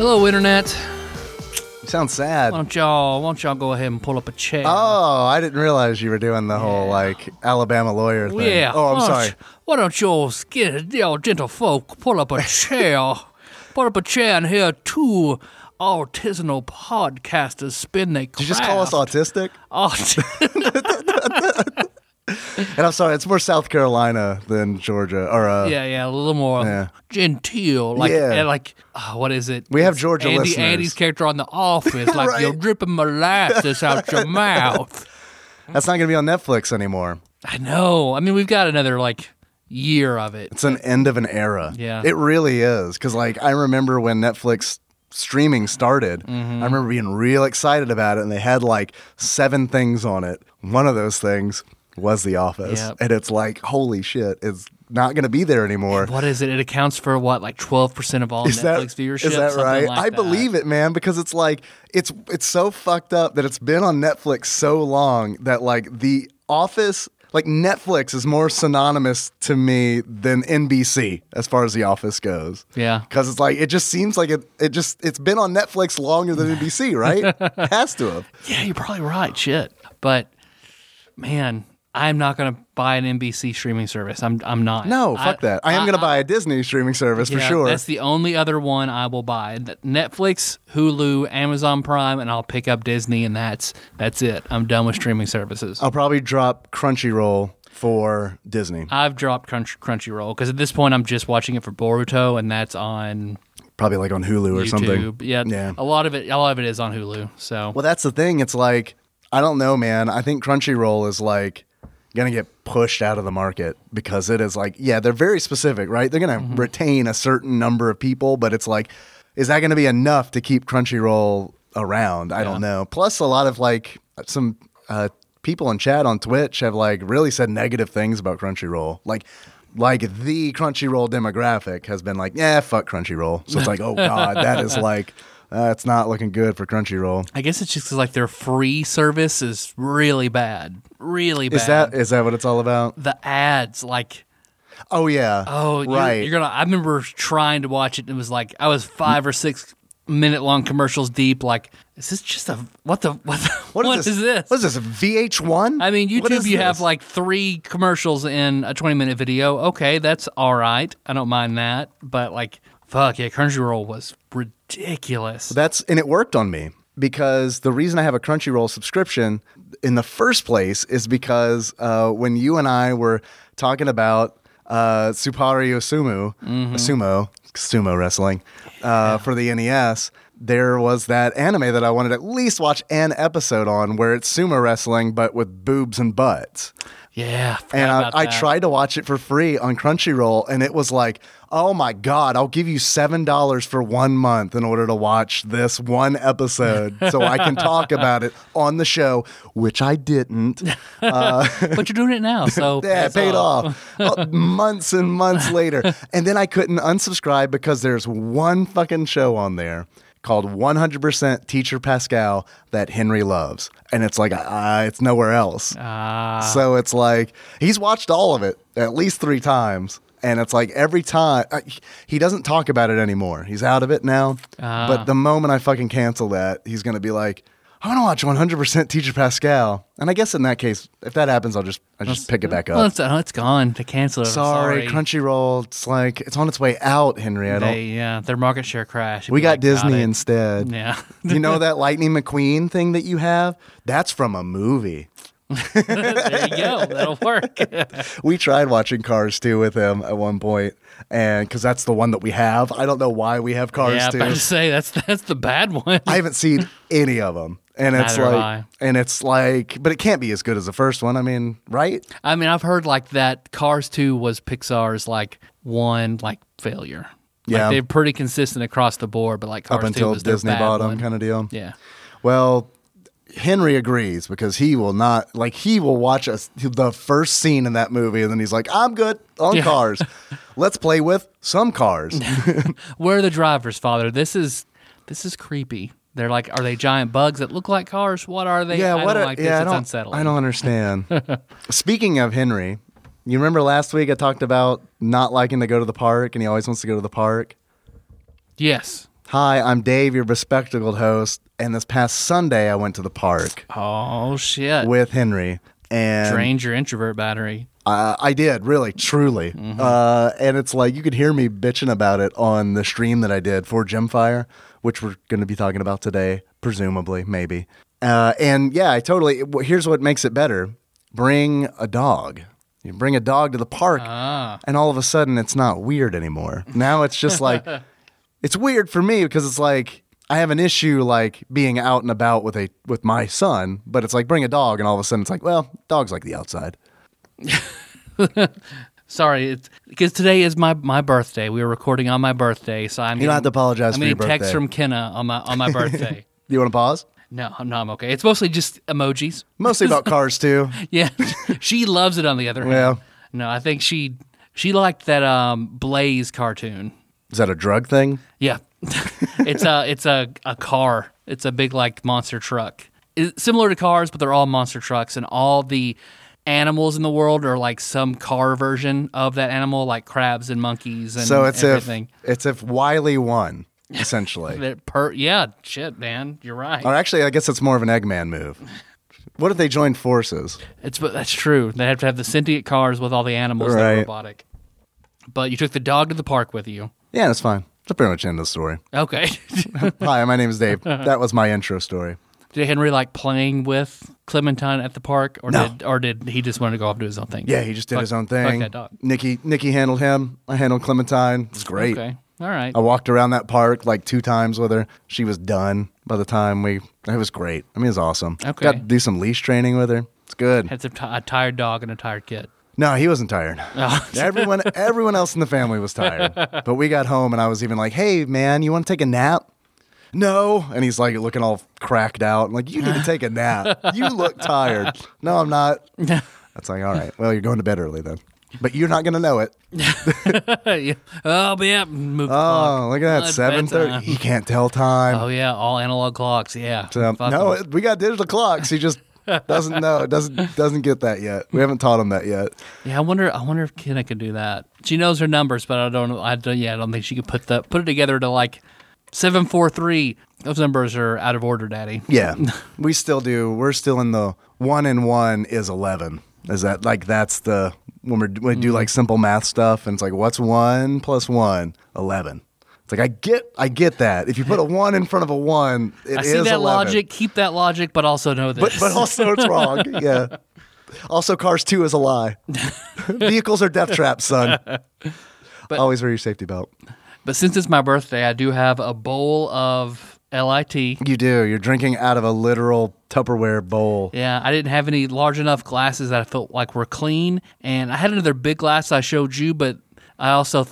Hello, internet. You sound sad. Why don't y'all? Why don't y'all go ahead and pull up a chair? Oh, I didn't realize you were doing the whole like Alabama lawyer thing. yeah. Oh, I'm why don't sorry. Why don't y'all get y'all gentle folk pull up a chair, pull up a chair and hear two artisanal podcasters spin their Did you just call us autistic? Aut- And I'm sorry, it's more South Carolina than Georgia. Or uh, yeah, yeah, a little more Yeah. genteel, like, Yeah. and like, uh, what is it? We have It's Georgia Andy, listeners. Andy's character on The Office, like Right. you're dripping molasses out your mouth. that's not gonna be on Netflix anymore. I know. I mean, we've got another like year of it. It's an end of an era. Yeah. it really is. Because like I remember when Netflix streaming started, Mm-hmm. I remember being real excited about it, and they had like seven things on it. One of those things was The Office, Yep. and it's like holy shit, it's not gonna be there anymore. What is it? It accounts for what, like twelve percent of all Is that, Netflix viewership. is that right? like I that. believe it, man, because it's like it's it's so fucked up that it's been on Netflix so long that like The Office, like Netflix, is more synonymous to me than NBC as far as The Office goes. Yeah. Because it's like it just seems like it it just it's been on Netflix longer than NBC, right? It has to have. Yeah, you're probably right. Shit, but man, I'm not gonna buy an NBC streaming service. I'm I'm not. No, fuck that. I am gonna buy a Disney streaming service for sure. That's the only other one I will buy. Netflix, Hulu, Amazon Prime, and I'll pick up Disney, and that's that's it. I'm done with streaming services. I'll probably drop Crunchyroll for Disney. I've dropped Crunch, Crunchyroll because at this point I'm just watching it for Boruto, and that's on Probably like on Hulu or YouTube. something. Yeah, Yeah. a lot of it, a lot of it is on Hulu. So Well, that's the thing. It's like I don't know, man. I think Crunchyroll is like gonna get pushed out of the market because it is like, yeah, they're very specific, right? They're gonna retain a certain number of people, but it's like, is that gonna be enough to keep Crunchyroll around? I don't know. Plus, a lot of like some uh, people in chat on Twitch have like really said negative things about Crunchyroll, like. Like the Crunchyroll demographic has been like, yeah, fuck Crunchyroll. So it's like, oh god, that is like, that's not looking good for Crunchyroll. I guess it's just 'cause, like their free service is really bad, really bad. Is that is that what it's all about? the ads? Like, Oh yeah. oh, you're, right. You're gonna. I remember trying to watch it. and It was like I was five or six minute long commercials deep. Like, is this just a what the what? The, what is this? What is this? VH1? I mean, YouTube, is you have like three commercials in a 20 minute video. Okay, that's all right. I don't mind that. But like, fuck yeah, Crunchyroll was ridiculous. That's and it worked on me because the reason I have a Crunchyroll subscription in the first place is because uh, when you and I were talking about uh, Tsuppari Ōzumō, Mm-hmm. sumo, sumo wrestling uh, for the NES. There was that anime that I wanted to at least watch an episode on where it's sumo wrestling but with boobs and butts. yeah, and I, I tried to watch it for free on Crunchyroll, and it was like, oh my god, I'll give you seven dollars for one month in order to watch this one episode, so I can talk about it on the show, which I didn't. but you're doing it now, so Yeah, it paid all. off Uh, months and months later, and then I couldn't unsubscribe because there's one fucking show on there called 100% Teacher Pascal that Henry loves, and it's like uh, it's nowhere else. Ah, So it's like he's watched all of it at least three times. And it's like every time uh, he doesn't talk about it anymore. He's out of it now. Ah. But the moment I fucking cancel that, he's going to be like, I want to watch 100% Teacher Pascal. And I guess in that case, if that happens, I'll just I just pick it back well, up. it's, uh, it's gone to cancel it. Sorry, Crunchyroll. It's like it's on its way out, Henry. I don't. They, yeah, their market share crashed. we got like, Disney it. instead. Yeah, you know that Lightning McQueen thing that you have? That's from a movie. there you go. That'll work. we tried watching Cars 2 with him at one point, and because that's the one that we have. I don't know why we have Cars yeah, 2. about to say that's that's the bad one. I haven't seen any of them. And it's Neither like, and it's like, but it can't be as good as the first one. I mean, right? I mean, I've heard like that Cars 2 was Pixar's like one like failure. Like, Yeah. they're pretty consistent across the board, but like Cars Up 2 until was Disney bad bought them, one. kind of deal. Yeah. Well, Henry agrees because he will not like he will watch us the first scene in that movie and then he's like, "I'm good on Yeah. cars. Let's play with some cars." Where are the drivers, Father? This is this is creepy. They're like, are they giant bugs that look like cars? What are they? yeah, I what? don't a- like yeah, this. I It's don't. unsettling. I don't understand. Speaking of Henry, you remember last week I talked about not liking to go to the park and he always wants to go to the park. Yes. Hi, I'm Dave, your bespectacled host, and this past Sunday I went to the park Oh shit. with Henry and Drained your introvert battery. Uh, I did, really, truly. Uh, and it's like you could hear me bitching about it on the stream that I did for Gemfire, which we're going to be talking about today, presumably, maybe. Uh, and yeah, I totally. Here's what makes it better bring a dog. You bring a dog to the park, and all of a sudden it's not weird anymore. Now it's just like, it's weird for me because it's like. I have an issue like being out and about with a with my son, but it's like bring a dog, and all of a sudden it's like, well, dogs like the outside. Sorry, it's because today is my, my birthday. We were recording on my birthday, so I'm. You don't have to apologize I'm for your getting texts birthday. from Kenna on my on my birthday. You want to pause? no, no, I'm okay. It's mostly just emojis. Mostly about cars too. Yeah, she loves it. On the other hand, Well. no, I think she she liked that um Blaze cartoon. Is that a drug thing? Yeah, it's a it's a a car. It's a big like monster truck. It's similar to cars, but they're all monster trucks, and all the animals in the world are like some car version of that animal, like crabs and monkeys and So it's everything. if it's if Wily won, essentially. Per yeah, shit, man, you're right. or actually, I guess it's more of an Eggman move. What if they joined forces? It's but that's true. They have to have the sentient cars with all the animals that are Right. robotic. But you took the dog to the park with you. Yeah, that's fine. That's pretty much the end of the story. Okay. Hi, my name is Dave. Uh-huh. That was my intro story. did Henry like playing with Clementine at the park, or No. did or did he just want to go off and do his own thing? Yeah, he just did Fuck- his own fuck thing. that dog. Nikki, Nikki handled him. I handled Clementine. It's great. Okay. All right. I walked around that park like two times with her. She was done by the time we. It was great. I mean, it was awesome. Okay. Got to do some leash training with her. It's good. Had some t- a tired dog and a tired kid. No, he wasn't tired. Oh. everyone, everyone else in the family was tired. But we got home, and I was even like, "Hey, man, you want to take a nap?" No, and he's like looking all cracked out. I'm like, "You need to take a nap. You look tired." No, I'm not. That's like, all right. Well, you're going to bed early then, but you're not going to know it. yeah. Oh, but yeah. Move the oh, clock. Oh, look at that, seven thirty. He can't tell time. Oh yeah, all analog clocks. Yeah. So, Fuck no, 'em. it, we got digital clocks. He just doesn't know. Doesn't doesn't get that yet. We haven't taught him that yet. Yeah, I wonder. I wonder if Kenna can do that. She knows her numbers, but I don't know. I don't, yeah, I don't think she could put the put it together to like seven four three. Those numbers are out of order, Daddy. Yeah, we still do. We're still in the one and one is eleven. Is that like that's the when we're when we do mm-hmm. like simple math stuff and it's like what's one plus one? Eleven. It's like I get I get that. If you put a one in front of a one, it I is see that 11. logic. Keep that logic, but also know this. But but also it's wrong. Yeah. Also, Cars Two is a lie. Vehicles are death traps, son. But- Always wear your safety belt. But since it's my birthday, I do have a bowl of LIT. You do. You're drinking out of a literal Tupperware bowl. Yeah, I didn't have any large enough glasses that I felt like were clean, and I had another big glass I showed you, but I also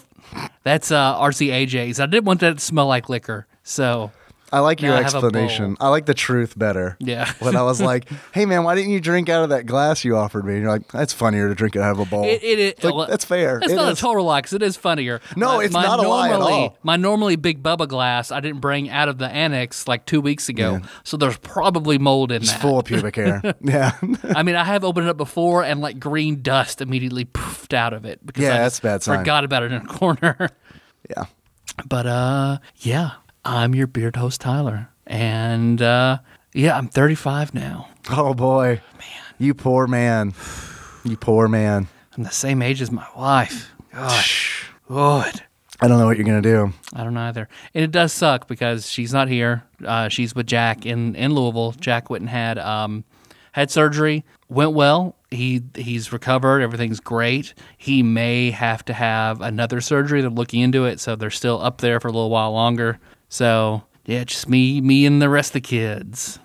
that's uh, RC AJ's. I didn't want that to smell like liquor, so I like your Now I have a explanation. I like the truth better. Yeah. when I was like, "Hey man, why didn't you drink out of that glass you offered me?" And you're like, "That's funnier to drink it out of a bowl." It, it, it, It's like, well, that's fair. It's It not is. a total lie because it is funnier. No, it's not a lie at all. My normally big Bubba glass I didn't bring out of the annex like two weeks ago, so there's probably mold in It's that. full of pubic hair. yeah, I mean, I have opened it up before, and like green dust immediately poofed out of it because Yeah, I that's a bad sign. forgot about it in a corner. yeah. but uh, yeah, I'm your beard host Tyler, and uh, yeah, I'm 35 now. Oh boy, man, you poor man, you poor man. I'm the same age as my wife. Gosh, good. I don't know what you're gonna do. I don't either. And it does suck because she's not here. Uh, she's with Jack in, in Louisville. Jack Witten had um, had surgery. Went well. He he's recovered. Everything's great. He may have to have another surgery. They're looking into it, so they're still up there for a little while longer. So yeah, just me me and the rest of the kids.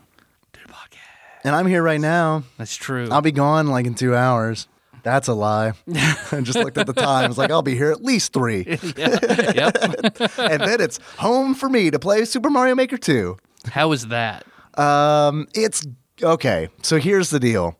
And I'm here right now. That's true. I'll be gone like in two hours. That's a lie. I just looked at the time. It's like I'll be here at least three, yep. and then it's home for me to play Super Mario Maker Two. How is that? Um, it's okay. So here's the deal,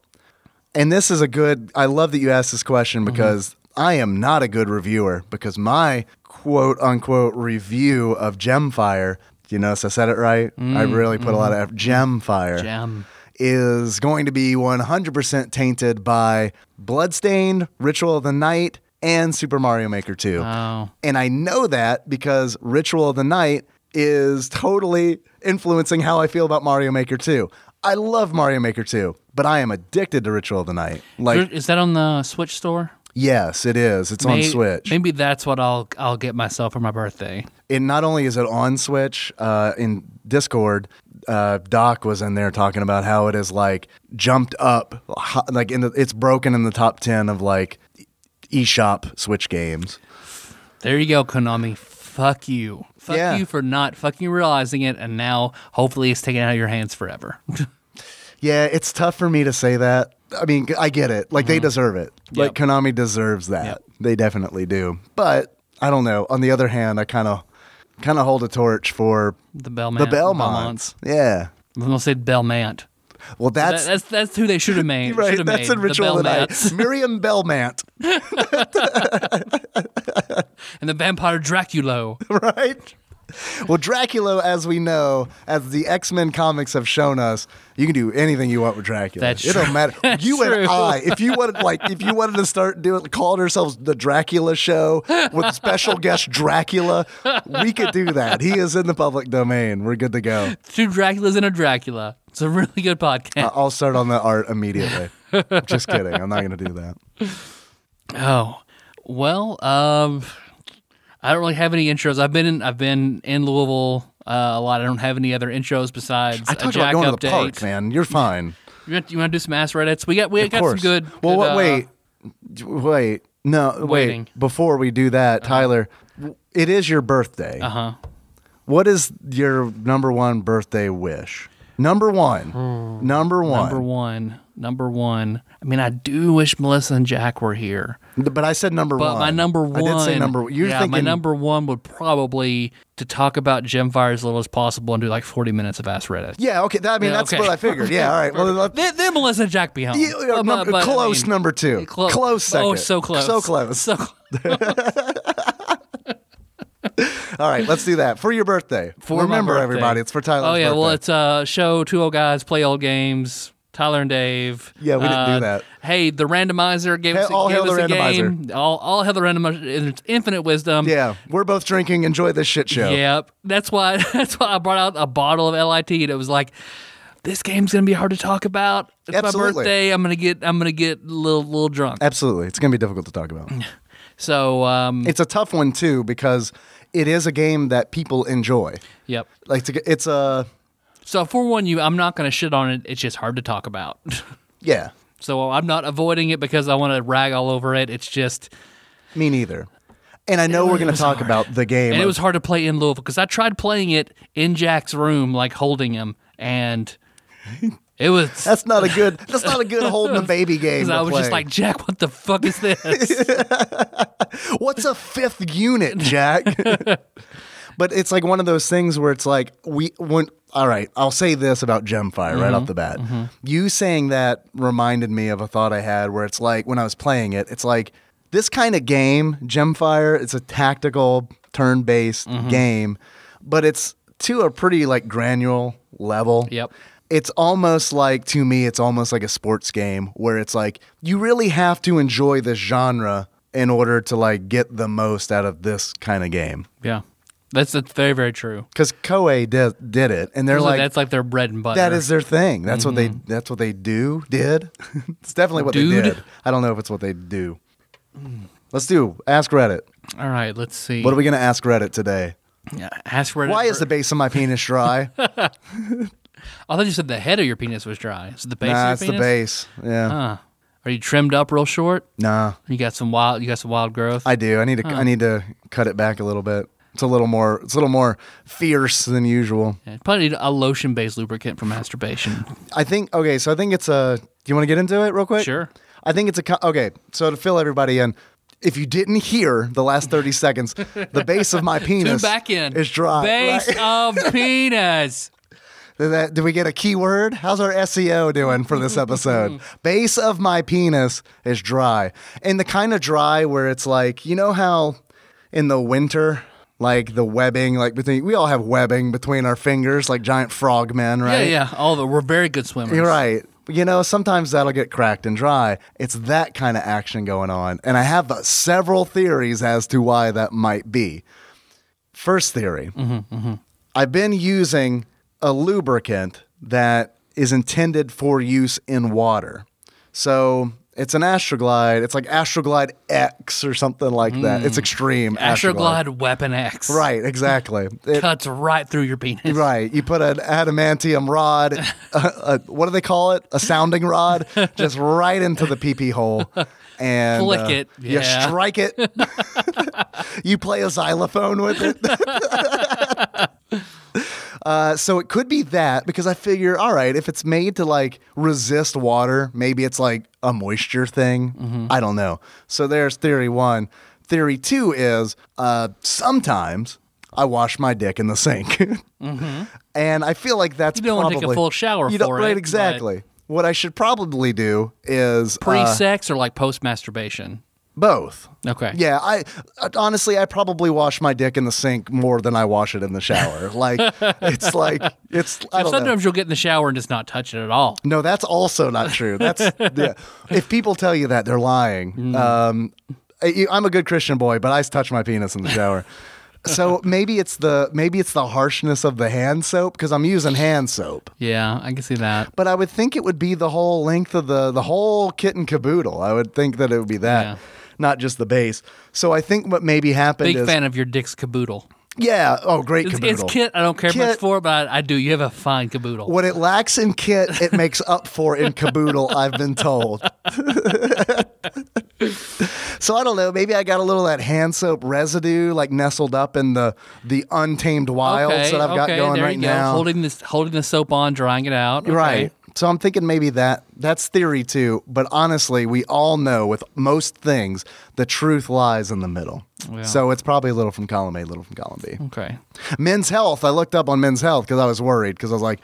and this is a good. I love that you asked this question because I am not a good reviewer because my quote unquote review of Gemfire. You notice I said it right. I mm, really put a lot of effort. Gemfire Gem. is going to be 100% tainted by Bloodstained, Ritual of the Night, and Super Mario Maker 2. Oh. And I know that because Ritual of the Night is totally influencing how I feel about Mario Maker 2. I love Mario Maker 2, but I am addicted to Ritual of the Night. Like, Is that on the Switch store? Yes, it is. It's on Switch. Maybe that's what I'll I'll get myself for my birthday. it not only is it on Switch, uh, in Discord, uh, Doc was in there talking about how it is like jumped up, ho- like in the, it's broken in the top ten of like eShop Switch games. There you go, Konami. Fuck you. Fuck Yeah. you for not fucking realizing it, and now hopefully it's taken out of your hands forever. Yeah, it's tough for me to say that. I mean, I get it. Like they mm-hmm. deserve it. Like Yep. Konami deserves that. Yep. They definitely do. But I don't know. On the other hand, I kind of kind of hold a torch for the Belmont. the Belmonts. Yeah. I'm gonna say Belmont. Well, That's that's that's, that's who they should have made. right. should have That's made Ritual the. Belmonts. Miriam Belmont. and the vampire Draculo. right? Well, Dracula, as we know, as the X Men comics have shown us, you can do anything you want with Dracula. That's it true. don't matter. That's you true. and I, if you wanted, like, if you wanted to start doing, called ourselves the Dracula Show with special guest Dracula, we could do that. He is in the public domain. We're good to go. Two Draculas and a Dracula. It's a really good podcast. I'll start on the art immediately. Just kidding. I'm not going to do that. Oh, well, um, I don't really have any intros. I've been in, I've been in Louisville uh, a lot. I don't have any other intros besides I talked about going update. to the park, man. You're fine. You want, you want to do some ass Reddits? We got we Of got course. some good. Well, good, what, uh, wait, wait, no, Waiting. wait. Before we do that, Tyler, it is your birthday. Uh huh. What is your number one birthday wish? Number one. Number one. Number one. Number one. I mean, I do wish Melissa and Jack were here, But I said number but one. my number one. I did say number. You're yeah, thinking my number one would probably to talk about Gemfire as little as possible and do like forty minutes of ass Reddit. Yeah. Okay. That, I mean, Yeah, that's okay. what I figured. Yeah. All right. Well, Then, then Melissa and Jack be home. Yeah, But- number- but, I close mean, number two. clo- Close second. Oh, so close. So close. So close. All right. Let's do that for your birthday. For Remember, birthday. everybody, it's for Tyler's Oh yeah, birthday. well it's uh show two old guys play old games. Tyler and Dave. Yeah, we didn't do Uh, that. Hey, the randomizer gave us, all gave us the a game. All, all hail the randomizer. its infinite wisdom. yeah, we're both drinking. Enjoy this shit show. Yep. That's why. That's why I brought out a bottle of LIT. And it was like, this game's gonna be hard to talk about. It's my birthday. I'm gonna get. I'm gonna get a little, little drunk. Absolutely, it's gonna be difficult to talk about. So, um, it's a tough one too because it is a game that people enjoy. yep. Like to, it's a So for one, you, I'm not gonna shit on it. It's just hard to talk about. yeah. So I'm not avoiding it because I want to rag all over it. It's just, Me neither. And I know we're going to talk about the game. and it was hard to play in Louisville because I tried playing it in Jack's room, like holding him, and it was. that's not a good. That's not a good holding a baby game. To I was just like, Jack, what the fuck is this? What's a fifth unit, Jack? But it's like one of those things where it's like we when all right, I'll say this about Gemfire right off mm-hmm. the bat. Mm-hmm. You saying that reminded me of a thought I had where it's like when I was playing it, it's like this kind of game, Gemfire, it's a tactical turn-based mm-hmm. game, but it's to a pretty like granular level. Yep. It's almost like to me it's almost like a sports game where it's like you really have to enjoy this genre in order to like get the most out of this kind of game. yeah, that's that's very very true. Because Koei did did it, and they're like, that's like their bread and butter. that is their thing. That's what they mm-hmm. that's what they do. Did it's definitely what Dude. they did. I don't know if it's what they do. Let's do ask Reddit. all right. Let's see. What are we gonna ask Reddit today? Yeah, ask Reddit. Why is the base of my penis dry? I thought you said the head of your penis was dry. Is it the base nah, of it's your the penis? base. Yeah, Huh. Are you trimmed up real short? nah. You got some wild. You got some wild growth. I do. I need to. I need to cut it back a little bit. It's a little more. It's a little more fierce than usual. Yeah, probably need a lotion based lubricant for masturbation. I think. Okay, so I think it's a. Do you want to get into it real quick? Sure. I think it's a. Okay, so to fill everybody in, if you didn't hear the last thirty seconds, the base of my Tune penis back in. is dry. Base right? of penis. Did, that, did we get a keyword? How's our SEO doing for this episode? Base of my penis is dry. And the kind of dry where it's like, you know how in the winter, like the webbing, like between, we all have webbing between our fingers, like giant frog frogmen, right? Yeah, yeah. All the we're very good swimmers. You're right. You know, sometimes that'll get cracked and dry. It's that kind of action going on. And I have uh, several theories as to why that might be. First theory I've been using a lubricant that is intended for use in water. So it's an Astroglide. It's like Astroglide X or something like that. It's extreme. Astroglide Weapon X. Right, exactly. It- Cuts right through your penis. Right. You put an adamantium rod, a, a, what do they call it? A sounding rod, just right into the pee pee hole. And Flick uh, it, You yeah. strike it. you play a xylophone with it. Uh, so it could be that because I figure, all right, if it's made to like resist water, maybe it's like a moisture thing. Mm-hmm. I don't know. So there's theory one. Theory two is uh, sometimes I wash my dick in the sink, and I feel like that's Mm-hmm. You don't wanna take a full shower You don't for right it, exactly. What I should probably do is Pre uh, sex or like post masturbation? Both. Okay. Yeah, I honestly I probably wash my dick in the sink more than I wash it in the shower. Like it's like it's don't know. Sometimes you'll get in the shower and just not touch it at all. No, that's also not true. That's yeah. if people tell you that, they're lying. Mm. Um, I- I'm a good Christian boy, but I touch my penis in the shower. so maybe it's the maybe it's the harshness of the hand soap because I'm using hand soap. Yeah, I can see that. But I would think it would be the whole length of the the whole kit and caboodle. I would think that it would be that, Yeah. Not just the base. So I think what maybe happened Big is fan of your dick's caboodle. yeah. Oh, great It's, caboodle. it's kit. I don't care much Kit- for, but I, I do. You have a fine caboodle. What it lacks in kit, it makes up for in caboodle. I've been told. so I don't know. Maybe I got a little of that hand soap residue, like nestled up in the the untamed wilds okay, that I've got okay, going there right go. now. Holding this, holding the soap on, drying it out. Okay. Right. So I'm thinking maybe that that's theory too. But honestly, we all know with most things, the truth lies in the middle. Yeah. So it's probably a little from column A, a little from column B. Okay. Men's Health. I looked up on Men's Health because I was worried because I was like,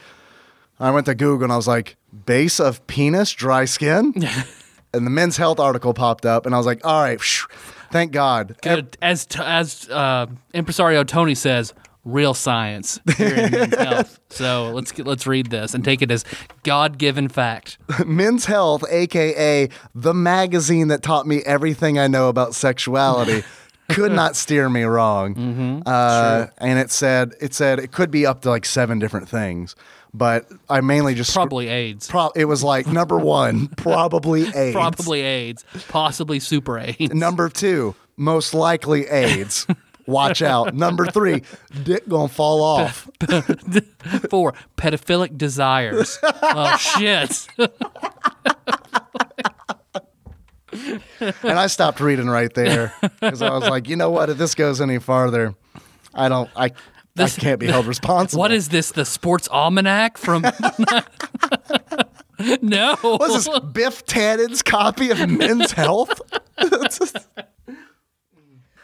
I went to Google and I was like, base of penis, dry skin, and the Men's Health article popped up, and I was like, all right, thank God. Good. As t- as uh, impresario Tony says, real science here in men's health. So let's get, let's read this and take it as God given fact. Men's Health, aka the magazine that taught me everything I know about sexuality. Could not steer me wrong, uh, and it said it said it could be up to like seven different things, but I mainly just Probably AIDS. Pro- it was like number one, probably AIDS. Probably AIDS. Possibly super AIDS. Number two, most likely AIDS. Watch out. Number three, dick gonna fall off. Four, pedophilic desires. oh shit. And I stopped reading right there because I was like, you know what? If this goes any farther, I don't. I. This- I can't be held responsible. What is this? The sports almanac from? no. What is this? Biff Tannen's copy of Men's Health?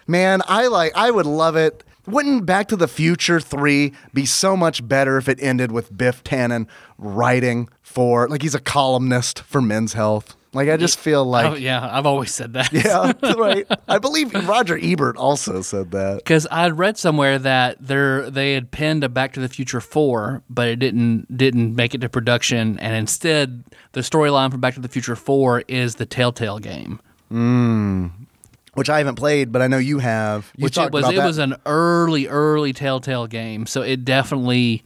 Man, I like. I would love it. Wouldn't Back to the Future Three be so much better if it ended with Biff Tannen writing for like he's a columnist for Men's Health? Like I just feel oh, like. Oh, yeah, I've always said that. Yeah, right. I believe Roger Ebert also said that. Because I'd read somewhere that there they had penned a Back to the Future four, but it didn't didn't make it to production, and instead the storyline for Back to the Future four is the Telltale game, mm, Which I haven't played, but I know you have. You which it was it that. was an early early Telltale game, so it definitely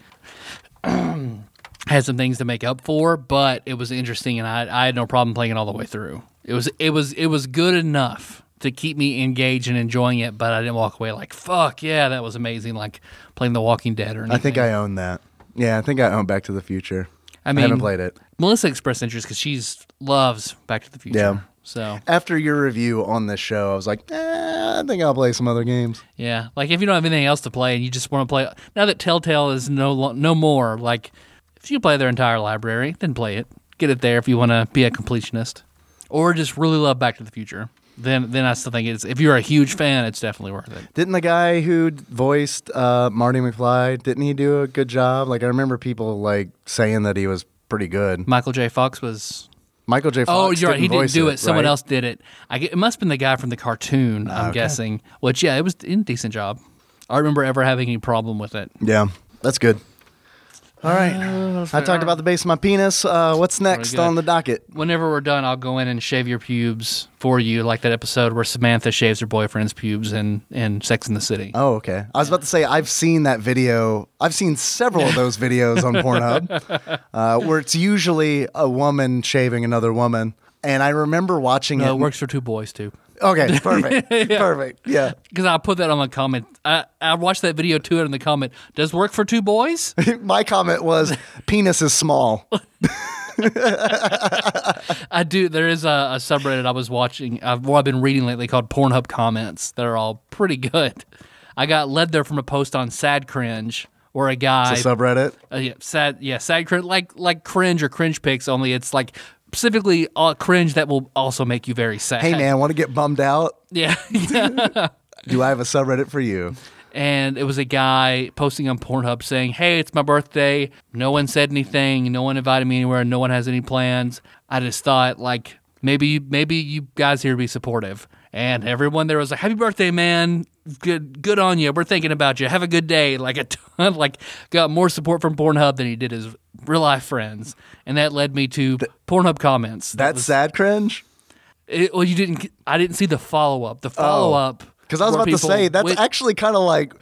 had some things to make up for, but it was interesting, and I I had no problem playing it all the way through. It was it was it was good enough to keep me engaged and enjoying it, but I didn't walk away like fuck yeah, that was amazing, like playing The Walking Dead or anything. I think I own that. Yeah, I think I own Back to the Future. I I mean, haven't played it. Melissa expressed interest because she's loves Back to the Future. Yeah. So After your review on this show, I was like, eh, I think I'll play some other games. yeah, like if you don't have anything else to play and you just want to play, now that Telltale is no no more, like if you play their entire library, then play it. Get it there if you want to be a completionist, or just really love Back to the Future. Then then I still think it's if you're a huge fan, it's definitely worth it. Didn't the guy who voiced uh, Marty McFly, didn't he do a good job? Like I remember people like saying that he was pretty good. Michael J. Fox was Michael J. Oh, Fox. Oh, you're right. He didn't do it. Someone right? else did it. I get, it must have been the guy from the cartoon. I'm Okay. guessing. Which yeah, it was a decent job. I don't remember ever having any problem with it. Yeah, that's good. All right. Uh, I talked about the base of my penis. Uh, what's next on the docket? Whenever we're done, I'll go in and shave your pubes for you, like that episode where Samantha shaves her boyfriend's pubes in in Sex in the City. Oh, okay. I was about to say I've seen that video. I've seen several of those videos on Pornhub, uh, where it's usually a woman shaving another woman, and I remember watching no, it. it works for two boys too. Okay, perfect, perfect. Yeah, Because I put that on the comment. I, I watched that video too, and in the comment, does work for two boys? my comment was penis is small. I do. There is a, a subreddit I was watching. I've, well, I've been reading lately called Pornhub comments. that are all pretty good. I got led there from a post on Sad Cringe, where a guy, It's a subreddit. uh, yeah, sad, yeah, sad cringe, like like cringe or cringe pics. Only it's like specifically uh, cringe that will also make you very sad. Hey man, want to get bummed out? yeah, yeah. Do I have a subreddit for you? and it was a guy posting on Pornhub saying, "Hey, it's my birthday. No one said anything. No one invited me anywhere. No one has any plans. I just thought like maybe maybe you guys here be supportive." And everyone there was like, "Happy birthday, man! Good good on you. We're thinking about you. Have a good day." Like a ton, like got more support from Pornhub than he did his real life friends, and that led me to Pornhub comments. That That's was- sad cringe. it, well, you didn't. I didn't see the follow up. The follow up Because Oh. I was about to say that's actually kind of like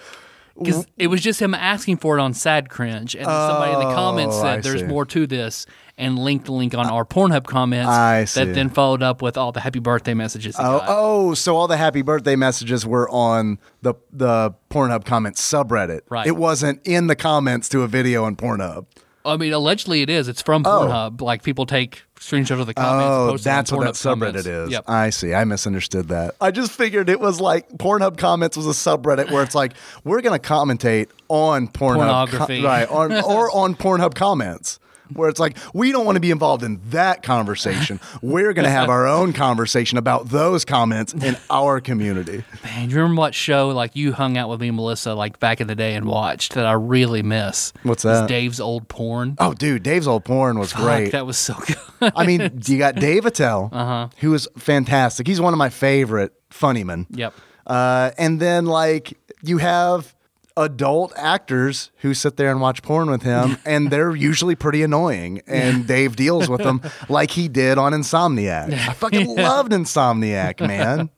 because it was just him asking for it on Sad Cringe, and then somebody in the comments Oh, said there's more to this, and linked the link on our Pornhub comments. I see. That then followed up with all the happy birthday messages. Oh, got. oh, so all the happy birthday messages were on the the Pornhub comments subreddit. Right. It wasn't in the comments to a video on Pornhub. I mean, allegedly it is. It's from oh. Pornhub. Like people take screenshots of the comments. Oh, post that's what that subreddit comments. is. Yep. I see. I misunderstood that. I just figured it was like Pornhub comments was a subreddit where it's like we're going to commentate on Pornhub, Pornography. right? On, or on Pornhub comments. Where it's like we don't want to be involved in that conversation. We're going to have our own conversation about those comments in our community. Man, you remember what show like you hung out with me, and Melissa, like back in the day and watched that I really miss? What's that? Dave's old porn. Oh, dude, Dave's old porn was Fuck, great. that was so good. I mean, you got Dave Attell, Uh-huh. who is fantastic. He's one of my favorite funny men. Yep. Uh, and then like you have adult actors who sit there and watch porn with him, and they're usually pretty annoying. And Dave deals with them like he did on Insomniac. I fucking loved Insomniac, man.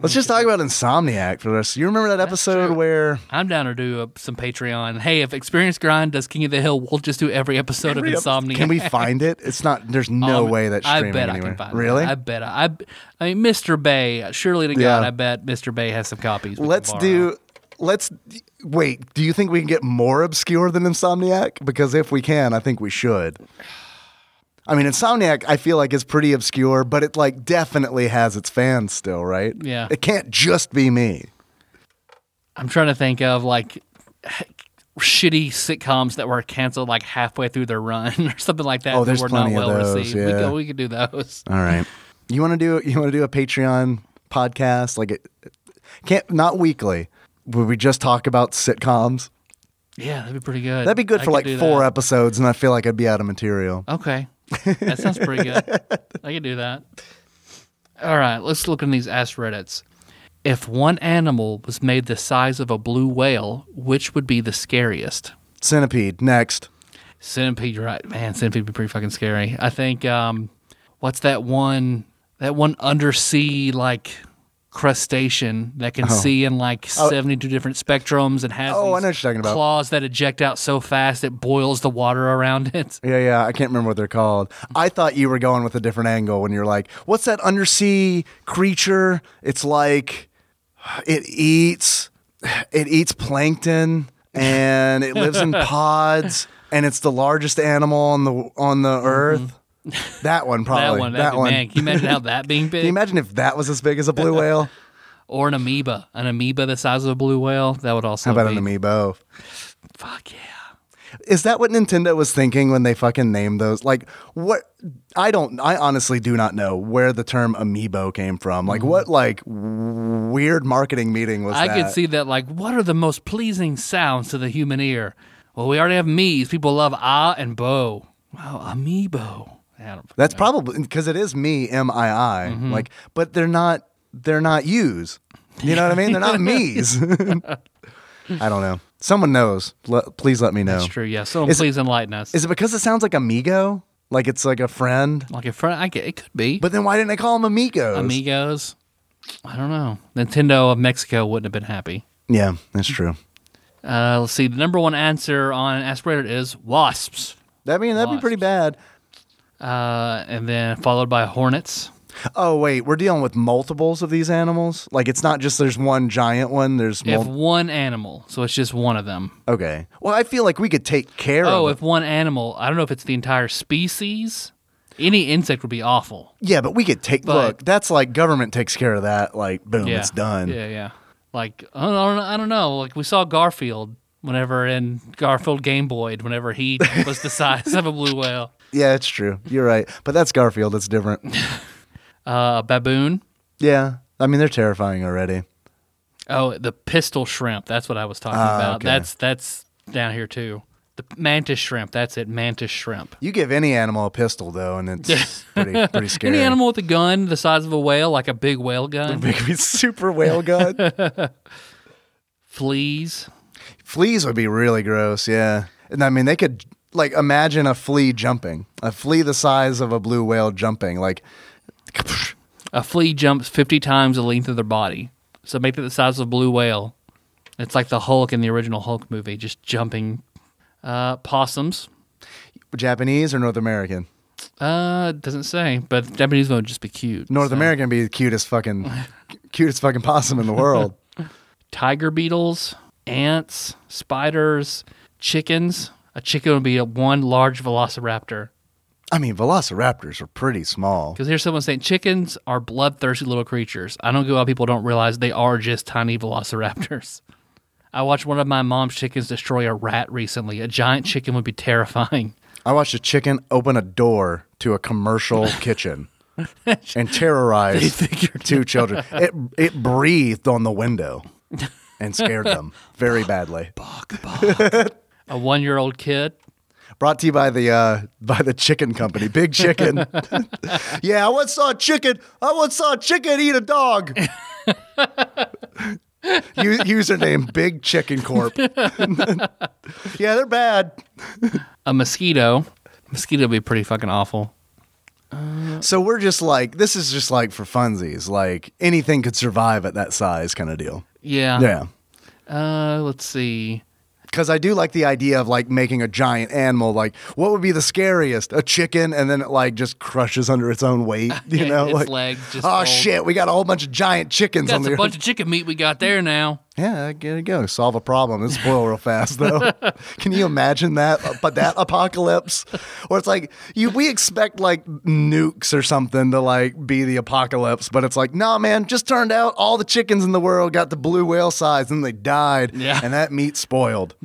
Let's just talk about Insomniac for this. You remember that episode true. where I'm down to do uh, some Patreon. Hey, if Experience Grind does King of the Hill, we'll just do every episode of Insomnia. Can we find it? It's not. There's no Um, way that's I bet anywhere. I can find it. really? It. I bet I, I. I mean, Mr. Bay. Surely to God, Yeah. I bet Mr. Bay has some copies. Let's do. Let's wait. Do you think we can get more obscure than Insomniac? Because if we can, I think we should. I mean, Insomniac, I feel like is pretty obscure, but it like definitely has its fans still, right? Yeah. It can't just be me. I'm trying to think of like shitty sitcoms that were canceled like halfway through their run or something like that. Oh, that there's were plenty not of well those, received. We yeah. could, we could do those. All right. You want to do you want to do a Patreon podcast like it can't not weekly. Would we just talk about sitcoms? Yeah, that'd be pretty good. That'd be good I for could like do four that. episodes, and I feel like I'd be out of material. Okay. That sounds pretty good. I can do that. All right, let's look in these Ask Reddits. If one animal was made the size of a blue whale, which would be the scariest? Centipede next. Centipede, right? Man, centipede would be pretty fucking scary. I think, um, what's that one, that one undersea, like, crustacean that can oh. see in like 72 different spectrums and has Oh, I know what you're talking about. claws that eject out so fast it boils the water around it. Yeah, yeah. I can't remember what they're called. I thought you were going with a different angle when you're like, what's that undersea creature? It's like it eats it eats plankton and it lives in pods and it's the largest animal on the on the earth. That one probably. that one, that'd be- man, can you imagine how that being big? Can you imagine if that was as big as a blue whale? or an amoeba, an amoeba the size of a blue whale. That would also be How about be, an amiibo? Fuck yeah. Is that what Nintendo was thinking when they fucking named those? Like, what? I don't. I honestly do not know where the term amiibo came from. Like, what like w- weird marketing meeting was Mm-hmm. I that? could see that. Like, what are the most pleasing sounds to the human ear? Well, we already have me's. People love ah and bo. Wow, amiibo. I don't That's probably because it is me, M I I. Mm-hmm. Like, but they're not. They're not yous. You know what I mean? They're not me's. I don't know. Someone knows. Let, please let me know. That's true. Yeah. So Is it- please enlighten us. Is it because it sounds like amigo? Like it's like a friend? like a friend, I get it could be. But then why didn't they call them amigos? Amigos. I don't know. Nintendo of Mexico wouldn't have been happy. Yeah, that's true. Uh, let's see. The number one answer on AskReddit is wasps, That mean that'd be pretty bad. Uh, and then followed by hornets. Oh wait, we're dealing with multiples of these animals. Like it's not just there's one giant one. There's If one animal, so it's just one of them. okay. Well, I feel like we could take care Oh, of. Oh, if one animal, I don't know if it's the entire species. Any insect would be awful. Yeah, but we could take. But- look, that's like government takes care of that. Like boom, Yeah, it's done. Yeah, yeah. Like I don't, I don't know- I don't know. Like we saw Garfield whenever in Garfield Game Boy, whenever he was the size of a blue whale. Yeah, it's true. You're right. But that's Garfield. It's different. Uh, baboon. yeah, I mean they're terrifying already. Oh, the pistol shrimp. That's what I was talking Ah, about. okay. That's that's down here too. The mantis shrimp. That's it. Mantis shrimp. You give any animal a pistol though, and it's pretty pretty scary. Any animal with a gun the size of a whale, like a big whale gun. A big super whale gun. Fleas. Fleas would be really gross, yeah. And I mean, they could like imagine a flea jumping, a flea the size of a blue whale jumping. Like, A flea jumps 50 times the length of their body. So make it the size of a blue whale. It's like the Hulk in the original Hulk movie, just jumping. Uh, possums. Japanese or North American? Uh, doesn't say, but Japanese one would just be cute. North so. American would be the cutest fucking, cutest fucking possum in the world. Tiger beetles, ants, spiders, chickens. A chicken would be a one large velociraptor. I mean, velociraptors are pretty small. Because here's someone saying chickens are bloodthirsty little creatures. I don't get why people don't realize they are just tiny velociraptors. I watched one of my mom's chickens destroy a rat recently. A giant chicken would be terrifying. I watched a chicken open a door to a commercial kitchen and terrorize two children. It it breathed on the window and scared them very badly. A one year old kid. Brought to you by the uh, by the chicken company, Big Chicken. yeah, I once saw a chicken. I once saw a chicken eat a dog. U- username Big Chicken Corp. yeah, they're bad. A mosquito. Mosquito would be pretty fucking awful. So we're just like this is just like for funsies. Like anything could survive at that size kind of deal. Yeah. Yeah. Uh, let's see. Because I do like the idea of like making a giant animal. Like, what would be the scariest? A chicken, and then it like just crushes under its own weight. You know, its like, legs oh fold. shit, we got a whole bunch of giant chickens on That's the a bunch of chicken meat we got there now. Yeah, there you go. Solve a problem. This spoil real fast though. Can you imagine that? Uh, but that apocalypse, where it's like you, we expect like nukes or something to like be the apocalypse, but it's like, nah, man. Just turned out all the chickens in the world got the blue whale size and they died. Yeah. and that meat spoiled.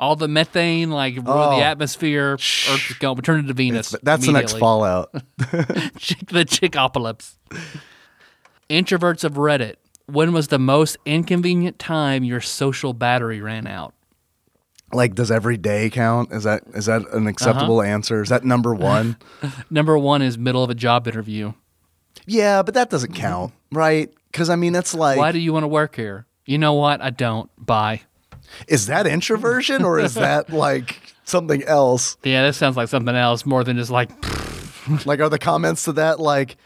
All the methane, like ruined Oh. the atmosphere. Earth is going. We turned it to Venus. That's the next fallout. Chick, the chickopolis. Introverts of Reddit. When was the most inconvenient time your social battery ran out? like, does every day count? Is that is that an acceptable Uh-huh. answer? Is that number one? Number one is middle of a job interview. yeah, but that doesn't count, right? Because I mean, it's like, Why do you want to work here? You know what? I don't. Bye. is that introversion or is that like something else? Yeah, that sounds like something else more than just like. Like, are the comments to that like,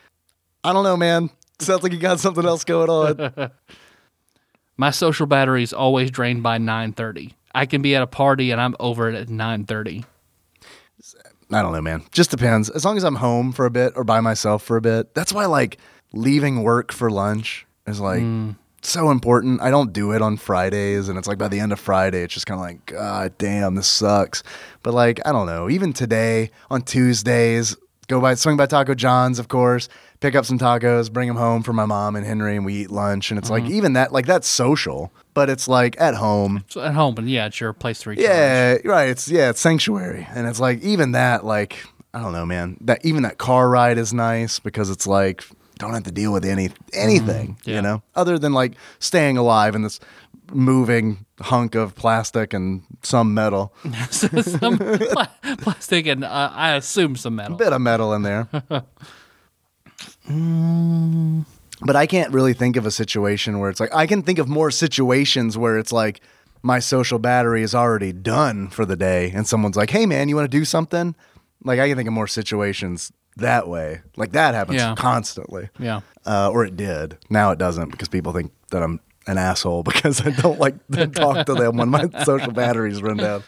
I don't know, man. Sounds like you got something else going on. My social battery is always drained by 9:30. I can be at a party and I'm over it at 9:30. I don't know, man. Just depends. As long as I'm home for a bit or by myself for a bit. That's why like leaving work for lunch is like mm. so important. I don't do it on Fridays, and it's like by the end of Friday, it's just kind of like, God damn, this sucks. But like, I don't know. Even today on Tuesdays, go by swing by Taco John's, of course, pick up some tacos, bring them home for my mom and Henry, and we eat lunch. And it's like even that, like that's social, but it's like at home. So at home, and yeah, it's your place to recharge. Yeah, right. It's yeah, it's sanctuary, and it's like even that, like I don't know, man. That even that car ride is nice because it's like don't have to deal with any anything, yeah. you know, other than like staying alive in this moving hunk of plastic and some metal, some pla- plastic and uh, I assume some metal. A bit of metal in there. But I can't really think of a situation where it's like I can think of more situations where it's like my social battery is already done for the day and someone's like, "Hey man, you want to do something?" Like I can think of more situations that way. Like that happens Yeah. constantly. Yeah. Uh, or it did. Now it doesn't because people think that I'm an asshole because I don't like to talk to them when my social batteries run down.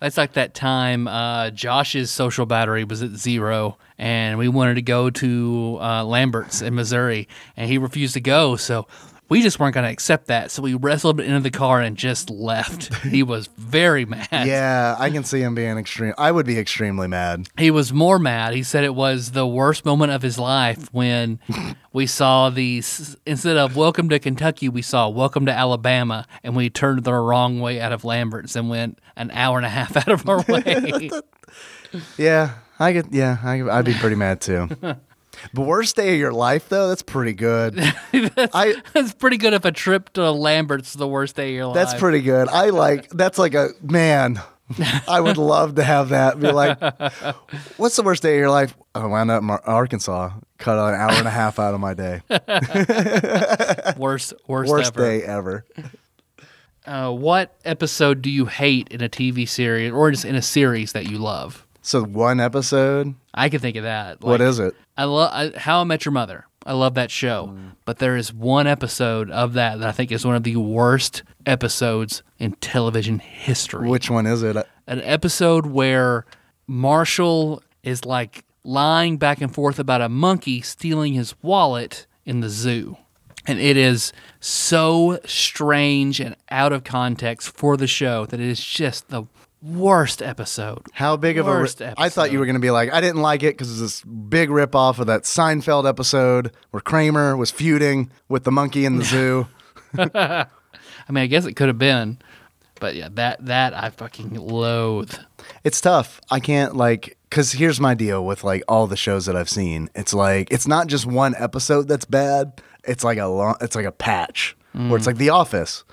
That's like that time uh, Josh's social battery was at zero, and we wanted to go to uh, Lambert's in Missouri, and he refused to go. So we just weren't going to accept that. So we wrestled him into the car and just left. he was very mad. Yeah, I can see him being extreme. I would be extremely mad. He was more mad. He said it was the worst moment of his life when we saw these instead of "Welcome to Kentucky," we saw "Welcome to Alabama," and we turned the wrong way out of Lambert's and went an hour and a half out of our way. Yeah, I get. Yeah, I, I'd be pretty mad too. But worst day of your life though, that's pretty good. I That's pretty good if a trip to Lambert's is the worst day of your life. that's pretty good. I like that's like a man. I would love to have that. Be like, what's the worst day of your life? I wound up in Ar- Arkansas. Cut an hour and a half out of my day. worst worst, Worst ever. day ever. Uh, what episode do you hate in a TV series or just in a series that you love? So one episode. I can think of that. what is it? I love How I Met Your Mother. I love that show, mm. but there is one episode of that that I think is one of the worst episodes in television history. Which one is it? An episode where Marshall is like lying back and forth about a monkey stealing his wallet in the zoo. And it is so strange and out of context for the show that it is just the worst episode. How big of a? Worst I thought you were going to be like, I didn't like it because it's this big rip off of that Seinfeld episode where Kramer was feuding with the monkey in the zoo. I mean, I guess it could have been, but yeah, that that I fucking loathe. It's tough. I can't like because here's my deal with like all the shows that I've seen. It's like it's not just one episode that's bad. It's like a long. It's like a patch where it's mm. like The Office.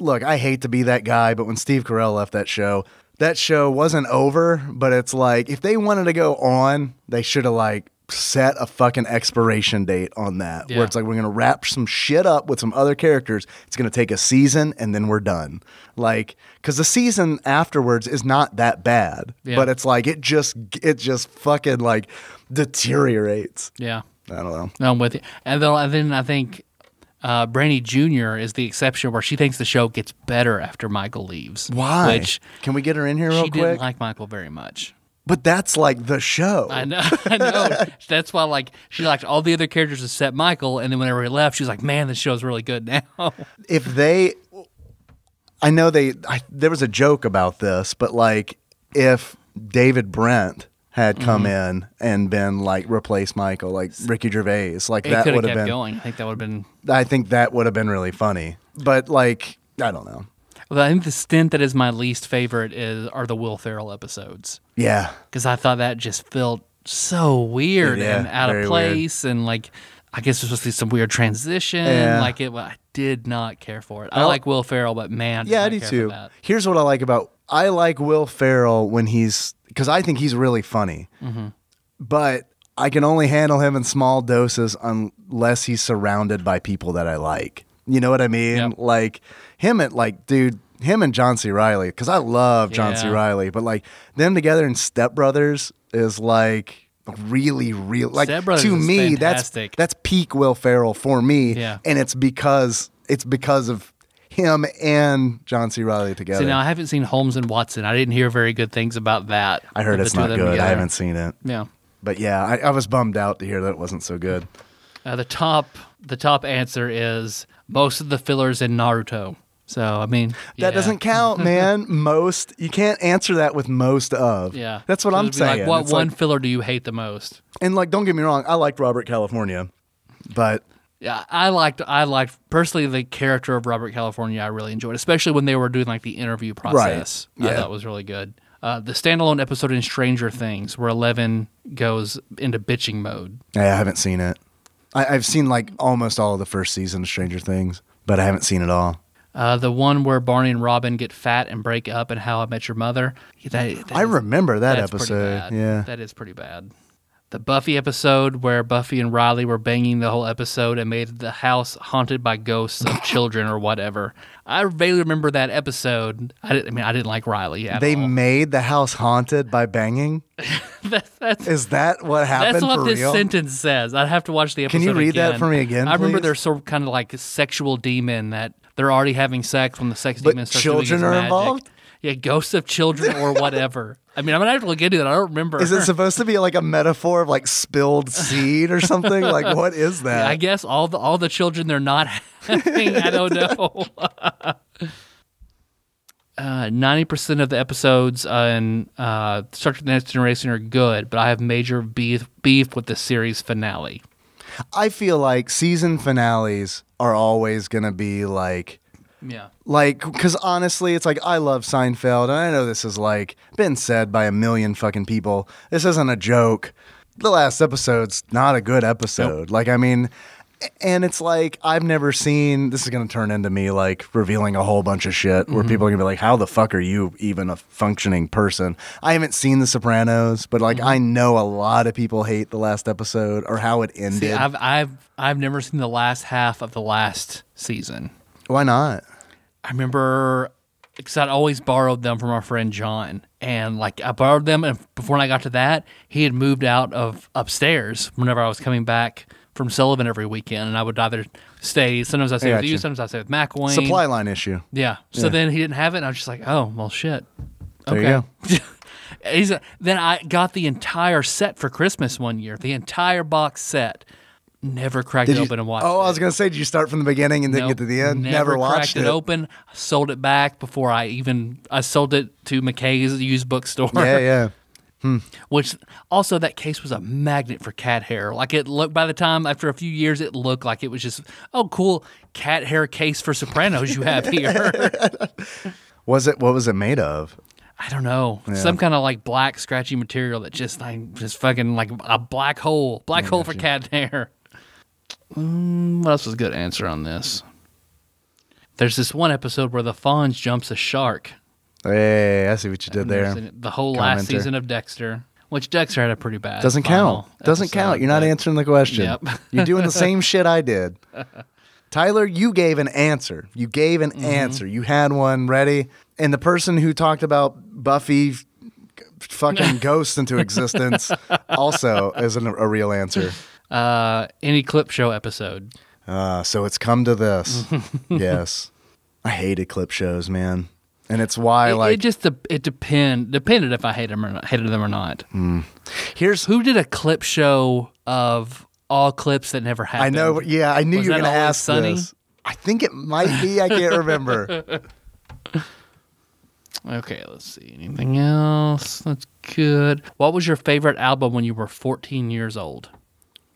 Look, I hate to be that guy, but when Steve Carell left that show, that show wasn't over. But it's like if they wanted to go on, they should have like set a fucking expiration date on that. Yeah. Where it's like we're gonna wrap some shit up with some other characters. It's gonna take a season and then we're done. Like, because the season afterwards is not that bad, Yeah. but it's like it just it just fucking like deteriorates. Yeah, I don't know. no, I'm with you. And then, and then I think uh, Brandy Jr. is the exception where she thinks the show gets better after Michael leaves. Why? Which Can we get her in here real she quick? didn't like Michael very much. but that's like the show. I know, I know. That's why, like, she liked all the other characters except Michael. And then whenever he left, she was like, "Man, this show's really good now." if they I know they I, there was a joke about this, but like if David Brent had come Mm-hmm. in and been like replace Michael, like Ricky Gervais, like it that would have been going. I think that would have been. I think that would have been really funny. But like I don't know. Well, I think the stint that is my least favorite is are the Will Ferrell episodes. Yeah. because I thought that just felt so weird Yeah, and out of weird. place, and like I guess there's supposed to be some weird transition. Yeah. Like it, I did not care for it. I Well- like Will Ferrell, but man, Yeah, I not do too. Here's what I like about I like Will Ferrell when he's because I think he's really funny, Mm-hmm. but I can only handle him in small doses unless he's surrounded by people that I like. You know what I mean? Yep. Like him at like, dude, him and John C. Reilly because I love John C. Reilly, but like them together in Step Brothers is like really real like Step Brothers to is me fantastic. that's that's peak Will Ferrell for me Yeah. and it's because it's because of him and John C. Reilly together. See, now I haven't seen Holmes and Watson. I didn't hear very good things about that. I heard it's not good. them I haven't seen it, Yeah. but yeah, I, I was bummed out to hear that it wasn't so good. Uh, the top, the top answer is most of the fillers in Naruto. So I mean, yeah. That doesn't count, man. most you can't answer that with most of. Yeah, that's what So I'm it'd like, saying. what It's one like- filler do you hate the most? and like, don't get me wrong, I liked Robert California, but Yeah, I liked I liked personally the character of Robert California. I really enjoyed, especially when they were doing like the interview process. I Yeah. thought was really good. Uh, the standalone episode in Stranger Things where Eleven goes into bitching mode. Yeah, I haven't seen it. I, I've seen like almost all of the first season of Stranger Things, but I haven't seen it all. Uh, the one where Barney and Robin get fat and break up, and How I Met Your Mother. That, that I is- remember that episode. Yeah. that is pretty bad. The Buffy episode where Buffy and Riley were banging the whole episode and made the house haunted by ghosts of children or whatever. I vaguely remember that episode. I, didn't, I mean, I didn't like Riley at They all. made the house haunted by banging. That- that's Is that what happened that's what for this real? sentence says. I'd have to watch the episode. Can you read that for me again, I remember there's sort of kind of like a sexual demon that they're already having sex when the sex But demon starts children doing his are magic. involved? Yeah, ghosts of children or whatever. I mean, I'm gonna have to look into that. I don't remember. Is it supposed to be like a metaphor of like spilled seed or something? like what is that? I guess all the all the children they're not having. I don't know. Uh, Ninety percent of the episodes in uh, Star Trek: The Next Generation are good, but I have major beef beef with the series finale. I feel like season finales are always going to be like Yeah, like because honestly it's like i love seinfeld and i know this is like been said by a million fucking people. This isn't a joke. The last episode's not a good episode. Like i mean and it's like i've never seen this is going to turn into me like revealing a whole bunch of shit where mm-hmm. people are going to be like how the fuck are you even a functioning person? I haven't seen the sopranos but like i mm-hmm. know a lot of people hate the last episode or how it ended. See, I've I've I've never seen the last half of the last season. why not I remember because I'd always borrowed them from our friend John, and like I borrowed them, and before I got to that, he had moved out of upstairs. Whenever I was coming back from Sullivan every weekend, and I would either stay. Sometimes I stay I with you, you. sometimes I stay with McWayne. supply line issue Yeah. So Yeah. then he didn't have it, and I was just like, oh well, shit. There you okay. He's a, then I got the entire set for Christmas one year, the entire box set. Never cracked Did it you- open and watched oh it. i was going to say did you start from the beginning and then Nope. get to the end Never, watched cracked it. open. Sold it back before I even I sold it to McKay's used bookstore. yeah yeah hmm. Which also that case was a magnet for cat hair. Like it looked by the time after a few years it looked like it was just oh cool cat hair case for Sopranos you have here. Was it what was it made of? I don't know. Some kind of like black scratchy material that just like just fucking like a black hole. Black hole for cat hair. Mm, what else was a good answer on this? There's this one episode where the Fonz jumps a shark. Hey, I see what you did there. it. The whole last season of Dexter, which Dexter had a pretty bad. Doesn't count. Doesn't episode, count. You're not answering the question. Yep. You're doing the same shit I did. Tyler, you gave an answer. You gave Mm-hmm. an answer. You had one ready. And the person who talked about Buffy fucking ghosts into existence also isn't a real answer. Uh, any clip show episode. Uh, so it's come to this. yes. I hated clip shows, man. And it's why, It, like, it just de- it depend depended if I hated them or not, hated them or not. here's Who did a clip show of all clips that never happened? I know. Yeah, I knew Was you were going to ask Sunny? this. I think it might be. I can't remember. Okay, let's see. Anything else? That's good. What was your favorite album when you were 14 years old?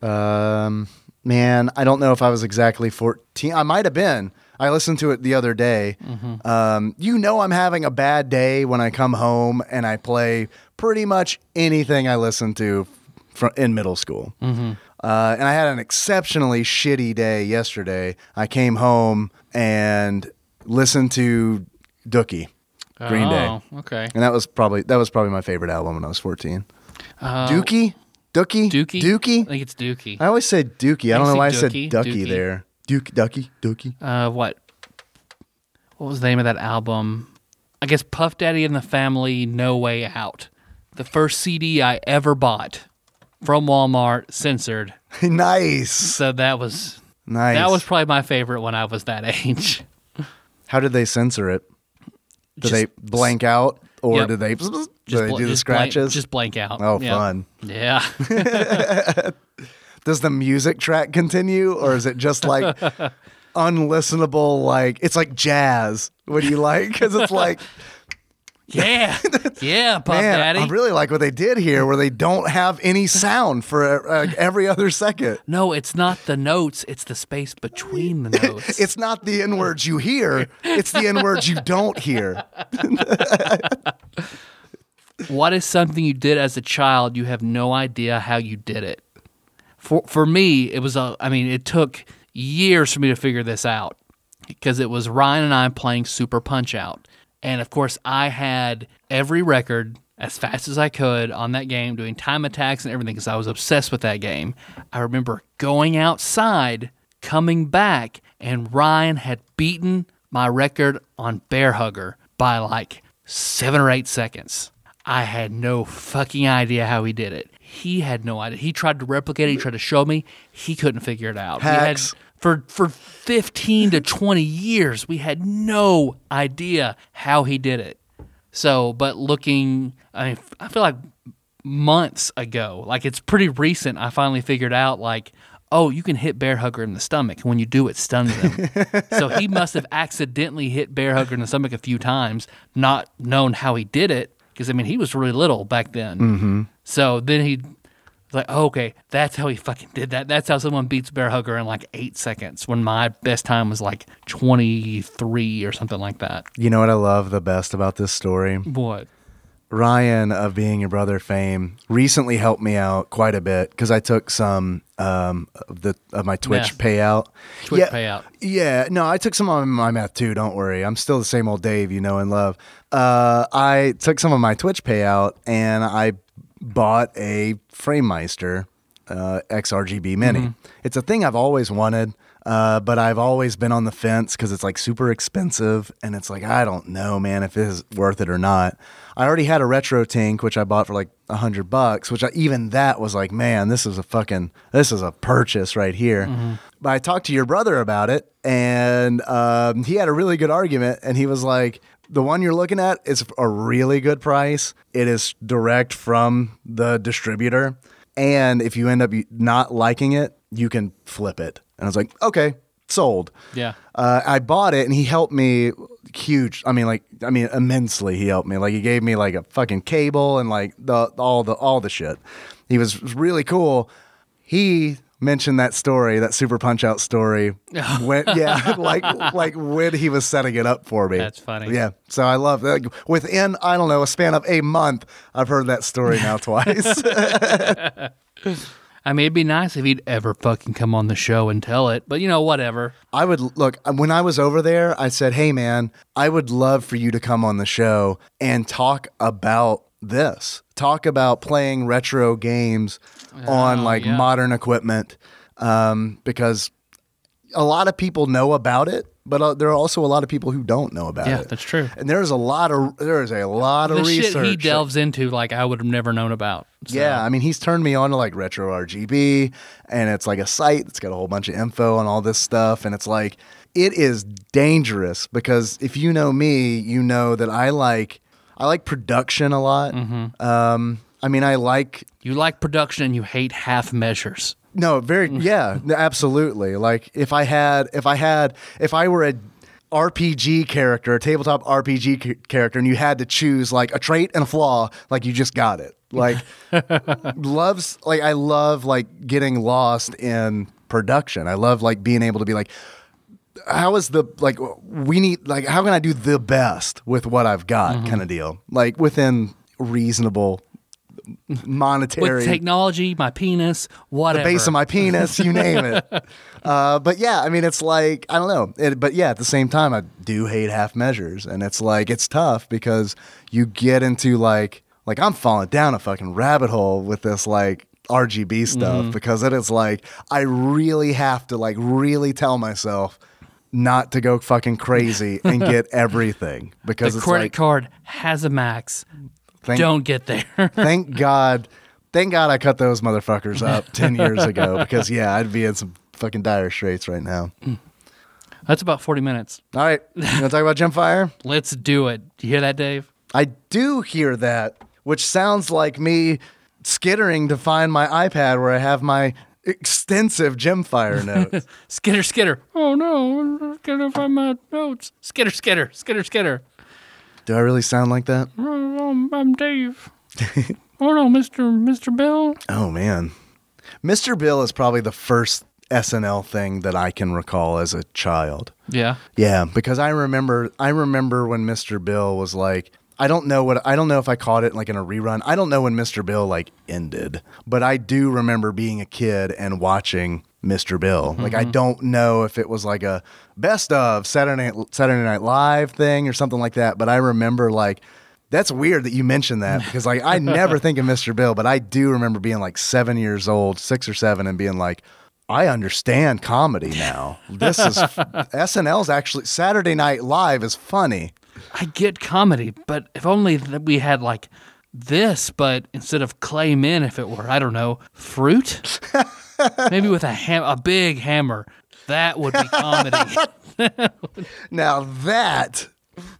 Um, man, I don't know if I was exactly fourteen. I might have been. I listened to it the other day. Um, you know, I'm having a bad day when I come home and I play pretty much anything I listened to fr- in middle school. Uh, and I had an exceptionally shitty day yesterday. I came home and listened to Dookie, Green Day. Oh, okay. And that was probably that was probably my favorite album when I was 14. Uh, Dookie? Dookie? Dookie. I think it's Dookie. I always say Dookie. I I don't know why I said Dookie, Ducky Dookie. there. Duke, Ducky, Dookie. Uh, what? What was the name of that album? I guess Puff Daddy and the Family, No Way Out. The first CD I ever bought from Walmart, censored. nice. So that was Nice. that was probably my favorite when I was that age. How did they censor it? Did Just- they blank out or Yep. did they, Just they bl- do the just blank- scratches? just blank out. oh, Yeah. fun. Yeah. Does the music track continue or is it just like unlistenable like it's like jazz What do you like because it's like Yeah, yeah, Puff man Daddy. i really like what they did here where they don't have any sound for uh, every other second no, it's not the notes; it's the space between the notes. it's not the n words you hear it's the n words you don't hear what is something you did as a child you have no idea how you did it? For for me it was a i mean it took years for me to figure this out because it was ryan and i playing super punch out. And of course i had every record as fast as i could on that game doing time attacks and everything because i was obsessed with that game. I remember going outside coming back and ryan had beaten my record on bear hugger by like seven or eight seconds I had no fucking idea how he did it. He had no idea. He tried to replicate it. He tried to show me. He couldn't figure it out. We had, Hacks. for for fifteen to twenty years, we had no idea how he did it. So, but looking, I mean, I feel like months ago, like it's pretty recent. I finally figured out, like, oh, you can hit Bear Hugger in the stomach. and When you do, it stuns them. so he must have accidentally hit Bear Hugger in the stomach a few times, not known how he did it. Because I mean, he was really little back then. Mm-hmm. So then he was like, oh, okay, that's how he fucking did that. That's how someone beats Bear Hugger in like eight seconds. When my best time was like twenty three or something like that. you know what i love the best about this story What? Ryan of Being Your Brother fame recently helped me out quite a bit because I took some um, of the of my Twitch Meth. payout. Twitch yeah, payout. Yeah, no, I took some of my math too. Don't worry, I'm still the same old Dave you know and love. Uh, I took some of my Twitch payout and I bought a FrameMeister uh, XRGB Mini. Mm-hmm. It's a thing I've always wanted. Uh, but I've always been on the fence because it's like super expensive, and it's like I don't know, man, if it is worth it or not. I already had a RetroTINK which I bought for like a hundred bucks, which I, even that was like, man, this is a fucking this is a purchase right here. But I talked to your brother about it, and um, he had a really good argument, and he was like. The one you're looking at is a really good price. It is direct from the distributor. And if you end up not liking it, you can flip it. And I was like, okay, sold. Yeah. Uh, I bought it and he helped me huge. I mean, like, I mean, immensely. He helped me. Like, he gave me like a fucking cable and like the all the all the shit. He was really cool. He mentioned that story, that Super Punch Out story. when, yeah, like like when he was setting it up for me. That's funny. Yeah. So I love that. Within I don't know a span of a month, I've heard that story now twice. I mean, it'd be nice if he'd ever fucking come on the show and tell it, but you know, whatever. I would look when I was over there. I said, "Hey, man, I would love for you to come on the show and talk about this. Talk about playing retro games on like Oh, yeah. modern equipment, um, because a lot of people know about it, but uh, there are also a lot of people who don't know about Yeah, it. Yeah, that's true. And there's a lot of there is a lot of The research. shit he delves into, like I would have never known about. So, Yeah, I mean, he's turned me on to like retro RGB, and it's like a site that's got a whole bunch of info on all this stuff, and it's like it is dangerous because if you know me, you know that I like I like production a lot. Um, I mean, I like you like production and you hate half measures. No, very mm. yeah, absolutely. Like if I had if I had if I were a RPG character, a tabletop RPG ca- character, and you had to choose like a trait and a flaw, like you just got it. Like loves like I love like getting lost in production. I love like being able to be like how is the like we need like how can I do the best with what I've got mm-hmm. kind of deal. Like within reasonable monetary With technology, my penis, whatever. the base of my penis, you name it. Uh, but yeah, I mean, it's like I don't know. It, but yeah, at the same time, I do hate half measures, and it's like it's tough because you get into like like I'm falling down a fucking rabbit hole with this like RGB stuff because it is like I really have to like really tell myself not to go fucking crazy and get everything because the it's credit like card has a max. Thank, Don't get there. thank God, thank God I cut those motherfuckers up ten years ago because yeah, I'd be in some fucking dire straits right now. Mm. That's about 40 minutes. All right, you want to talk about Gemfire? Let's do it. Do you hear that, Dave? I do hear that, which sounds like me skittering to find my iPad where I have my extensive Gemfire notes. Skitter, skitter. Oh no, I can't find my notes. Skitter, skitter, skitter, skitter. Do I really sound like that? Oh, I'm, Dave. oh no, Mister Mister Bill. Oh man, Mr. Bill is probably the first SNL thing that I can recall as a child. Yeah. Yeah, because I remember I remember when Mr. Bill was like I don't know what I don't know if I caught it like in a rerun. I don't know when Mr. Bill like ended, but I do remember being a kid and watching Mr. Bill. Like I mm-hmm. don't know if it was like a best of Saturday Night, Saturday Night Live thing or something like that, but I remember like that's weird that you mentioned that because like I never think of Mr. Bill, but I do remember being like 7 years old, 6 or 7 and being like I understand comedy now. This is SNL's actually Saturday Night Live is funny. I get comedy, but if only that we had like this, but instead of clay men, if it were, I don't know, fruit, maybe with a ham, a big hammer, that would be comedy. Now that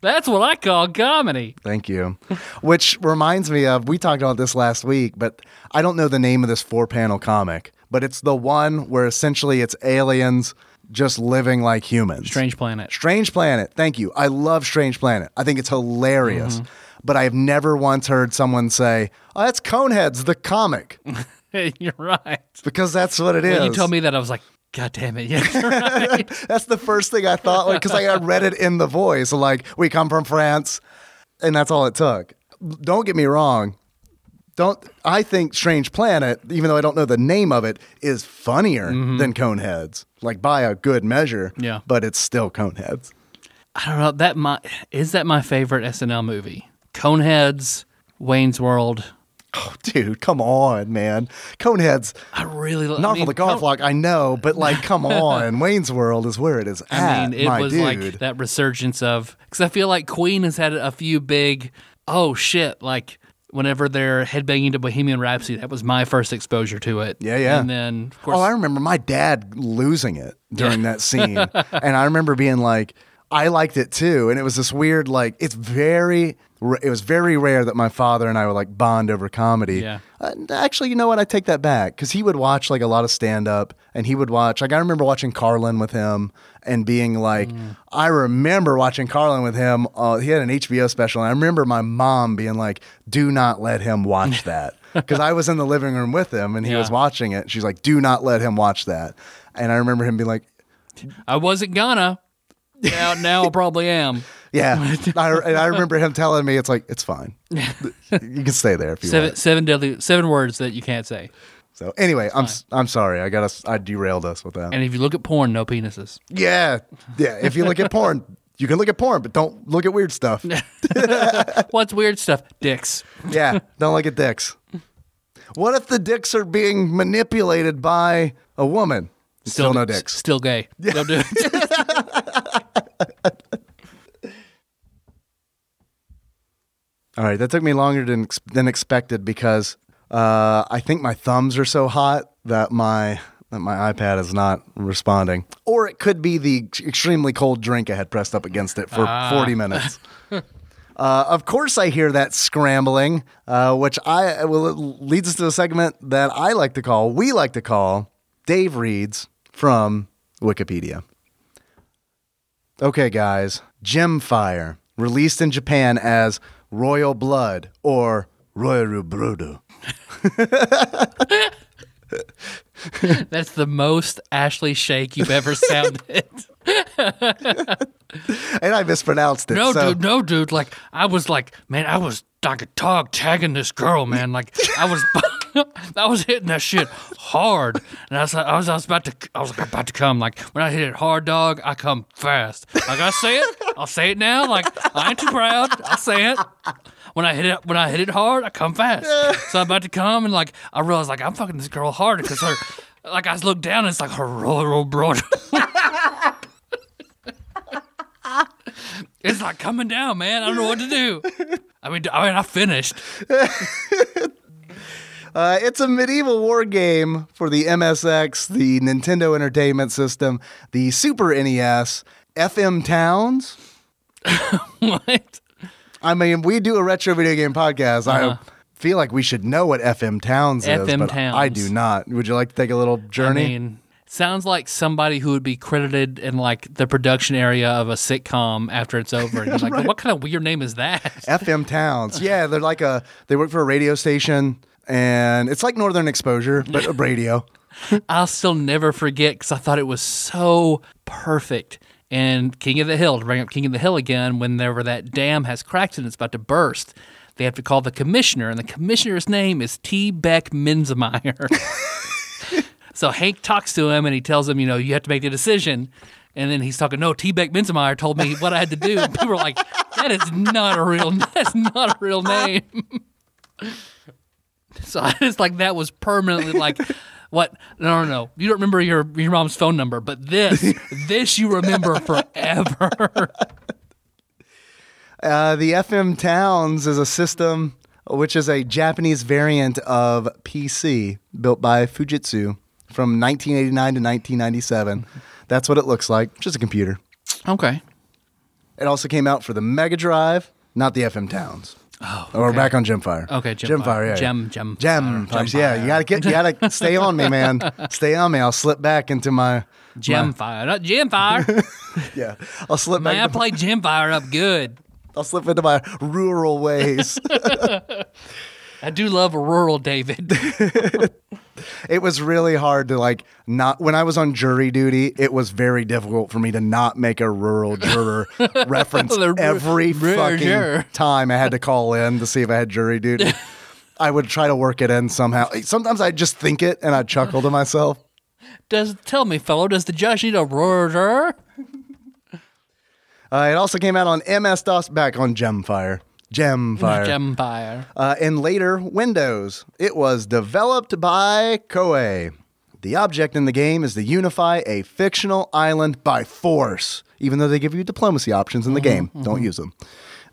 That's what I call comedy. Thank you. Which reminds me of we talked about this last week, but I don't know the name of this four panel comic, but it's the one where essentially it's aliens just living like humans. Strange Planet. Strange Planet. Thank you. I love Strange Planet. I think it's hilarious. Mm-hmm. But I have never once heard someone say, "Oh, that's Coneheads, the comic," You're right. because that's what it is. When you told me that, I was like, God damn it! Yeah, right. That's the first thing I thought because like, I read it in the voice. Like we come from France, and that's all it took. Don't get me wrong. Don't I think Strange Planet, even though I don't know the name of it, is funnier mm-hmm. than Coneheads, like by a good measure. Yeah. but it's still Coneheads. I don't know. That my is that my favorite SNL movie? Coneheads, Wayne's World. Oh, dude, come on, man. Coneheads, I really lo- not I mean, for the Garflock, I know, but like, come on, Wayne's World is where it is I at, mean, it was dude. like that resurgence of because I feel like Queen has had a few big oh shit like whenever they're headbanging to Bohemian Rhapsody that was my first exposure to it. Yeah, yeah. And then of course Oh, I remember my dad losing it during that scene. and I remember being like, I liked it too. And it was this weird, like, it's very, it was very rare that my father and I would like bond over comedy. Yeah. Uh, actually, you know what? I take that back because he would watch like a lot of stand up and he would watch, like, I remember watching Carlin with him and being like, Mm. I remember watching Carlin with him. Uh, he had an HBO special. And I remember my mom being like, do not let him watch that. Because I was in the living room with him and he Yeah. was watching it. She's like, do not let him watch that. And I remember him being like, I wasn't gonna. Now now I probably am. yeah. I, and I remember him telling me, it's like, it's fine. you can stay there if you Seven want. seven deadly seven words that you can't say. So anyway, I'm I'm sorry. I got us. I derailed us with that. And if you look at porn, no penises. yeah, yeah. If you look at porn, you can look at porn, but don't look at weird stuff. What's weird stuff? Dicks. Yeah, don't look at dicks. What if the dicks are being manipulated by a woman? Still, no dicks. Still gay. Don't do it. All right, that took me longer than than expected because uh, I think my thumbs are so hot that my that my iPad is not responding, or it could be the extremely cold drink I had pressed up against it for forty minutes. Uh, of course, I hear that scrambling, uh, which I well it leads us to a segment that I like to call, we like to call, Dave reads from Wikipedia. Okay, guys, Gem Fire, released in Japan as Royal Blood or Royal Brudo. That's the most Ashley Shake you've ever sounded. And I mispronounced it. no, so- dude, no, dude. Like I was like, man, I was like a dog tagging this girl, man. Like I was, I was hitting that shit hard, and I was, I was, I was about to, I was about to come. Like when I hit it hard, dog, I come fast. Like I say it, I'll say it now. Like I ain't too proud. I'll say it. When I hit it, when I hit it hard, I come fast. So I'm about to come, and like I realized, like I'm fucking this girl hard because her, like I look down, and it's like her royal brother. It's like coming down, man. I don't know what to do. I mean, I mean, I finished. Uh, it's a medieval war game for the MSX, the Nintendo Entertainment System, the Super NES, FM Towns. what? I mean, we do a retro video game podcast. Uh-huh. I feel like we should know what FM Towns is, FM Towns. I do not. Would you like to take a little journey? I mean, sounds like somebody who would be credited in like the production area of a sitcom after it's over. And you're like, what kind of weird name is that? FM Towns. Yeah, they're like a they work for a radio station and it's like Northern Exposure, but a radio. I'll still never forget because I thought it was so perfect. And King of the Hill, to bring up King of the Hill again, whenever that dam has cracked and it's about to burst, they have to call the commissioner, and the commissioner's name is T. Beck Minzemeyer. so Hank talks to him and he tells him, you know, you have to make the decision. And then he's talking, no, T. Beck Minzemeyer told me what I had to do. And people are like, that is not a real, that's not a real name. So I like that was permanently like, what? No, no, no. You don't remember your your mom's phone number, but this, this you remember forever. Uh, the FM Towns is a system which is a Japanese variant of PC built by Fujitsu from 1989 to 1997. That's what it looks like, just a computer. okay. It also came out for the Mega Drive, not the FM Towns. Oh, okay. back on Gemfire. Okay, Gemfire. Gemfire. yeah. Gem- Gem- Gem. Fire. Yeah, you gotta get, you gotta stay on me, man. Stay on me. I'll slip back into my Gem fire, not Gem fire. Yeah, I'll slip back. Man, I into, played Gem fire up good. I'll slip into my rural ways. I do love a rural David. it was really hard to like not when I was on jury duty. It was very difficult for me to not make a rural juror reference every fucking juror. time I had to call in to see if I had jury duty. I would try to work it in somehow. Sometimes I'd just think it and I'd chuckle to myself. Does tell me, fellow, does the judge need a rural? Uh, it also came out on MS DOS back on Gemfire. Gemfire. Gem fire. uh, and later Windows. It was developed by Koei. The object in the game is to unify a fictional island by force, even though they give you diplomacy options in the game. Don't use them.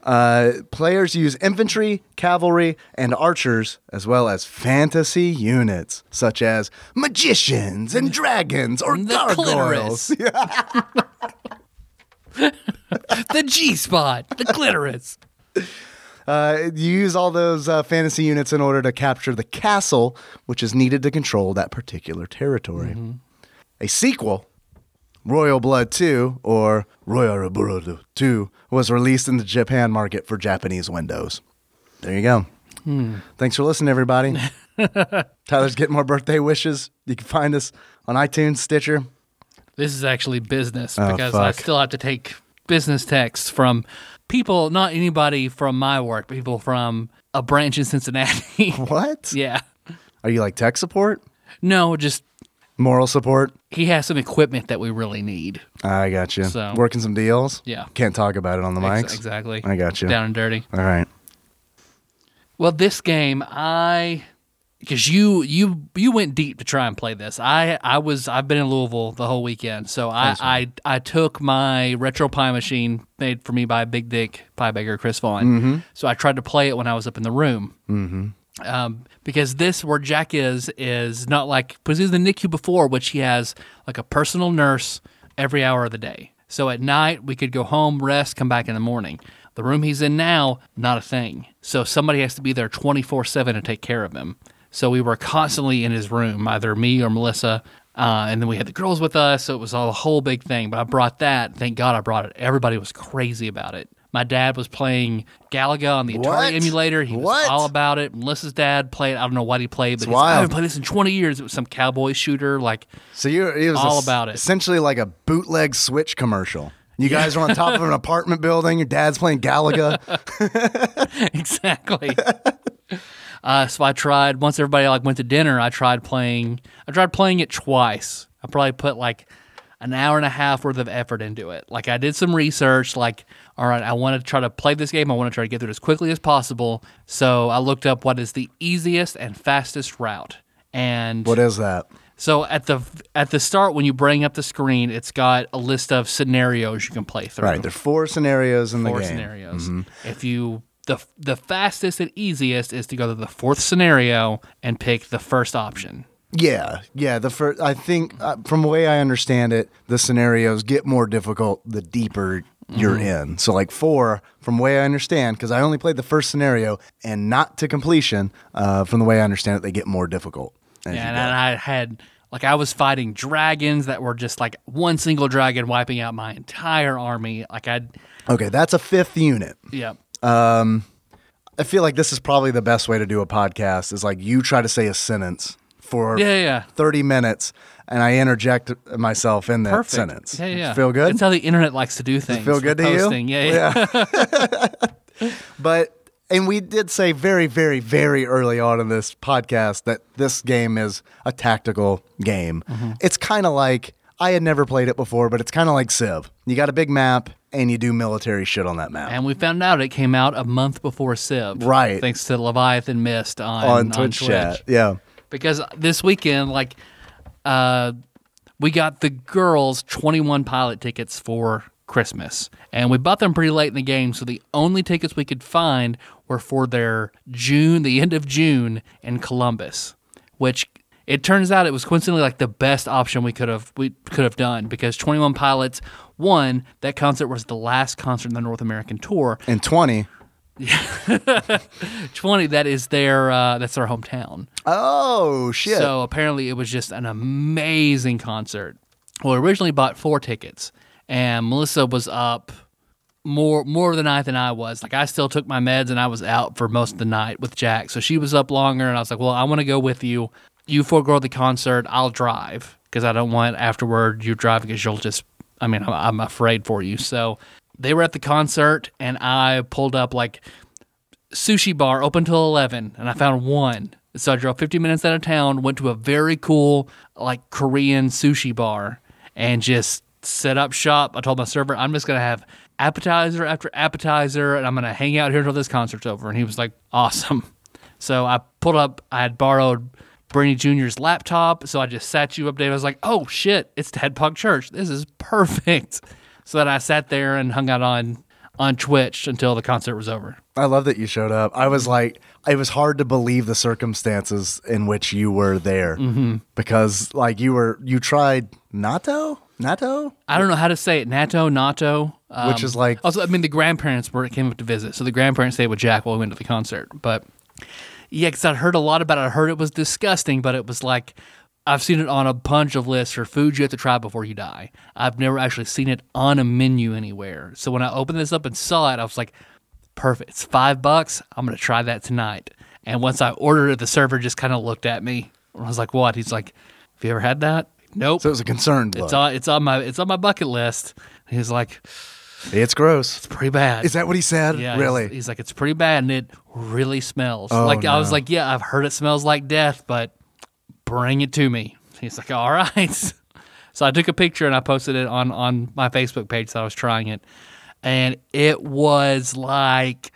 Uh, players use infantry, cavalry, and archers, as well as fantasy units such as magicians and dragons or The gargoyles. the G spot, the clitoris. Uh, you use all those uh, fantasy units in order to capture the castle, which is needed to control that particular territory. A sequel, Royal Blood 2, or Royal Blood 2, was released in the Japan market for Japanese Windows. There you go. Thanks for listening, everybody. Tyler's getting more birthday wishes. You can find us on iTunes, Stitcher. This is actually business Oh, because I still have to take business texts from people, not anybody from my work, people from a branch in Cincinnati. What? yeah. Are you like tech support? No, just Moral support? he has some equipment that we really need. I got you. So- Working some deals? Yeah. Can't talk about it on the Ex- mics. exactly. I got you. Down and dirty. All right. Well, this game, I because you you you went deep to try and play this. I I was I've been in Louisville the whole weekend, so I I, I took my RetroPie machine made for me by Big Dick Pie Baker Chris Vaughn. So I tried to play it when I was up in the room. Mm-hmm. Um, because this where Jack is is not like because he's in the NICU before, which he has like a personal nurse every hour of the day. So at night we could go home, rest, come back in the morning. The room he's in now, not a thing. So somebody has to be there twenty four seven to take care of him. So we were constantly in his room, either me or Melissa. Uh, and then we had the girls with us, so it was all a whole big thing. But I brought that. Thank God I brought it. Everybody was crazy about it. My dad was playing Galaga on the Atari What? emulator. He was What? all about it. Melissa's dad played. I don't know what he played, but I haven't played this in 20 years. It was some cowboy shooter. Like, So you it was All es- about it. Essentially like a bootleg Switch commercial. You guys are on top of an apartment building. Your dad's playing Galaga. exactly. uh, so I tried once everybody like went to dinner. I tried playing. I tried playing it twice. I probably put like an hour and a half worth of effort into it. Like I did some research. Like, all right, I want to try to play this game. I want to try to get through it as quickly as possible. So I looked up what is the easiest and fastest route. And what is that? so at the at the start when you bring up the screen, it's got a list of scenarios you can play through Right. There are four scenarios in four the game. Four scenarios. If you the the fastest and easiest is to go to the fourth scenario and pick the first option. Yeah, yeah. The first, I think, uh, from the way I understand it, the scenarios get more difficult the deeper you're in. So like four, from the way I understand, because I only played the first scenario and not to completion. Uh, from the way I understand it, they get more difficult. Yeah, and. I had like I was fighting dragons that were just like one single dragon wiping out my entire army. Like I'd okay, that's a fifth unit. Yeah. I feel like this is probably the best way to do a podcast. Is like you try to say a sentence for Yeah, yeah, yeah. thirty minutes, and I interject myself in that Perfect. sentence. Yeah, yeah. Feel good? It's how the internet likes to do things. feel good to you? posting. Yeah, yeah. But and we did say very, very, very early on in this podcast that this game is a tactical game. Mm-hmm. It's kind of like I had never played it before, but it's kind of like Civ. You got a big map and you do military shit on that map. And we found out it came out a month before Civ. Right. Thanks to Leviathan Mist on, on Twitch, chat, yeah. because this weekend, like, uh, we got the girls 21 pilot tickets for Christmas, and we bought them pretty late in the game. So the only tickets we could find were for their June, the end of June in Columbus, which it turns out it was coincidentally like the best option we could have we could have done because 21 Pilots, one that concert was the last concert in the North American tour. And twenty. 20 that is their uh, that's their hometown. Oh shit! So apparently it was just an amazing concert. Well, I originally bought four tickets, and Melissa was up more more of the night than I was. Like I still took my meds, and I was out for most of the night with Jack. So she was up longer, and I was like, "Well, I want to go with you. You forego the concert. I'll drive because I don't want afterward you driving because you'll just. I mean, I'm, afraid for you." So they were at the concert, and I pulled up like sushi bar open till 11 and i found one. So i drove 50 minutes out of town went to a very cool like korean sushi bar and just set up shop. I told my server i'm just going to have appetizer after appetizer and i'm going to hang out here until this concert's over. And he was like awesome. So i pulled up i had borrowed Bernie Jr.'s laptop, so I just sat you updated. I was like, "Oh shit, it's Tadpog Church. This is perfect." So then I sat there and hung out on on Twitch until the concert was over. I love that you showed up. I was like, it was hard to believe the circumstances in which you were there Mm-hmm. because, like, you were you tried natto, natto. I don't know how to say it. Nato, Nato, um, Which is like- Also, I mean, the grandparents were came up to visit, so the grandparents stayed with Jack while we went to the concert. But yeah, because I'd heard a lot about it. I heard it was disgusting, but it was like I've seen it on a bunch of lists for foods you have to try before you die. I've never actually seen it on a menu anywhere. So when I opened this up and saw it, I was like, perfect. It's five bucks. I'm gonna try that tonight. And once I ordered it, the server just kind of looked at me. I was like, "What?" He's like, "Have you ever had that?" Nope. So it was a concerned look. It's on it's on my it's on my bucket list. He's like, it's gross. it's pretty bad. Is that what he said? yeah, really? He's, like, it's pretty bad and it really smells. Oh, like I was like, yeah, I've heard it smells like death, but bring it to me. He's like, all right. so I took a picture and I posted it on on my Facebook page. So I was trying it, and it was like,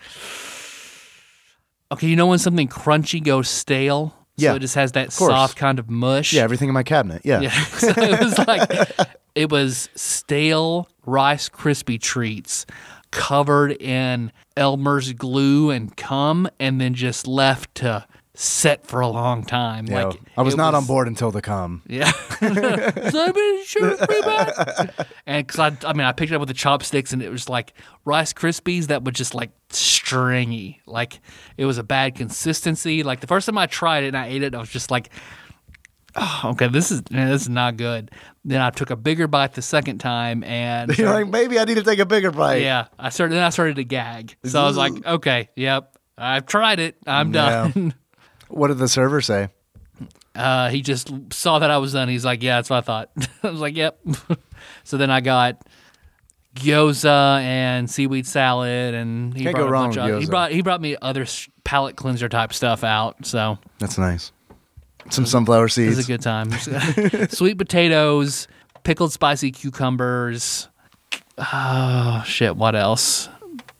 okay, you know when something crunchy goes stale. Yeah, So it just has that soft kind of mush. yeah, everything in my cabinet. Yeah. Yeah. So it was like it was stale Rice Krispie treats covered in Elmer's glue and cum and then just left to set for a long time. Yeah. Like I was not on board until the come. Yeah. so I mean, sure, pretty bad. And because I, I mean, I picked it up with the chopsticks, and it was like Rice Krispies that were just like stringy. Like it was a bad consistency. Like the first time I tried it and I ate it, I was just like, oh, okay, this is man, this is not good. Then I took a bigger bite the second time, and You're like, maybe I need to take a bigger bite. yeah, I started. Then I started to gag. So I was like, okay, yep, I've tried it. I'm Yeah. What did the server say? Uh, he just saw that I was done. He's like, "Yeah, that's what I thought." I was like, "Yep." so then I got gyoza and seaweed salad, and he Can't brought go wrong of, He brought he brought me other palate cleanser type stuff out. So That's nice. Some sunflower seeds. it was a good time. Sweet potatoes, pickled spicy cucumbers. Oh shit! What else?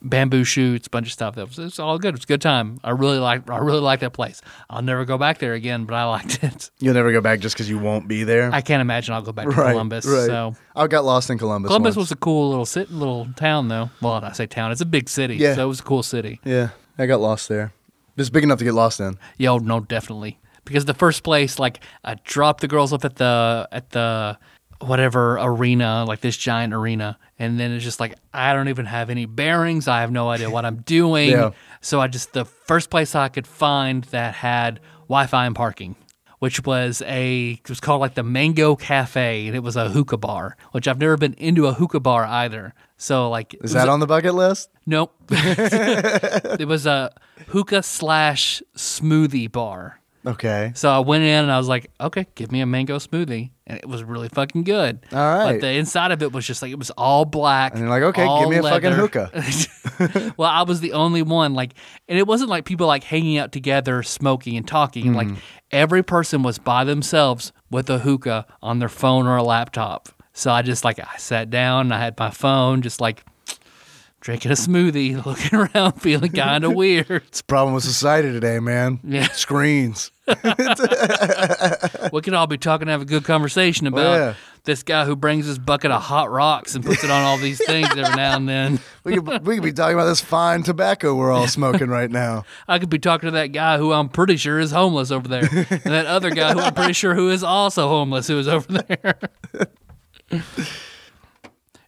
Bamboo shoots, bunch of stuff. That was it's all good. It was a good time. I really like I really like that place. I'll never go back there again, but I liked it. You'll never go back just because you won't be there. I can't imagine I'll go back to right, Columbus. Right. So I got lost in Columbus. Columbus once. was a cool little sit, little town, though. Well, I say town; it's a big city. Yeah. so it was a cool city. Yeah, I got lost there. Just big enough to get lost in. Yeah, oh, no, definitely. Because the first place, like, I dropped the girls off at the at the whatever arena, like this giant arena. And then it's just like, I don't even have any bearings. I have no idea what I'm doing. Yeah. So I just, the first place I could find that had Wi Fi and parking, which was a, it was called like the Mango Cafe, and it was a hookah bar, which I've never been into a hookah bar either. So, like, is that a- on the bucket list? Nope. it was a hookah slash smoothie bar. Okay. So I went in and I was like, okay, give me a mango smoothie. And it was really fucking good. All right. But the inside of it was just like, it was all black. And you're like, okay, give me a fucking hookah. well, I was the only one. Like, and it wasn't like people like hanging out together, smoking and talking. Like, Mm-hmm. every person was by themselves with a hookah on their phone or a laptop. So I just like, I sat down, I had my phone, just like drinking a smoothie, looking around, feeling kind of weird. It's a problem with society today, man. Yeah. Screens. we could all be talking, and have a good conversation oh, about yeah. this guy who brings his bucket of hot rocks and puts it on all these things every now and then. We could, we could be talking about this fine tobacco we're all smoking right now. I could be talking to that guy who I'm pretty sure is homeless over there, and that other guy who I'm pretty sure who is also homeless who is over there.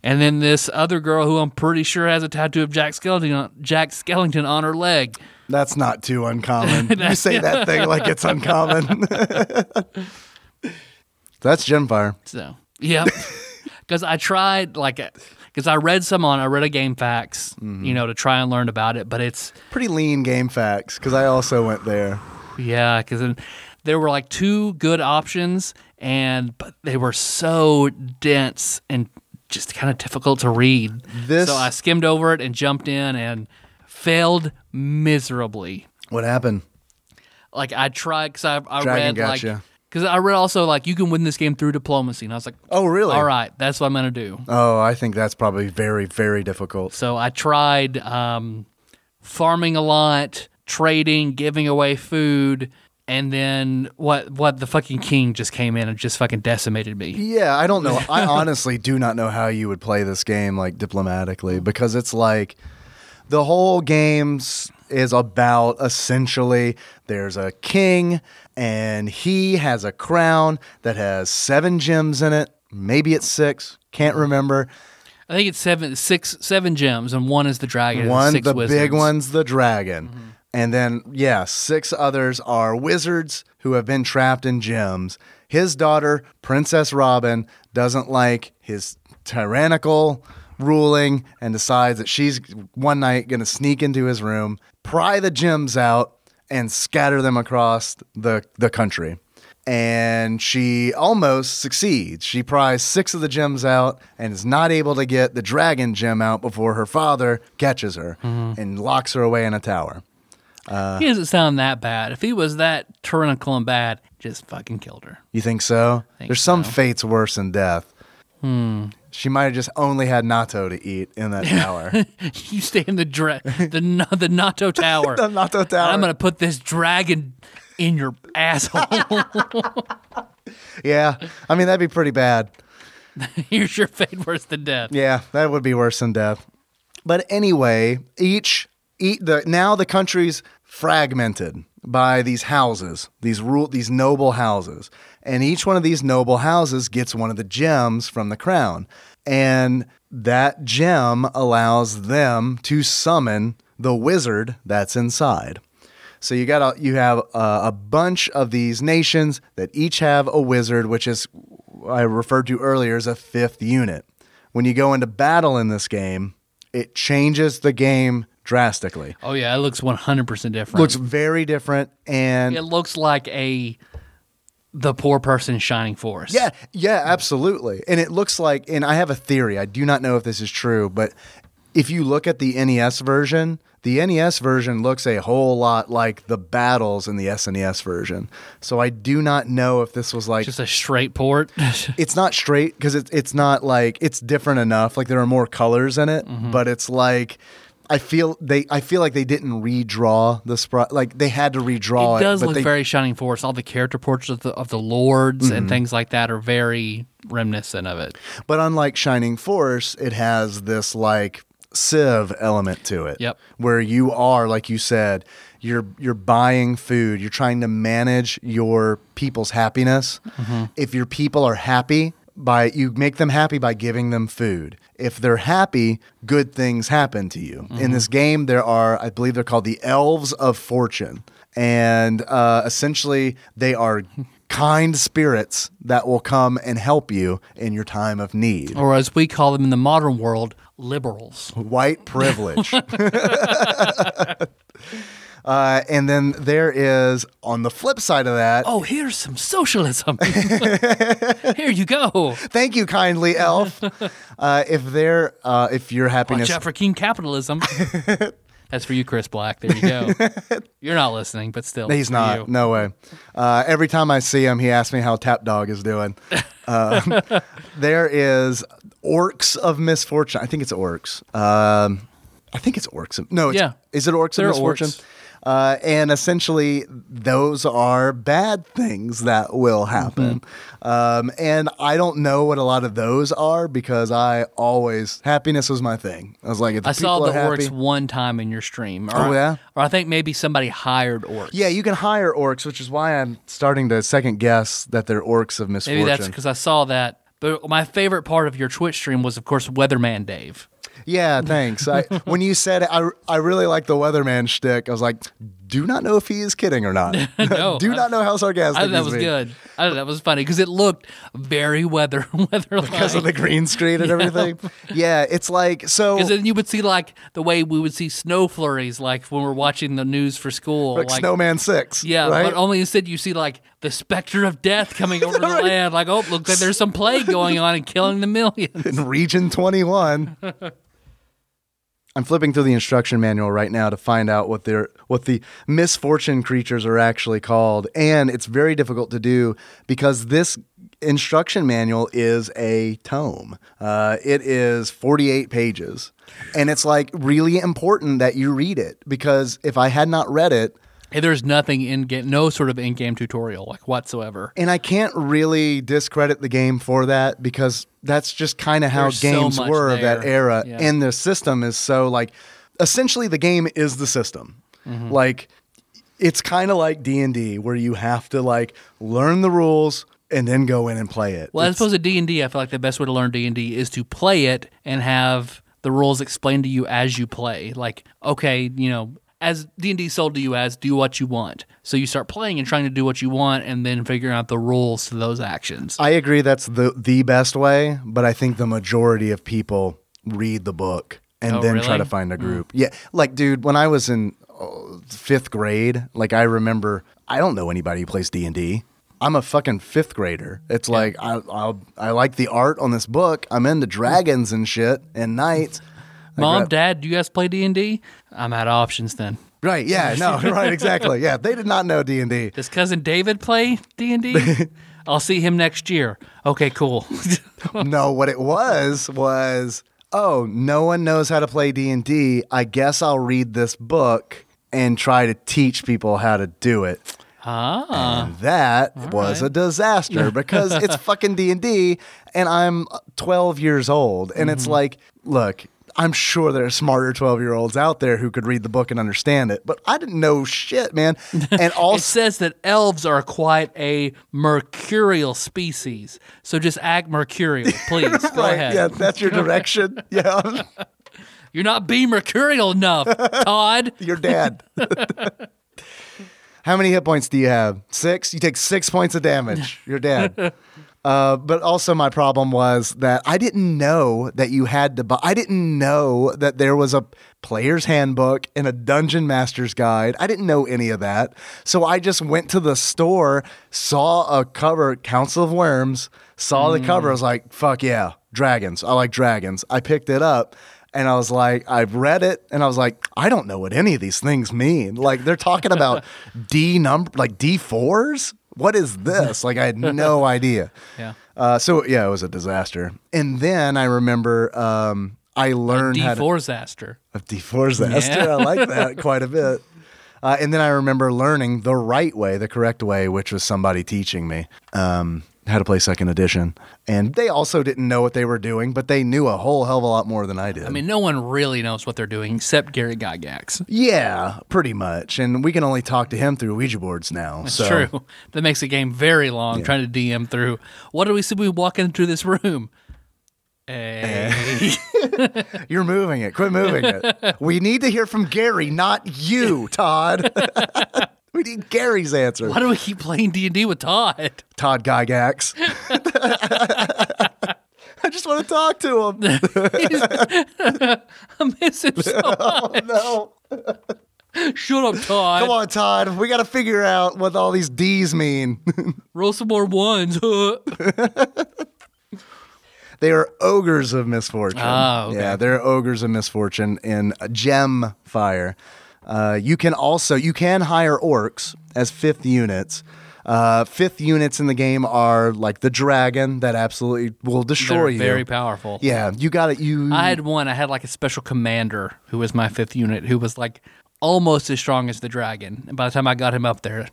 And then this other girl who I'm pretty sure has a tattoo of Jack Skellington on, Jack Skellington on her leg. That's not too uncommon. you say that thing like it's uncommon. That's Gemfire. So, yep. Because I tried, like, uh, because I read some on, I read a GameFAQs, mm-hmm. you know, to try and learn about it, but it's, Pretty lean GameFAQs because I also went there. yeah, because there were like two good options, and, but they were so dense and just kind of difficult to read. This- so I skimmed over it and jumped in and failed miserably. What happened? Like, I tried, because I, I Dragon read, got like, because I read also, like, you can win this game through diplomacy. And I was like, Oh, really? all right, that's what I'm going to do. Oh, I think that's probably very, very difficult. So I tried um, farming a lot, trading, giving away food, and then what? What the fucking king just came in and just fucking decimated me. Yeah, I don't know. I honestly do not know how you would play this game like diplomatically because it's like the whole game's is about essentially there's a king and he has a crown that has seven gems in it. Maybe it's six. Can't remember. I think it's seven, six, seven gems, and one is the dragon. One, the wizards. big one's the dragon. Mm-hmm. And then, yeah, six others are wizards who have been trapped in gems. His daughter, Princess Robin, doesn't like his tyrannical ruling and decides that she's one night going to sneak into his room, pry the gems out, and scatter them across the, the country. And she almost succeeds. She pries six of the gems out and is not able to get the dragon gem out before her father catches her mm-hmm. and locks her away in a tower. Uh, he doesn't sound that bad. If he was that tyrannical and bad, just fucking killed her. You think so? Think There's some fates worse than death. Hmm. She might have just only had natto to eat in that tower. you stay in the dra- the Na- the Nato Tower. the natto tower. I'm gonna put this dragon in your asshole. yeah, I mean that'd be pretty bad. Here's your fate worse than death. Yeah, that would be worse than death. But anyway, each eat the now the country's fragmented by these houses, these rule these noble houses. And each one of these noble houses gets one of the gems from the crown. And that gem allows them to summon the wizard that's inside. So you got a, you have a, a bunch of these nations that each have a wizard, which is I referred to earlier as a fifth unit. When you go into battle in this game, it changes the game drastically. Oh yeah, it looks 100% different. Looks very different, and it looks like a the poor person Shining Force. Yeah, yeah, absolutely. And it looks like, and I have a theory. I do not know if this is true, but if you look at the NES version, the NES version looks a whole lot like the battles in the SNES version. So I do not know if this was like just a straight port. it's not straight because it's it's not like it's different enough. Like there are more colors in it, Mm-hmm. but it's like. I feel they. I feel like they didn't redraw the sprite. Like they had to redraw it it. does but look they, very Shining Force. All the character portraits of the, of the lords Mm-hmm. and things like that are very reminiscent of it. But unlike Shining Force, it has this like Civ element to it. Yep. Where you are, like you said, you're you're buying food. You're trying to manage your people's happiness. Mm-hmm. If your people are happy, by you make them happy by giving them food. If they're happy, good things happen to you. In this game, there are, I believe, they're called the Elves of Fortune, and uh, essentially they are kind spirits that will come and help you in your time of need. Or as we call them in the modern world, liberals. White privilege. Uh, and then there is on the flip side of that. Oh, here's some socialism. Here you go. Thank you, kindly elf. uh, if they're uh, if your happiness Watch out for King capitalism. That's for you, Chris Black. There you go. You're not listening, but still. He's not. you. No way. Uh, every time I see him, he asks me how Tadpog is doing. Uh, there is Orcs of Misfortune. I think it's Orcs. Um, I think it's Orcs. Of, no, it's, Yeah. Is it Orcs They're of Misfortune? orcs. Uh, and essentially, those are bad things that will happen. Mm-hmm. Um, and I don't know what a lot of those are because I always happiness was my thing. I was like, if the I saw the happy, orcs one time in your stream. Or, Oh, yeah? Or I think maybe somebody hired orcs. Yeah, you can hire orcs, which is why I'm starting to second guess that they're orcs of misfortune. Maybe that's because I saw that. But my favorite part of your Twitch stream was, of course, Weatherman Dave. Yeah, thanks. I, when you said I, I really like the weatherman shtick. I was like, do not know if he is kidding or not. No, do I- not know how sarcastic I thought that was being. good. I thought that was funny because it looked very weather weather Because of the green screen and everything. Yeah, it's like, so. Because then you would see like the way we would see snow flurries, like when we're watching the news for school. like, Snowman 6. Yeah, right? but only instead you see like the specter of death coming over the land. Like, oh, looks like there's some plague going on and killing the millions. in Region 21. I'm flipping through the instruction manual right now to find out what their what the misfortune creatures are actually called, and it's very difficult to do because this instruction manual is a tome. Uh, it is 48 pages, and it's like really important that you read it because if I had not read it, there's nothing in game, no sort of in-game tutorial like whatsoever. and I can't really discredit the game for that because that's just kind of how There's games much were of that era. Yeah. And the system is so like essentially the game is the system. Mm-hmm. Like it's kind of like D&D where you have to like learn the rules and then go in and play it. Well, as It's- opposed to D and D, I feel like the best way to learn D and D is to play it and have the rules explained to you as you play. Like, okay, you know, as D and D sold to you as do what you want. So you start playing and trying to do what you want, and then figuring out the rules to those actions. I agree that's the the best way, but I think the majority of people read the book and Oh, then try to find a group. Yeah, like dude, when I was in uh, fifth grade, like I remember, I don't know anybody who plays D and D. I'm a fucking fifth grader. It's like I I'll, I like the art on this book. I'm into dragons and shit and knights. Mom, Dad, do you guys play D and D? I'm out of options then. right? Yeah, no, right, exactly. Yeah, they did not know D and D. Does cousin David play D and D? I'll see him next year. Okay, cool. no, what it was was, oh, no one knows how to play D&D. I guess I'll read this book and try to teach people how to do it. ah, And that was a disaster because it's fucking D&D and I'm 12 years old and it's like, look, I'm sure there are smarter 12-year-olds out there who could read the book and understand it, but I didn't know shit, man. And it says that elves are quite a mercurial species. So just act mercurial, please. Go ahead. yeah, that's your direction. yeah. You're not being mercurial enough, Todd. Your dad. How many hit points do you have? Six? You take six points of damage. You're dead. Uh, but also, my problem was that I didn't know that you had to buy. I didn't know that there was a player's handbook and a dungeon master's guide. I didn't know any of that. So I just went to the store, saw a cover, Council of Wyrms, saw the cover. I was like, fuck yeah, dragons. I like dragons. I picked it up. And I was like, I've read it, and I was like, I don't know what any of these things mean. Like they're talking about D number, like D fours. What is this? Like I had no idea. Yeah. Uh, so yeah, it was a disaster. And then I remember um, I learned how to D4 Zaster. of D4's disaster. Yeah. I like that quite a bit. Uh, and then I remember learning the right way, the correct way, which was somebody teaching me. Um, how to play second edition. And they also didn't know what they were doing, but they knew a whole hell of a lot more than I did. I mean, no one really knows what they're doing except Gary Gygax. yeah, pretty much. And we can only talk to him through Ouija boards now. That's so true. That makes the game very long trying to DM through. What do we see when we walk into this room? Eh. Hey. you're moving it. Quit moving it. we need to hear from Gary, not you, Todd. we need Gary's answer. Why do we keep playing D and D with Todd? Todd Gygax. I just want to talk to him. I miss him so much. no. Shut up, Todd. Come on, Todd. We got to figure out what all these D's mean. Roll some more ones. they are ogres of misfortune. Ah, okay. Yeah, they're ogres of misfortune in Gemfire. Uh, you can also you can hire orcs as fifth units. Uh, fifth units in the game are like the dragon that absolutely will destroy They're you. very powerful. yeah, you got it. You I had one. I had like a special commander who was my fifth unit, who was like almost as strong as the dragon. And by the time I got him up there,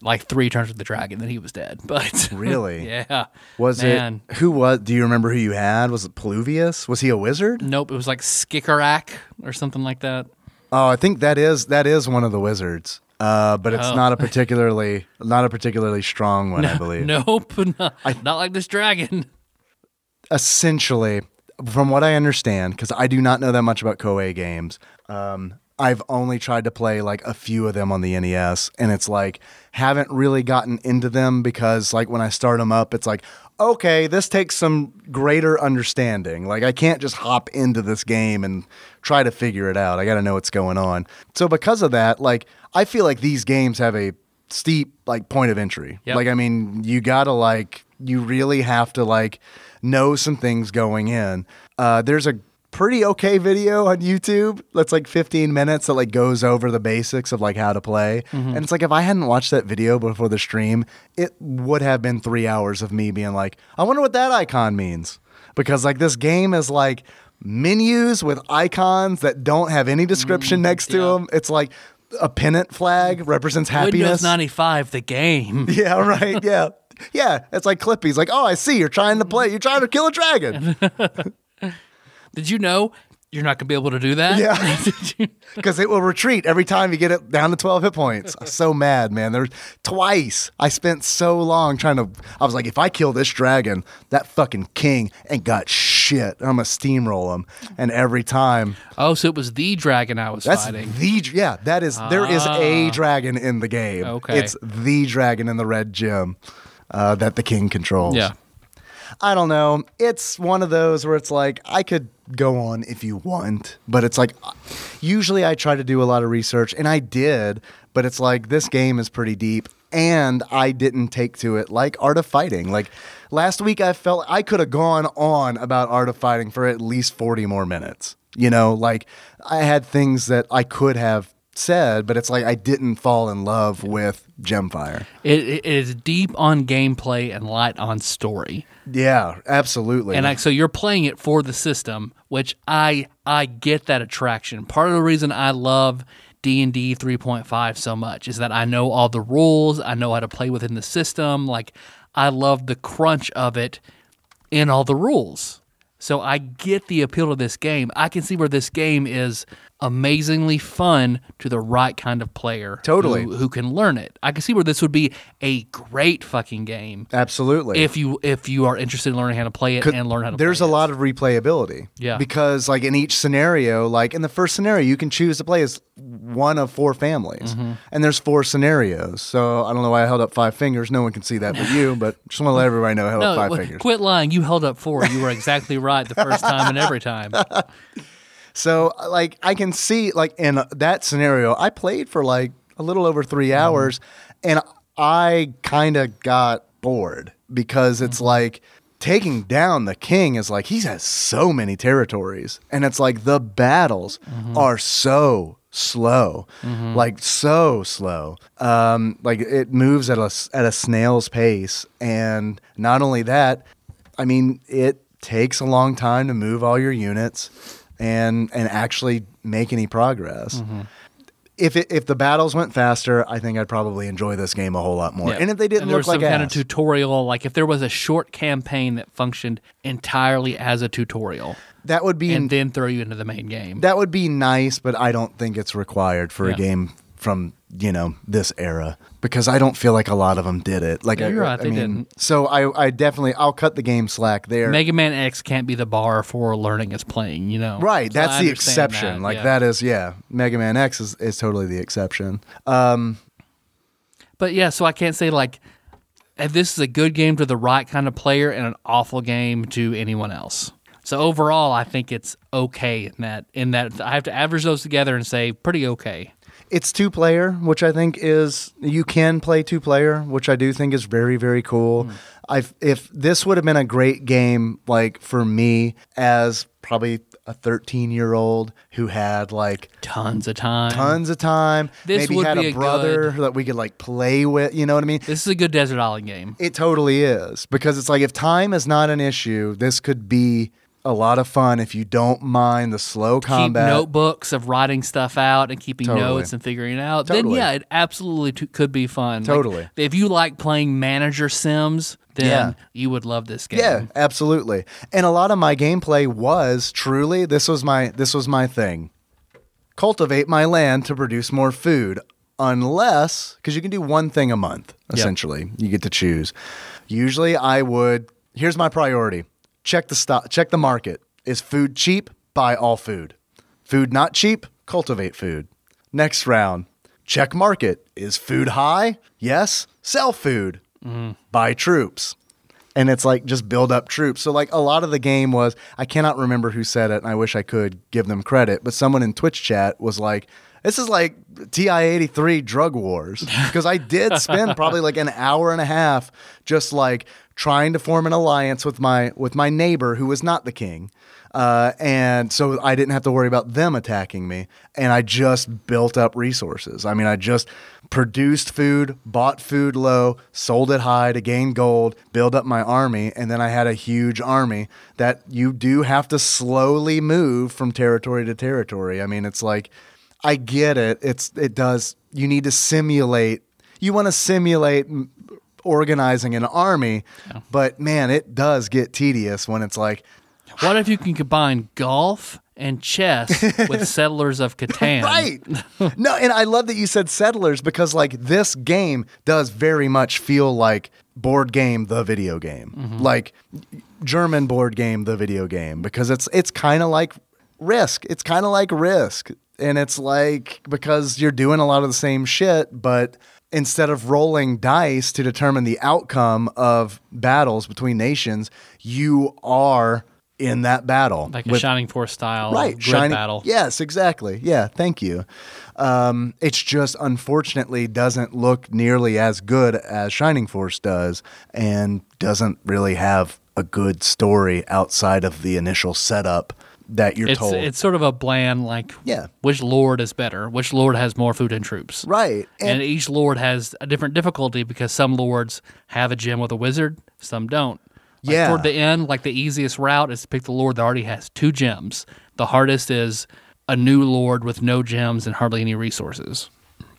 like three turns with the dragon, then he was dead. But Really? yeah. was Man. it who was? Do you remember who you had? Was it Pluvius? Was he a wizard? Nope, it was like Skikarak or something like that. Oh, I think that is that is one of the wizards. Uh, but it's Oh. not a particularly not a particularly strong one, I believe. Nope, not, not like this dragon. Essentially, from what I understand, because I do not know that much about Koei games, um, I've only tried to play like a few of them on the NES, and it's like haven't really gotten into them because like when I start them up, it's like okay, this takes some greater understanding. Like I can't just hop into this game and try to figure it out. I got to know what's going on. So because of that, like I feel like these games have a steep like point of entry. Yep. Like I mean, you got to like you really have to like know some things going in. Uh, there's a pretty okay video on YouTube that's like 15 minutes that like goes over the basics of like how to play. Mm-hmm. And it's like if I hadn't watched that video before the stream, it would have been 3 hours of me being like, I wonder what that icon means. Because like this game is like menus with icons that don't have any description mm, next to yeah. them. It's like a pennant flag represents happiness. Windows 95, the game. Yeah, right. Yeah. Yeah. It's like Clippy's like, oh, I see. You're trying to play. You're trying to kill a dragon. Did you know you're not going to be able to do that? Yeah. Because it will retreat every time you get it down to 12 hit points. I'm so mad, man. There's twice I spent so long trying to. I was like, if I kill this dragon, that fucking king ain't got shit. I'm going to steamroll him. And every time, oh, so it was the dragon I was that's fighting. the. Yeah, that is. There is a dragon in the game. Okay. It's the dragon in the red gym uh, that the king controls. Yeah. I don't know. It's one of those where it's like I could go on if you want, but it's like uh, usually I try to do a lot of research and I did, but it's like this game is pretty deep and I didn't take to it like Art of Fighting. Like last week I felt I could have gone on about Art of Fighting for at least 40 more minutes. You know, like I had things that I could have said, but it's like I didn't fall in love with Gemfire. It, it is deep on gameplay and light on story. Yeah, absolutely. And I, so you're playing it for the system, which I I get that attraction. Part of the reason I love D&D 3.5 so much is that I know all the rules, I know how to play within the system, like I love the crunch of it in all the rules. So I get the appeal of this game. I can see where this game is amazingly fun to the right kind of player. Totally. Who, who can learn it. I can see where this would be a great fucking game absolutely. if you if you are interested in learning how to play it and learn how to there's a it. lot of replayability Yeah. because like in each scenario like in the first scenario you can choose to play as one of four families Mm-hmm. and there's four scenarios so i don't know why i held up five fingers no one can see that but you but just want to let everybody know i held No, up five w- fingers quit lying. You held up four. You were exactly right the first time and every time. so like i can see like in that scenario i played for like a little over 3 Mm-hmm. hours and i kind of got bored because it's Mm-hmm. like taking down the king is like he has so many territories and it's like the battles Mm-hmm. are so slow like so slow um like it moves at a at a snail's pace and not only that i mean it takes a long time to move all your units and and actually make any progress if it, if the battles went faster, I think I'd probably enjoy this game a whole lot more. Yeah. And if they didn't And there look was like some kind of tutorial, like if there was a short campaign that functioned entirely as a tutorial, that would be and then throw you into the main game. that would be nice, but I don't think it's required for Yeah. a game from you know this era because I don't feel like a lot of them did it. Like Yeah, I, you're right, I they mean, didn't. so I I definitely I'll cut the game slack there. Mega Man X can't be the bar for learning as playing, you know? Right, So that's I the exception. that, like yeah. that is yeah. Mega Man X is, is totally the exception. Um, But yeah, so I can't say like if this is a good game to the right kind of player and an awful game to anyone else. So overall, I think it's okay in that in that I have to average those together and say pretty okay. It's two player, which I think is you can play two player, which I do think is very very cool. Hmm. I if this would have been a great game like for me as probably a 13 year old who had like Tons of time. tons of time, This maybe would had be a a brother good- that we could like play with, you know what I mean? This is a good Desert Island game. It totally is because it's like if time is not an issue, this could be a lot of fun if you don't mind the slow combat. Keep notebooks of writing stuff out and keeping Totally. notes and figuring it out. Totally. Then yeah, it absolutely t- could be fun. Like, Totally. if you like playing manager sims, then Yeah. you would love this game. Yeah, absolutely. And a lot of my gameplay was truly this was my this was my thing. Cultivate my land to produce more food unless cuz you can do one thing a month essentially. You get to choose. Usually I would here's my priority. Check the stock check the market. Is food cheap? Buy all food. Food not cheap? Cultivate food. Next round. Check market. Is food high? Yes. Sell food. Mm-hmm. Buy troops and it's like just build up troops. So like a lot of the game was I cannot remember who said it, and I wish I could give them credit, but someone in Twitch chat was like, "This is like TI eighty three drug wars," because I did spend probably like an hour and a half just like trying to form an alliance with my with my neighbor who was not the king. Uh, and so I didn't have to worry about them attacking me. And I just built up resources. I mean, I just produced food, bought food low, sold it high to gain gold, build up my army. And then I had a huge army that you do have to slowly move from territory to territory. I mean, it's like, I get it. It's, it does, you need to simulate, you want to simulate organizing an army, but man, it does get tedious when it's like, What if you can combine golf and chess with Settlers of Catan? Right. no, and I love that you said settlers because like this game does very much feel like board game the video game. Mm-hmm. Like German board game the video game because it's it's kind of like risk. It's kind of like risk and it's like because you're doing a lot of the same shit but instead of rolling dice to determine the outcome of battles between nations, you are in that battle Like a with- Shining Force style right shining battle. yes exactly yeah thank you um, it's just unfortunately doesn't look nearly as good as shining force does and doesn't really have a good story outside of the initial setup that you're It's told it's sort of a bland like Yeah. which lord is better, which lord has more food and troops. right And, and, each lord has a different difficulty because some lords have a gem with a wizard, some don't. Like Yeah. Toward the end, like the easiest route is to pick the lord that already has two gems. The hardest is a new lord with no gems and hardly any resources.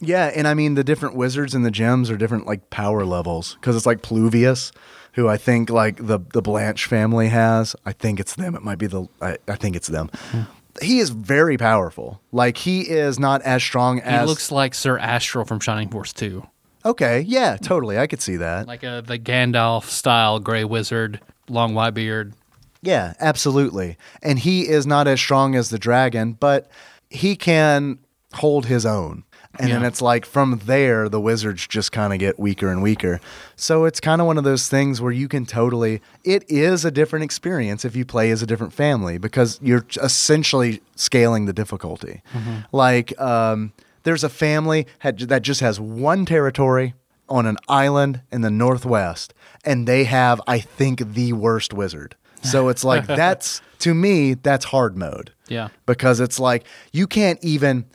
yeah and i mean the different wizards and the gems are different like power levels because it's like pluvius who i think like the the blanche family has i think it's them it might be the i, I think it's them hmm. he is very powerful like he is not as strong as He looks like Sir Astral from Shining Force 2. Okay, yeah, totally. I could see that. Like a, the Gandalf style gray wizard, long white beard. yeah, absolutely. And he is not as strong as the dragon, but he can hold his own. And then it's like from there, the wizards just kind of get weaker and weaker. So it's kind of one of those things where you can totally, it is a different experience if you play as a different family because you're essentially scaling the difficulty. Like, um, there's a family had, that just has one territory on an island in the northwest, and they have, I think, the worst wizard. So it's like that's to me that's hard mode. Yeah. Because it's like you can't even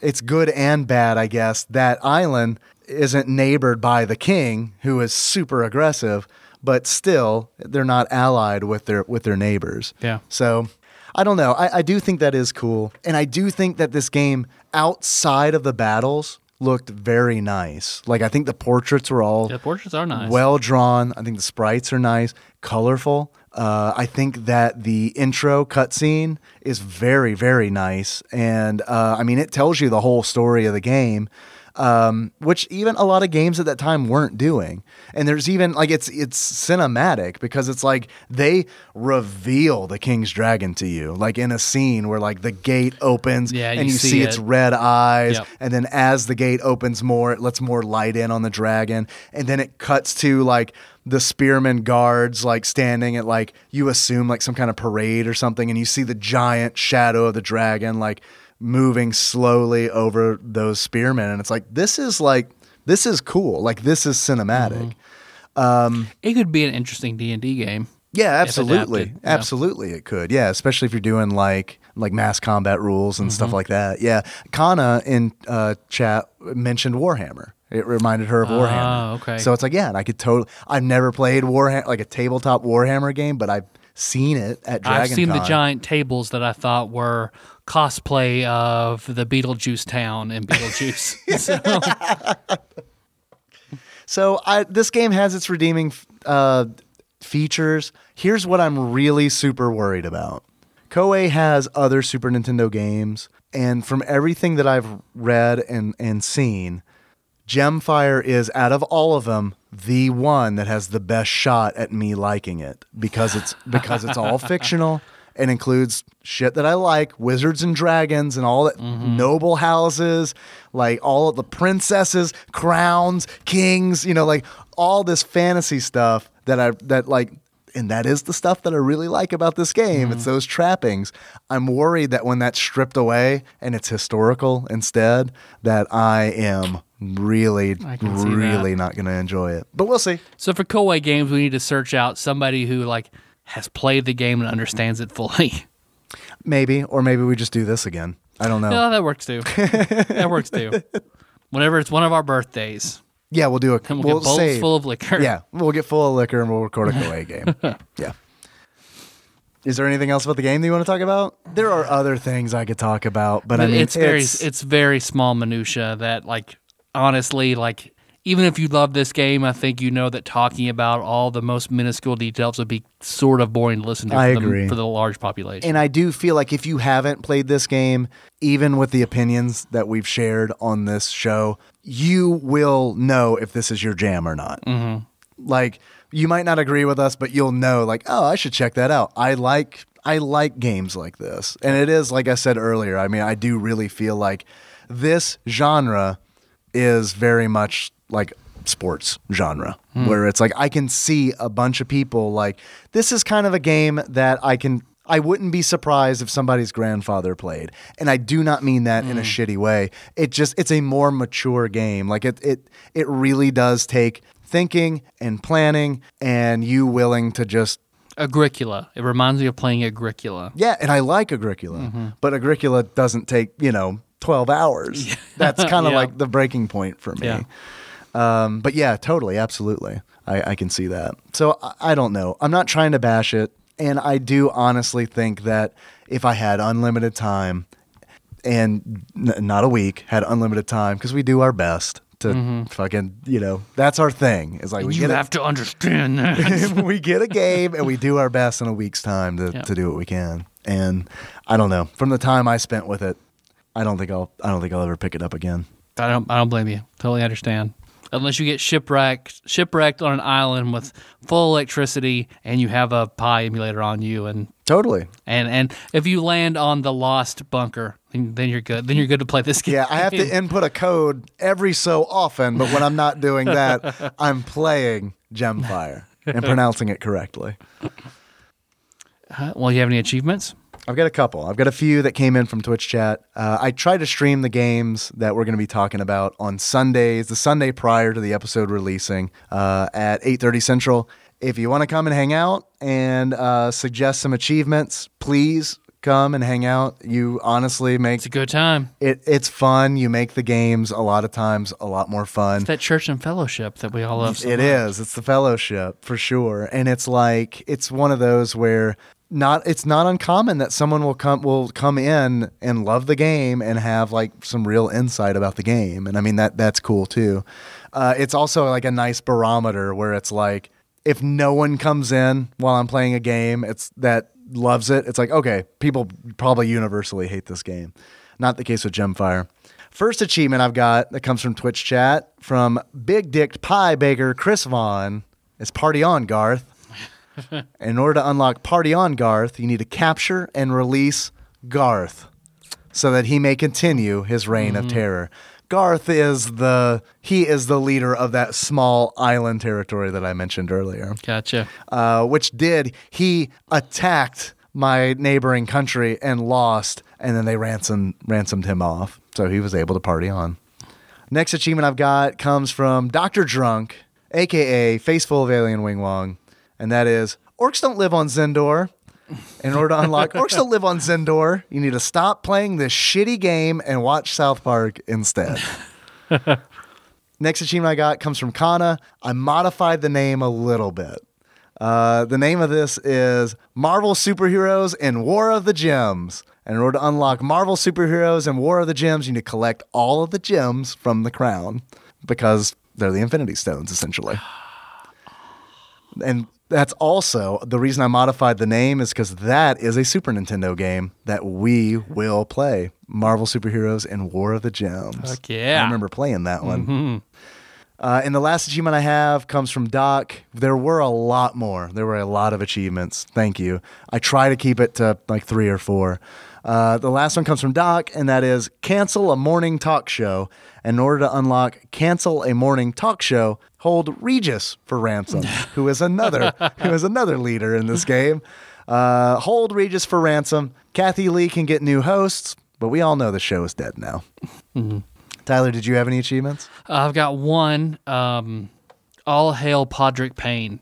it's good and bad, I guess. That island isn't neighbored by the king who is super aggressive, but still they're not allied with their with their neighbors. Yeah. So I don't know. I, I do think that is cool. And I do think that this game outside of the battles looked very nice. Like I think the portraits were all The portraits are nice. well drawn. I think the sprites are nice, colorful. Uh, I think that the intro cutscene is very, very nice, and uh, I mean it tells you the whole story of the game, um, which even a lot of games at that time weren't doing. And there's even like it's it's cinematic because it's like they reveal the king's dragon to you, like in a scene where like the gate opens Yeah, and you see see, its it. red eyes, Yep. and then as the gate opens more, it lets more light in on the dragon, and then it cuts to like the spearmen guards like standing at like you assume like some kind of parade or something, and you see the giant shadow of the dragon like moving slowly over those spearmen, and it's like this is like this is cool, like this is cinematic. um it could be an interesting D and D game. Yeah, absolutely. adapted, yeah. Absolutely it could. Yeah, especially if you're doing like like mass combat rules and Mm-hmm. stuff like that. Yeah. Kana in uh, chat mentioned Warhammer. It reminded her of Warhammer. Oh, okay. So it's like, yeah, and I could totally I've never played Warhammer like a tabletop Warhammer game, but I've seen it at Dragon I've seen the giant tables that I thought were cosplay of the Beetlejuice town in Beetlejuice. so, So I this game has its redeeming uh, features. Here's what I'm really super worried about. Koei has other Super Nintendo games, and from everything that I've read and, and seen, Gemfire is out of all of them the one that has the best shot at me liking it because it's because it's all fictional and includes shit that I like, wizards and dragons and all that mm-hmm. noble houses, like all of the princesses, crowns, kings, you know, like all this fantasy stuff that I that like and that is the stuff that I really like about this game. It's mm-hmm. those trappings. I'm worried that when that's stripped away and it's historical instead, that I am really, I really not going to enjoy it. But we'll see. so for Koei games, we need to search out somebody who like has played the game and understands it fully. Maybe, or maybe we just do this again. I don't know. No, that works too. that works too. Whenever it's one of our birthdays, yeah, we'll do a. and we'll, we'll get bowls save. full of liquor. Yeah, we'll get full of liquor and we'll record a Koei game. Yeah. Is there anything else about the game that you want to talk about? There are other things I could talk about, but, I But mean, it's very it's, very small minutia that like honestly like even if you love this game, I think you know that talking about all the most minuscule details would be sort of boring to listen to I for, the, agree. for the large population. And I do feel like if you haven't played this game, even with the opinions that we've shared on this show, you will know if this is your jam or not. Mm-hmm. Like you might not agree with us, but you'll know, like, oh, I should check that out. I like I like games like this, and it is like I said earlier. I mean, I do really feel like this genre is very much like sports genre hmm. where it's like I can see a bunch of people like this is kind of a game that I can I wouldn't be surprised if somebody's grandfather played. And I do not mean that in a hmm. shitty way. It just it's a more mature game. Like it it it really does take thinking and planning and you willing to just Agricola. It reminds me of playing Agricola. yeah, and I like Agricola, mm-hmm. but Agricola doesn't take, you know, 12 hours. That's kind of Yeah. like the breaking point for me. Yeah. Um, but yeah, totally, absolutely. I, I can see that. So I, I don't know. I'm not trying to bash it. And I do honestly think that if I had unlimited time and n- not a week, had unlimited time, because we do our best to fucking, you know, that's our thing. It's like we you get a- have to understand that. we get a game and we do our best in a week's time to, Yeah. to do what we can. And I don't know. From the time I spent with it, I don't think I'll I don't think I'll ever pick it up again. I don't I don't blame you. Totally understand. Unless you get shipwrecked shipwrecked on an island with full electricity and you have a Pi emulator on you and Totally. and and if you land on the lost bunker, then, then you're good. Then you're good to play this game. Yeah, I have to input a code every so often, but when I'm not doing that, I'm playing Gemfire and pronouncing it correctly. Uh, well, you have any achievements? I've got a couple. I've got a few that came in from Twitch chat. Uh, I try to stream the games that we're going to be talking about on Sundays, the Sunday prior to the episode releasing uh, at 8:30 Central. If you want to come and hang out and uh, suggest some achievements, please come and hang out. You honestly make It's a good time. it. It's fun. You make the games a lot of times a lot more fun. It's that church and fellowship that we all love. So It much. is. It's the fellowship for sure. And it's like, it's one of those where not it's not uncommon that someone will come will come in and love the game and have like some real insight about the game. And i mean that that's cool too. Uh, it's also like a nice barometer where it's like if no one comes in while i'm playing a game it's that loves it. It's like okay people probably universally hate this game. Not the case with gemfire. First achievement i've got that comes from twitch chat from big dicked pie baker chris vaughn is party on garth in order to unlock Party on Garth, you need to capture and release Garth so that he may continue his reign of terror. Garth is the he is the leader of that small island territory that I mentioned earlier, Gotcha. uh, which did he attacked my neighboring country and lost, and then they ransomed ransomed him off, so he was able to party on. Next achievement I've got comes from Doctor Drunk, aka Faceful of Alien Wing Wong, and that is orcs don't live on Zendor. In order to unlock orcs don't live on Zendor, you need to stop playing this shitty game and watch South Park instead. Next achievement I got comes from Kana. I modified the name a little bit. Uh, the name of this is Marvel Superheroes in War of the Gems. And in order to unlock Marvel Superheroes and War of the Gems, you need to collect all of the gems from the crown because they're the Infinity Stones, essentially. And that's also the reason I modified the name is because that is a Super Nintendo game that we will play. Marvel Superheroes and War of the Gems. Heck yeah. I remember playing that one. Uh, and the last achievement I have comes from Doc. There were a lot more. There were a lot of achievements. Thank you. I try to keep it to like three or four. Uh, the last one comes from Doc, and that is cancel a morning talk show. In order to unlock cancel a morning talk show, hold Regis for ransom, who is another who is another leader in this game. Uh, hold Regis for ransom. Kathie Lee can get new hosts, but we all know the show is dead now. Tyler, did you have any achievements? I've got one. Um, All hail Podrick Payne,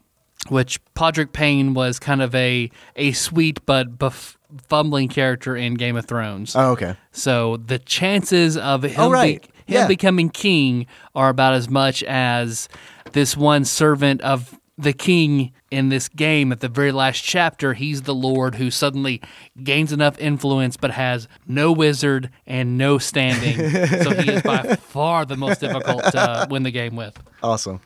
which Podrick Payne was kind of a a sweet but bef- fumbling character in Game of Thrones. Oh, okay. So the chances of him, Oh, right. be- him Yeah. becoming king are about as much as this one servant of the king in this game at the very last chapter. He's the lord who suddenly gains enough influence but has no wizard and no standing. so he is by far the most difficult to win the game with. Awesome.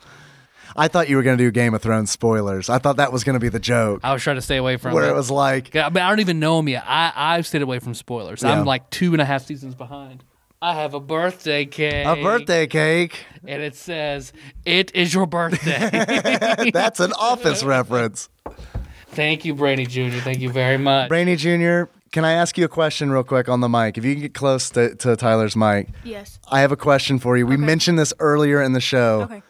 I thought you were going to do Game of Thrones spoilers. I thought that was going to be the joke, I was trying to stay away from where it. it was like, I, mean, I don't even know him yet. I, I've stayed away from spoilers. Yeah. I'm like two and a half seasons behind. I have a birthday cake. a birthday cake. and it says, "It is your birthday." That's an office reference. Thank you, Brady Jr. Thank you very much. Brainy Jr., can I ask you a question real quick on the mic? If you can get close to, to Tyler's mic, Yes. I have a question for you. We Okay. mentioned this earlier in the show. Okay.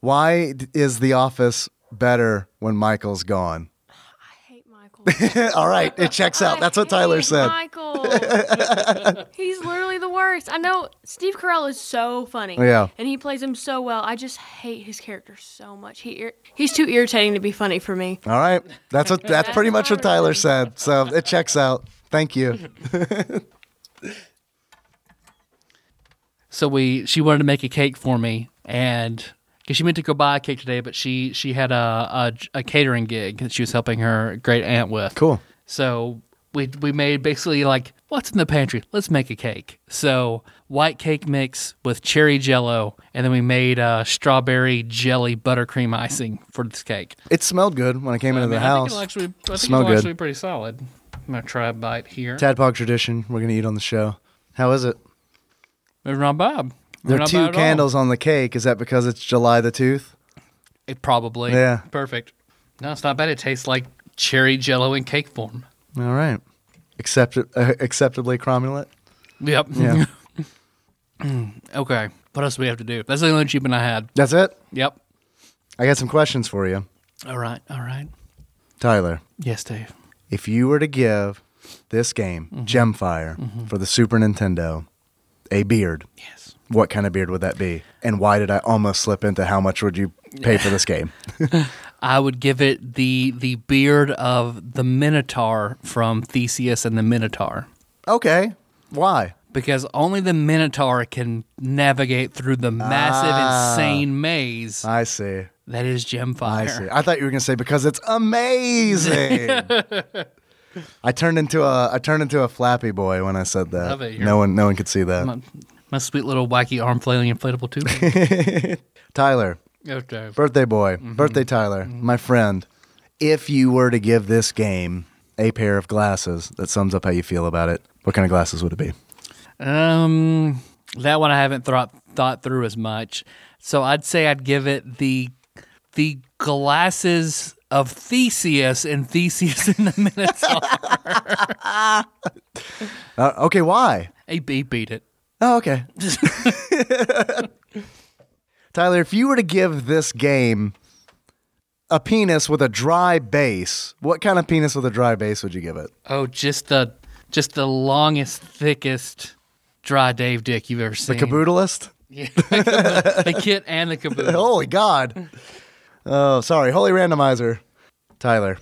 Why is The Office better when Michael's gone? I hate Michael. All right, it checks out. That's what Tyler said. Michael. He's literally the worst. I know Steve Carell is so funny. Yeah. And he plays him so well. I just hate his character so much. He ir- he's too irritating to be funny for me. All right, that's what that's pretty much what Tyler said. So it checks out. Thank you. So we, she wanted to make a cake for me, and because she meant to go buy a cake today, but she she had a a, a catering gig that she was helping her great aunt with. Cool. So we we made basically like what's in the pantry? Let's make a cake. So white cake mix with cherry jello, and then we made uh, strawberry jelly buttercream icing for this cake. It smelled good when I came into I mean, the I house. think it'll actually, I think Smell it'll good. actually pretty solid. I'm gonna try a bite here. Tadpog tradition. We're gonna eat on the show. How is it? It's not bad. There are two bad at all. candles on the cake. Is that because it's July the Tooth? It probably. Yeah. Perfect. No, it's not bad. It tastes like cherry jello in cake form. All right. Accept uh, acceptably cromulent. Yep. Yeah. okay. What else do we have to do? That's the only achievement I had. That's it. Yep. I got some questions for you, All right. All right. Tyler. Yes, Dave. If you were to give this game, Mm-hmm. Gemfire, for the Super Nintendo, a beard, Yes. What kind of beard would that be? And why did I almost slip into how much would you pay for this game? I would give it the the beard of the Minotaur from Theseus and the Minotaur. okay. Why? Because only the Minotaur can navigate through the massive, Ah. insane maze I see. that is Gemfire. I see. I thought you were going to say because it's amazing. I turned into a I turned into a flappy boy when I said that. Love it. No one no one could see that. My, my sweet little wacky arm flailing inflatable tube. Tyler, okay. birthday boy, Mm-hmm. birthday Tyler, my friend. If you were to give this game a pair of glasses that sums up how you feel about it, what kind of glasses would it be? Um, that one I haven't thought thought through as much. So I'd say I'd give it the the glasses of Theseus and Theseus in the Minotaur. Uh, okay, why? he, he beat it. Oh, okay. Tyler, if you were to give this game a penis with a dry base, what kind of penis with a dry base would you give it? Oh, just the just the longest, thickest dry Dave dick you've ever seen. The caboodleist? Yeah, the kit and the caboodle. Holy God. Oh, sorry. Holy randomizer. Tyler,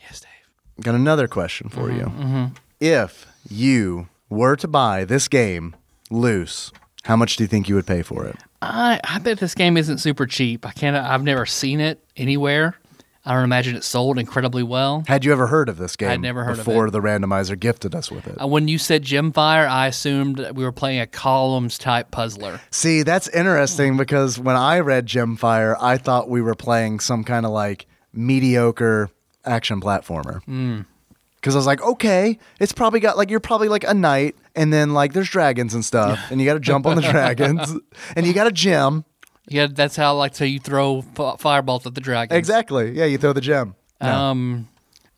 Yes, Dave. got another question for Mm-hmm, you. If you were to buy this game loose, how much do you think you would pay for it? I I bet this game isn't super cheap. I can't. I've never seen it anywhere. I don't imagine it sold incredibly well. Had you ever heard of this game I'd never heard of before the randomizer gifted us with it? Uh, When you said Gemfire, I assumed that we were playing a columns type puzzler. See, that's interesting because when I read Gemfire, I thought we were playing some kind of like mediocre action platformer. Because I was like, okay, it's probably got like you're probably like a knight, and then like there's dragons and stuff, and you got to jump on the dragons, and you got a gem. Yeah, that's how like so you throw f- fireballs at the dragon. Exactly. Yeah, you throw the gem. Um,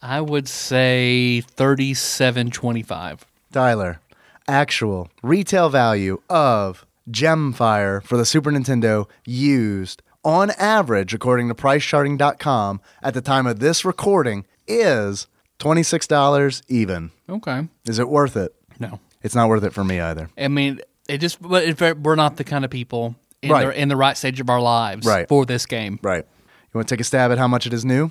I would say thirty-seven twenty-five. Tyler, actual retail value of Gemfire for the Super Nintendo used on average, according to PriceCharting.com, at the time of this recording is $26 even. Okay. Is it worth it? No, It's not worth it for me either. I mean it just. But it, we're not the kind of people in Right. the in the right stage of our lives Right. for this game. Right. You want to take a stab at how much it is new?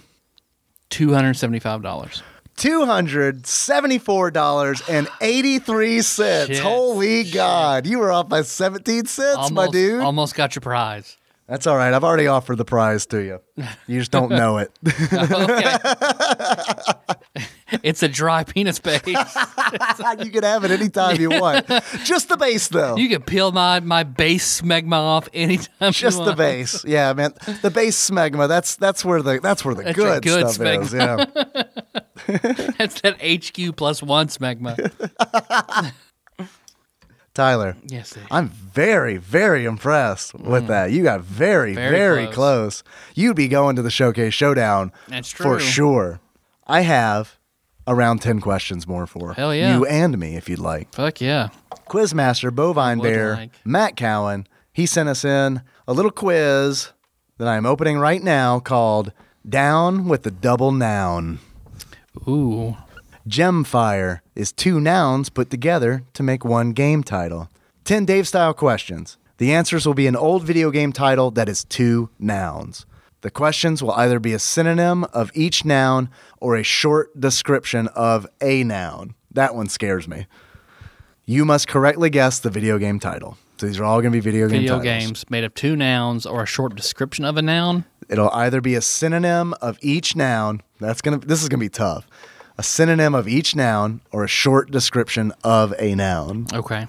Two hundred seventy-five dollars. $274.83. Holy God. You were off by 17 cents, my dude. Almost got your prize. That's all right. I've already offered the prize to you. You just don't know it. Okay. it's a dry penis base. you can have it anytime you want. Just the base, though. You can peel my my base smegma off anytime. just the base. Yeah, man. The base smegma. That's that's where the that's where the That's good, good stuff is. Yeah. That's that HQ plus one smegma. Tyler, yes, Dave. I'm very, very impressed with mm. that. You got very, very, Very close. close. You'd be going to the Showcase Showdown That's for true. sure. I have around 10 questions more for Hell yeah. you and me if you'd like. Fuck yeah. Quizmaster Bovine would Bear like. Matt Cowan, he sent us in a little quiz that I'm opening right now called Down with the Double Noun. Ooh. Gemfire is two nouns put together to make one game title. 10 Dave style questions. The answers will be an old video game title that is two nouns. The questions will either be a synonym of each noun or a short description of a noun. That one scares me. You must correctly guess the video game title. So these are all going to be video game Video titles. games made of two nouns or a short description of a noun. It'll either be a synonym of each noun. That's gonna. This is gonna be tough. A synonym of each noun or a short description of a noun. Okay.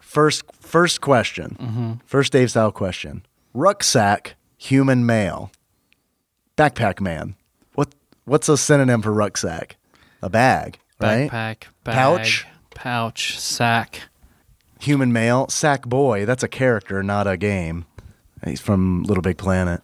First, first question. Mm-hmm. First Dave style question. Rucksack, human male. Backpack man. What? What's a synonym for rucksack? A bag, right? Backpack, bag, Pouch? pouch, sack. Human male. Sack boy. That's a character, not a game. He's from Little Big Planet.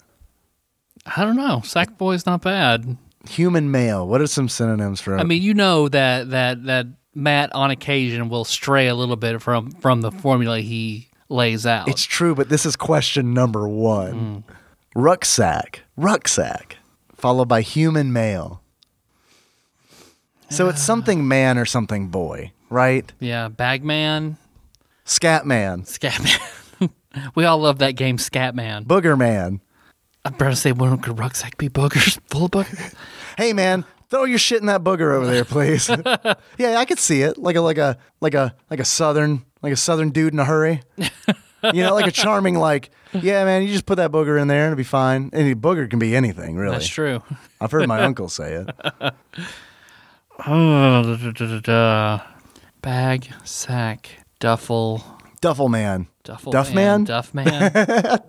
I don't know. Sack boy's not bad. Human male. What are some synonyms for? I mean, you know that that that Matt on occasion will stray a little bit from from the formula he lays out. It's true, but this is question number one. Mm. Rucksack. Rucksack. Followed by human male. So it's something man or something boy, right? yeah, Bagman, Scat man. Scatman. we all love that game, Scatman. Booger man. I'm about to say, wouldn't a rucksack be boogers? Full of boogers? Hey man, throw your shit in that booger over there, please. yeah, I could see it. Like a like a like a like a southern like a southern dude in a hurry. you know, like a charming like, yeah, man, you just put that booger in there and it'll be fine. Any booger can be anything, really. That's true. I've heard my uncle say it. Oh, da, da, da. Bag, sack, duffel, Duffel man. duffel Duff man, man? duff man.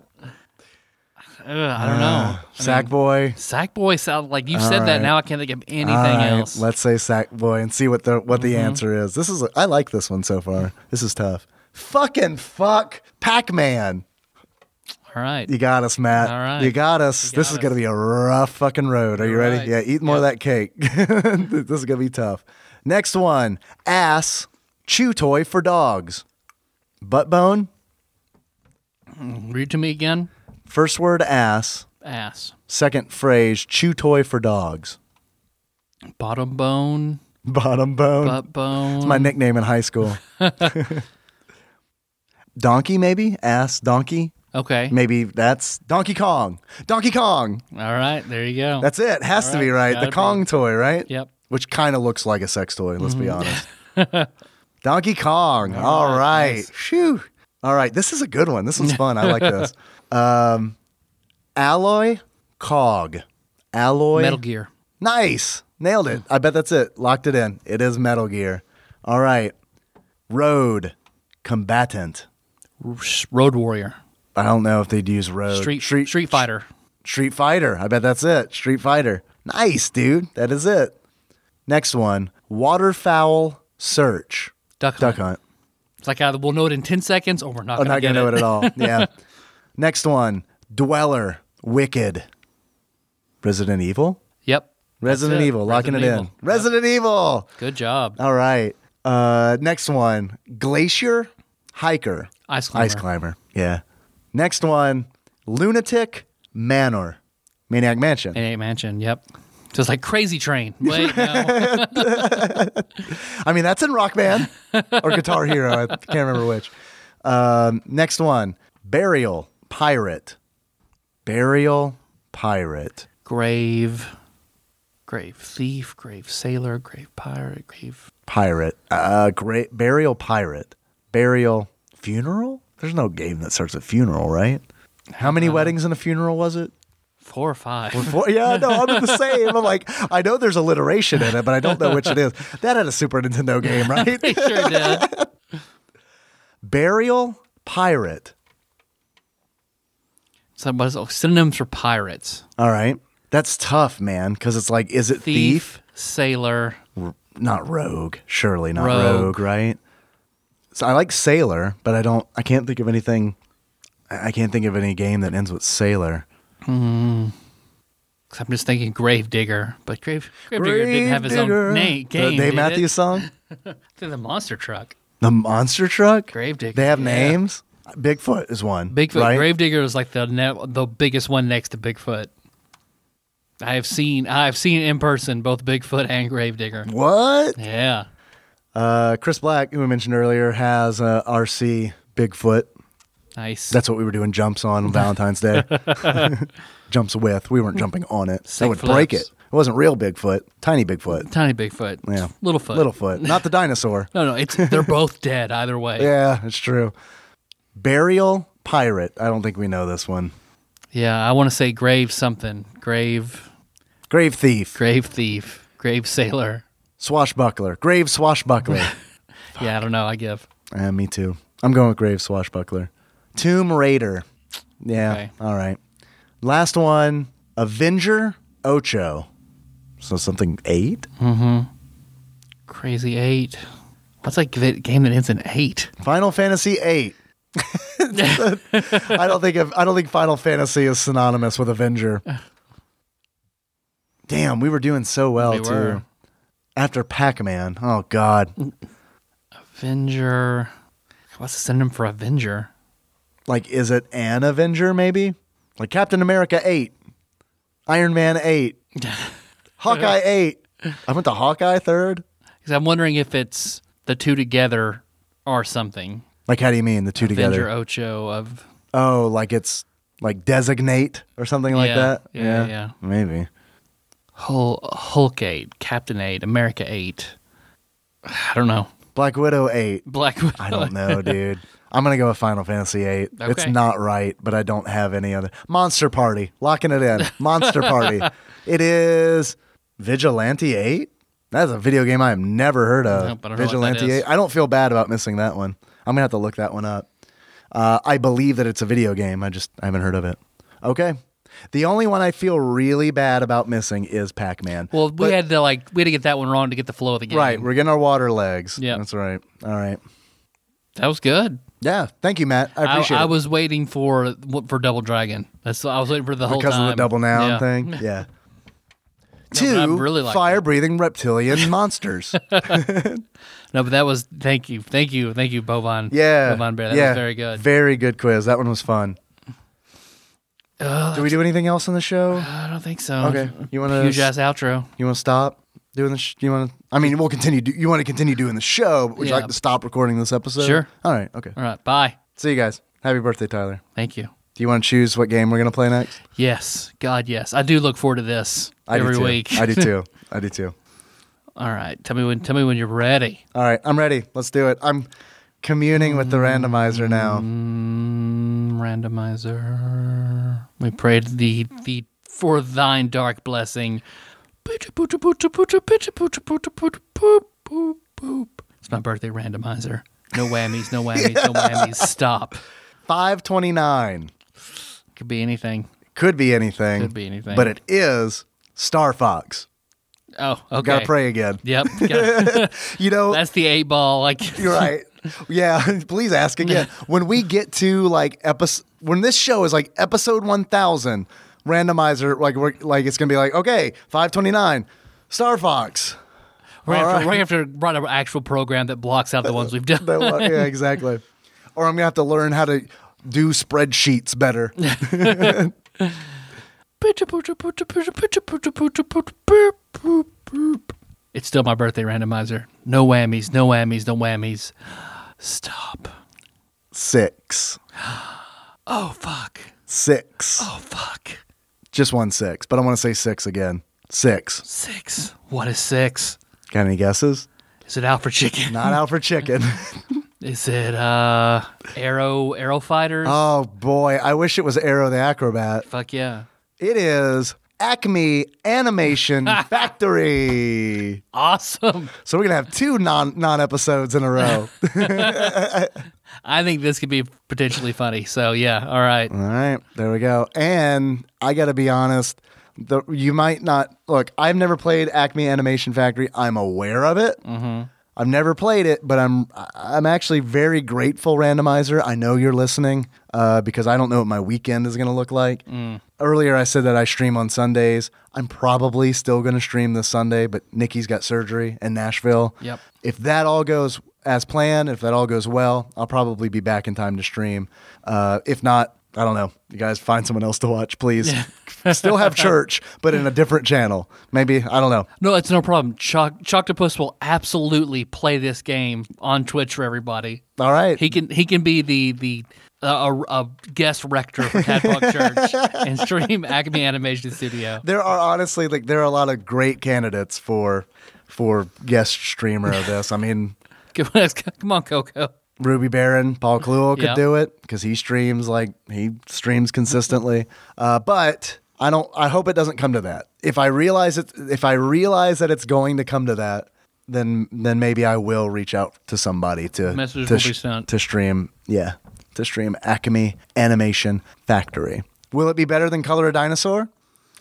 I don't know. I Sack mean, boy. Sack boy sound like you said All that. right. Now I can't think of anything All right, else. Let's say sack boy and see what the what the Mm-hmm. answer is. This is I like this one so far. This is tough. Fucking fuck Pac Man. All right. You got us, Matt. All right. You got us. This is going to be a rough fucking road. Are you ready? right. Yeah, eat more of that cake. this is going to be tough. Next one ass chew toy for dogs. Butt bone. Read to me again. First word ass. Ass. Second phrase chew toy for dogs. Bottom bone. Bottom bone. Butt bone. It's my nickname in high school. donkey, maybe? Ass donkey? Okay. Maybe that's Donkey Kong. Donkey Kong. All right. There you go. That's it. Has All to be right, right. gotta The be. Kong toy, right? Yep. Which kind of looks like a sex toy, let's be honest. Mm-hmm. Donkey Kong. All right, right. nice. Phew. All right. This is a good one. This one's fun. I like this. Um, alloy cog. Alloy. Metal Gear. Nice. Nailed it. I bet that's it. Locked it in. It is Metal Gear. All right. Road combatant. Road Warrior. I don't know if they'd use road. Street Street, Street Fighter. Street Fighter. I bet that's it. Street Fighter. Nice, dude. That is it. Next one. Waterfowl search. Duck Hunt. Duck hunt. It's like either we'll know it in ten seconds or we're not I'm gonna not gonna know it at all. Yeah. Next one. Dweller. Wicked. Resident Evil. Yep. Resident. Evil. Locking Resident it in. Evil. Resident Evil. Good job. All right. Uh, next one. Glacier. Hiker. Ice climber. Ice climber. Yeah. Next one. Lunatic. Manor. Maniac Mansion. A Mansion. Yep. Just like Crazy Train. Wait, no. I mean, that's in Rock Band or Guitar Hero. I can't remember which. Um, next one Burial Pirate. Burial Pirate. grave. Grave thief. Grave sailor. Grave pirate. Grave. Pirate. Uh, great. Burial Pirate. Burial Funeral? There's no game that starts with funeral, right? How many weddings in a funeral was it? Four or five. Four? Yeah, no, I'm the same. I'm like, I know there's alliteration in it, but I don't know which it is. That had a Super Nintendo game, right? sure did. Burial Pirate. So is oh, synonyms for pirates? All right. That's tough, man, because it's like, is it thief? Thief, sailor. Not rogue. Surely not Rogue. rogue. right? So I like sailor, but I don't. I can't think of anything. I I can't think of any game that ends with sailor. Mm. 'Cause I'm just thinking grave digger, but grave grave digger didn't have his Gravedigger. own name. The Game, Dave did Matthews It? song. To the monster truck. The monster truck. Grave digger. They have yeah. names. Bigfoot is one. Bigfoot. right? Grave digger is like the ne- the biggest one next to Bigfoot. I have seen I have seen in person both Bigfoot and Gravedigger. What? Yeah. Uh, Chris Black, who we mentioned earlier, has uh, RC Bigfoot. Nice. That's what we were doing jumps on on Valentine's Day. jumps with. We weren't jumping on it. Sick that would break it. It wasn't real Bigfoot. Tiny Bigfoot. tiny Bigfoot. Yeah. Little foot. Little foot. Not the dinosaur. No, no, it's they're both dead either way. Yeah, it's true. Burial Pirate. I don't think we know this one. Yeah, I want to say grave something. Grave Grave Thief. grave thief. Grave sailor. Swashbuckler. Grave Swashbuckler. Yeah, I don't know. I give. uh, me too. I'm going with Grave Swashbuckler. Tomb Raider. Yeah. Okay. All right. Last one Avenger Ocho. So something eight? Mm-hmm. Crazy eight. What's like the game that ends in eight? Final Fantasy eight. I don't think of, I don't think Final Fantasy is synonymous with Avenger. Damn, we were doing so well We too. were. After Pac-Man. Oh God. Avenger. What's the synonym for Avenger? Like, is it an Avenger? Maybe like Captain America eight, Iron Man eight, Hawkeye eight. I went to Hawkeye third. Because I'm wondering if it's the two together or something. Like, how do you mean the two Avenger together? Ocho of Oh, like it's like designate or something like Yeah, that. yeah, yeah. maybe. Hul- Hulk eight, Captain eight, America eight. I don't know. Black Widow eight. Black Widow. I don't know, dude. I'm gonna go with Final Fantasy VIII. It's not right, but I don't have any other. Monster Party, locking it in. Monster Party. It is Vigilante Eight. That's a video game I have never heard of. Nope, I don't know what that Vigilante. 8. I don't feel bad about missing that one. I'm gonna have to look that one up. Uh, I believe that it's a video game. I just I haven't heard of it. Okay. The only one I feel really bad about missing is Pac-Man. Well, we had to like we had to get that one wrong to get the flow of the game. right, we're getting our water legs. Yeah, that's right. All right. that was good. Yeah, thank you, Matt. I appreciate I it. I was waiting for for Double Dragon. That's I was waiting for the whole thing. because time of the double noun Yeah. thing. Yeah. but Two really like fire-breathing reptilian monsters. No, but that was thank you, thank you, thank you, Bovine. Yeah, Bovine Bear. That yeah, was very good. Very good quiz. That one was fun. do we do anything else on the show? Uh, I don't think so. Okay. You wanna huge s- ass outro? You want to stop doing the? Sh- you want to? I mean, we'll continue. Do- you want to continue doing the show? But would you like to stop recording this episode? Sure. All right. Okay. All right, bye. See you guys. Happy birthday, Tyler. Thank you. Do you want to choose what game we're gonna play next? Yes, God, yes. I do look forward to this I every week. I do too. I do too. All right, tell me when. Tell me when you're ready. All right. I'm ready. Let's do it. I'm communing with the randomizer now. Mm, randomizer. We prayed the the for thine dark blessing. It's my birthday randomizer. No whammies, no whammies, no whammies. Stop. 529. Could be anything. Could be anything. Could be anything. But it is Star Fox. Oh, okay. Gotta pray again. Yep. You know, that's the eight ball. Like You're right. Yeah, please ask again. When we get to like episode, when this show is like episode 1000, randomizer, like we're like it's gonna be like okay, 529, Star Fox. We're gonna, All have to, right. we're gonna have to run an actual program that blocks out the ones we've done. One- yeah, exactly. Or I'm gonna have to learn how to do spreadsheets better. It's still my birthday randomizer. No whammies, no whammies, no whammies. Stop. Six, Oh fuck. six, Oh fuck. just one six, but I want to say six again. Six. Six. What is six? Got any guesses? Is it Alfred Chicken? Not out for chicken. Is it uh Aero Aero Fighters? oh boy, I wish it was Aero the Acrobat. Fuck yeah. It is Acme Animation Factory. Awesome. So we're gonna have two non non episodes in a row. I think this could be potentially funny. So yeah, all right. All right, there we go. And I got to be honest, the, you might not look. I've never played Acme Animation Factory. I'm aware of it. Mm-hmm. I've never played it, but I'm I'm actually very grateful, randomizer. I know you're listening uh, because I don't know what my weekend is going to look like. Earlier, I said that I stream on Sundays. I'm probably still going to stream this Sunday, but Nikki's got surgery in Nashville. Yep. If that all goes as planned, if that all goes well, I'll probably be back in time to stream. Uh, if not, I don't know. You guys find someone else to watch, please. Still have church, but in a different channel. Maybe I don't know. No, it's no problem. Choc- Choctopus will absolutely play this game on Twitch for everybody. All right. He can he can be the the uh, a, a guest rector for Tadpog Church and stream Acme Animation Studio. there are honestly like there are a lot of great candidates for for guest streamer of this. I mean, come on, Coco. Ruby Baron, Paul Kluel could Yeah. do it because he streams like he streams consistently. uh, but I don't. I hope it doesn't come to that. If I realize it, if I realize that it's going to come to that, then then maybe I will reach out to somebody to Messages to, will be sent. to stream. Yeah, to stream Acme Animation Factory. Will it be better than Color a Dinosaur?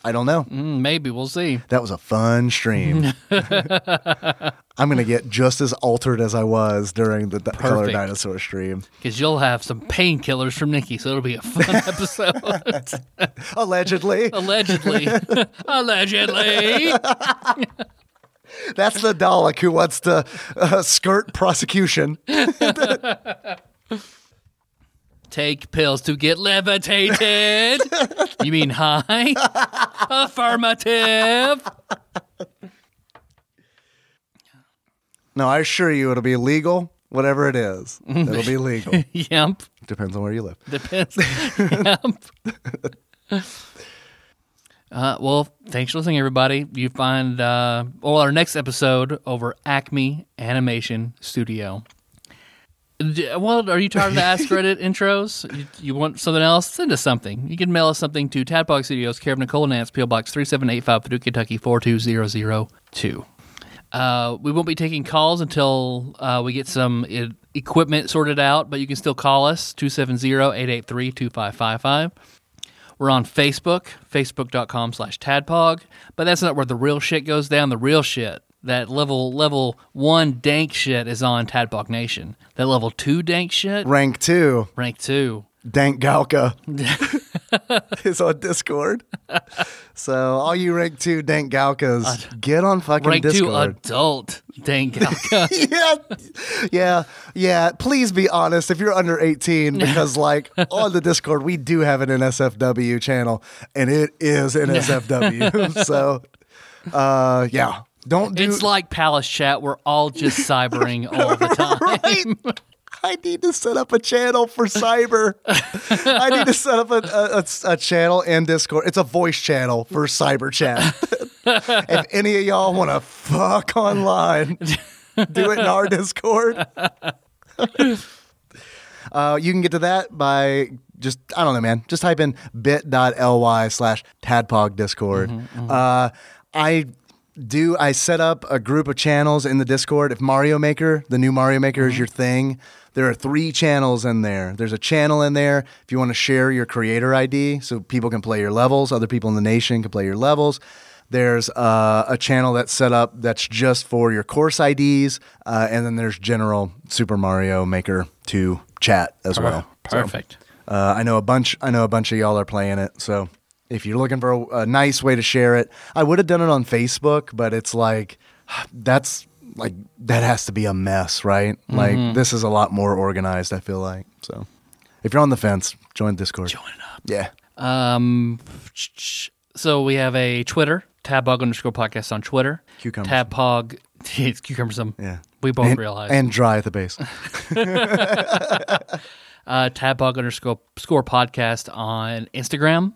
I don't know. Mm, maybe we'll see. That was a fun stream. I'm gonna get just as altered as I was during the Color Dinosaur stream. Because you'll have some painkillers from Nikki, so it'll be a fun episode. Allegedly, Allegedly. Allegedly. that's the Dalek who wants to uh, skirt prosecution. Take pills to get levitated. you mean high? Affirmative. No, I assure you, it'll be legal. Whatever it is, it'll be legal. Yep. Depends on where you live. Depends. yep. Uh, well, thanks for listening, everybody. You find uh, well our next episode over Acme Animation Studio. Well, are you tired of the Ask Reddit intros? You, you want something else? Send us something. You can mail us something to Tadpog Studios, care of Nicole Nance, PO Box 3785, Paducah, Kentucky 42002. Uh, we won't be taking calls until uh, we get some equipment sorted out, but you can still call us 270-883-2555. We're on Facebook, facebook.com slash tadpog, but that's not where the real shit goes down. The real shit, that level level one dank shit is on Tadpog Nation. That level two dank shit, Rank two, rank two. Dank Galka is on Discord. So all you rank two Dank Galkas, get on fucking Rank two adult dank alka. yeah, yeah, yeah. Please be honest if you're under 18, because like on the Discord we do have an NSFW channel, and it is NSFW. so, uh, yeah, don't do. it's like Palace Chat. We're all just cybering all the time. right. I need to set up a channel for cyber. I need to set up a, a, a- channel in Discord. It's a voice channel for cyber chat. if any of y'all want to fuck online, do it in our Discord. uh, you can get to that by just, I don't know, man. Just type in bit.ly slash tadpog discord. Uh, I do I set up a group of channels in the Discord. If Mario Maker, the new Mario Maker is your thing, there are three channels in there. There's a channel in there if you want to share your creator ID so people can play your levels, other people in the nation can play your levels. There's uh, a channel that's set up that's just for your course IDs, uh, and then there's general Super Mario Maker 2 chat as well. So, Perfect. uh, I know a bunch. I know a bunch of y'all are playing it. So if you're looking for a, a nice way to share it, I would have done it on Facebook, but it's like that's like that has to be a mess, right? Like this is a lot more organized. I feel like so. If you're on the fence, join Discord. Join it up. Yeah. Um, so we have a Twitter, tadpog underscore podcast on Twitter. Cucumbers. Tabpog, it's cucumbersome. Yeah. We both and, realize. And dry at the base. uh, tadpog underscore score podcast on Instagram.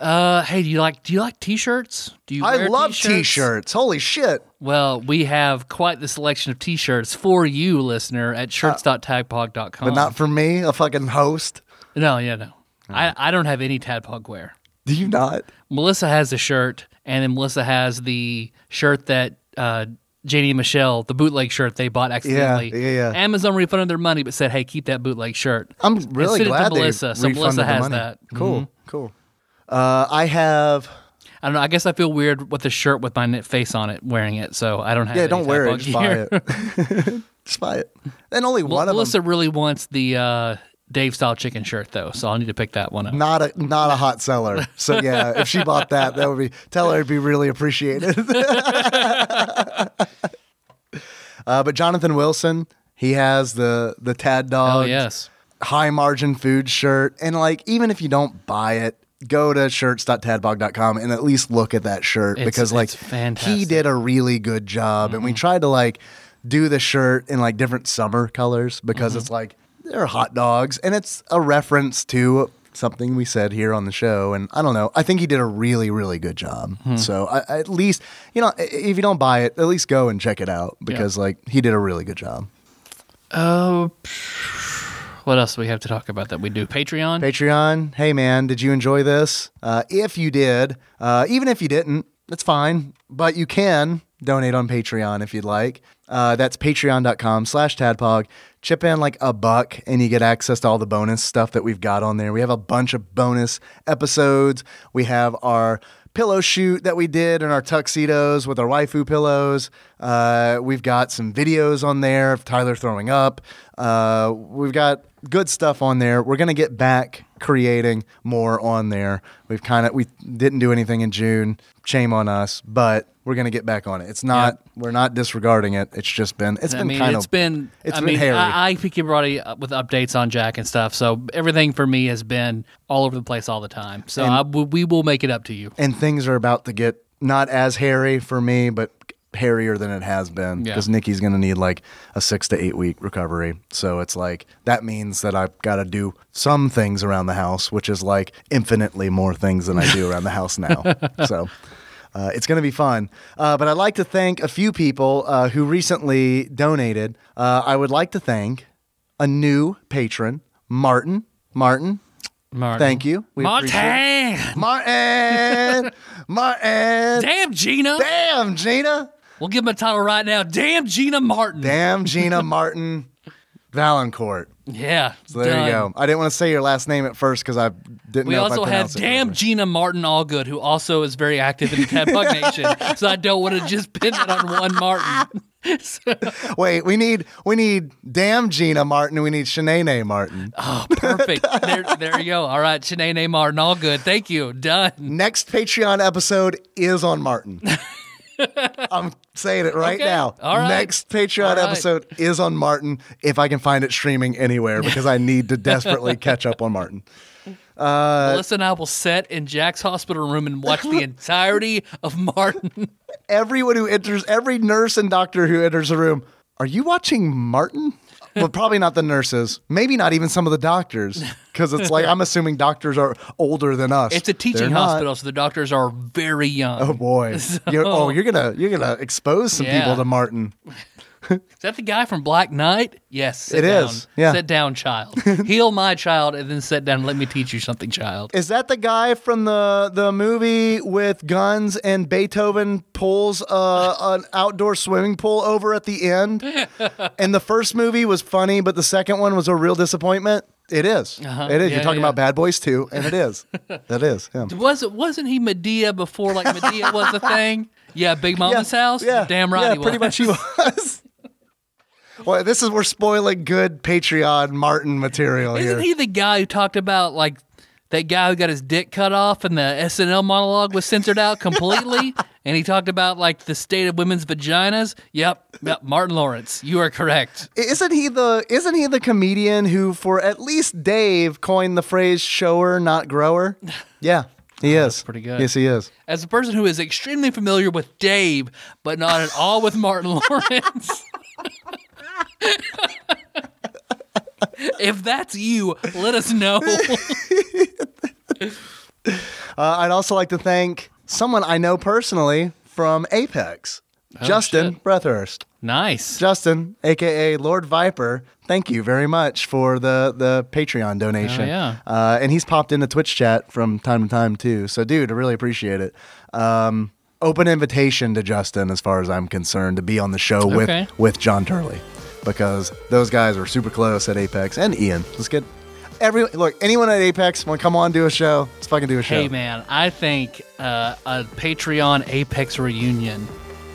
Uh, hey, do you like do you like t-shirts? Do you? I love t-shirts? t-shirts. Holy shit. Well, we have quite the selection of t-shirts for you, listener, at shirts.tadpog.com. But not for me, a fucking host. No, yeah, no. I, I don't have any Tadpog wear. Do you not? Melissa has the shirt, and then Melissa has the shirt that uh, Janie and Michelle, the bootleg shirt they bought accidentally. yeah, yeah. yeah. Amazon refunded their money, but said, "Hey, keep that bootleg shirt." I'm really glad to they Melissa, so refunded Melissa the has money. that. Cool, Mhm. cool. Uh, I have. I don't know. I guess I feel weird with the shirt with my face on it, wearing it. So I don't have. Yeah, don't wear it. Just buy it. just buy it. And only one of Melissa them. really wants the uh, Dave style chicken shirt though, so I'll need to pick that one up. Not a not a hot seller. So yeah, if she bought that, that would be tell her it'd be really appreciated. uh, but Jonathan Wilson, he has the the Tad Dog Oh yes. high margin food shirt, and like even if you don't buy it. Go to shirts.tadpog.com and at least look at that shirt It's- because like he did a really good job and we tried to like do the shirt in like different summer colors because it's like they're hot dogs and it's a reference to something we said here on the show and I don't know. I think he did a really really good job. So I, I- at least you know if you don't buy it at least go and check it out because like he did a really good job. Oh, what else do we have to talk about that we do? Patreon. Patreon, hey man, did you enjoy this? Uh, if you did, uh, even if you didn't, that's fine. But you can donate on Patreon if you'd like. Uh, that's patreon.com slash tadpog. Chip in like a buck and you get access to all the bonus stuff that we've got on there. We have a bunch of bonus episodes. We have our pillow shoot that we did in our tuxedos with our waifu pillows. Uh, we've got some videos on there of Tyler throwing up. Uh, we've got good stuff on there. We're gonna get back creating more on there. We've kind of we didn't do anything in June. Shame on us, but we're gonna get back on it. It's not we're not disregarding it. It's just been it's I been mean, kind it's of been. it's I been mean, hairy. I, I keep everybody up with updates on Jack and stuff. So everything for me has been all over the place all the time. So I, we will make it up to you. and things are about to get not as hairy for me, but hairier than it has been Yeah. because Nikki's going to need like a six to eight week recovery. So it's like that means that I've got to do some things around the house, which is like infinitely more things than I do around the house now. So. Uh, it's going to be fun. Uh, but I'd like to thank a few people uh, who recently donated. Uh, I would like to thank a new patron, Martin. Martin, Martin. thank you. We. Martin. Martin! Martin! Damn, Gina. Damn, Gina. We'll give him a title right now. Damn Gina Martin. Damn Gina Martin Valancourt. Yeah. So there done. you go. I didn't want to say your last name at first because I didn't We know if I also have pronounced it damn correctly. Gina Martin Allgood, who also is very active in the Tadpog Nation. So I don't want to just pin it on one Martin. So- Wait, we need we need damn Gina Martin we need Shanae Martin. oh, perfect. There, there you go. All right, Shanae Martin, all good. Thank you. Done. Next Patreon episode is on Martin. I'm saying it right Okay. now. All right. Next Patreon right. episode is on Martin if I can find it streaming anywhere because I need to desperately catch up on Martin. Uh, Melissa and I will sit in Jack's hospital room and watch the entirety of Martin. Everyone who enters, every nurse and doctor who enters the room, are you watching Martin? Well, probably not the nurses. Maybe not even some of the doctors, because it's like I'm assuming doctors are older than us. It's a They're teaching not. hospital, so the doctors are very young. Oh boy! You're, oh, you're gonna you're gonna expose some Yeah. people to Martin. Is that the guy from Black Knight? Yes. Sit It down. is, yeah. Sit down, child. Heal my child, and then sit down and let me teach you something, child. Is that the guy from the the movie with guns and Beethoven pulls uh, an outdoor swimming pool over at the end? and the first movie was funny, but the second one was a real disappointment. It is. Uh-huh. It is. Yeah, You're talking yeah. about Bad Boys too, and it is. that is him. Was it? Wasn't he Madea before like Madea was a thing? Yeah, Big Mama's house. Yeah, damn right. Yeah, pretty much he was. Well, this is we're spoiling good Patreon Martin material Isn't here. he the guy who talked about like that guy who got his dick cut off and the SNL monologue was censored out completely? and he talked about like the state of women's vaginas. Yep, yep. Martin Lawrence, you are correct. Isn't he the isn't he the comedian who for at least Dave coined the phrase shower not grower? Yeah, he oh, is. Oh, pretty good. Yes, he is. As a person who is extremely familiar with Dave, but not at all with Martin Lawrence. if that's you, let us know. Uh, I'd also like to thank someone I know personally from Apex, Justin Oh, shit. Brethurst. nice. Justin, aka Lord Viper, thank you very much for the the Patreon donation. Oh, yeah. uh, and he's popped into Twitch chat from time to time too. So, dude, I really appreciate it. Um, open invitation to Justin, as far as I'm concerned, to be on the show Okay. with with John Turley, because those guys are super close at Apex, and Ian. Let's get every look. Anyone at Apex want to come on do a show? Let's fucking do a show. Hey man, I think uh, a Patreon Apex reunion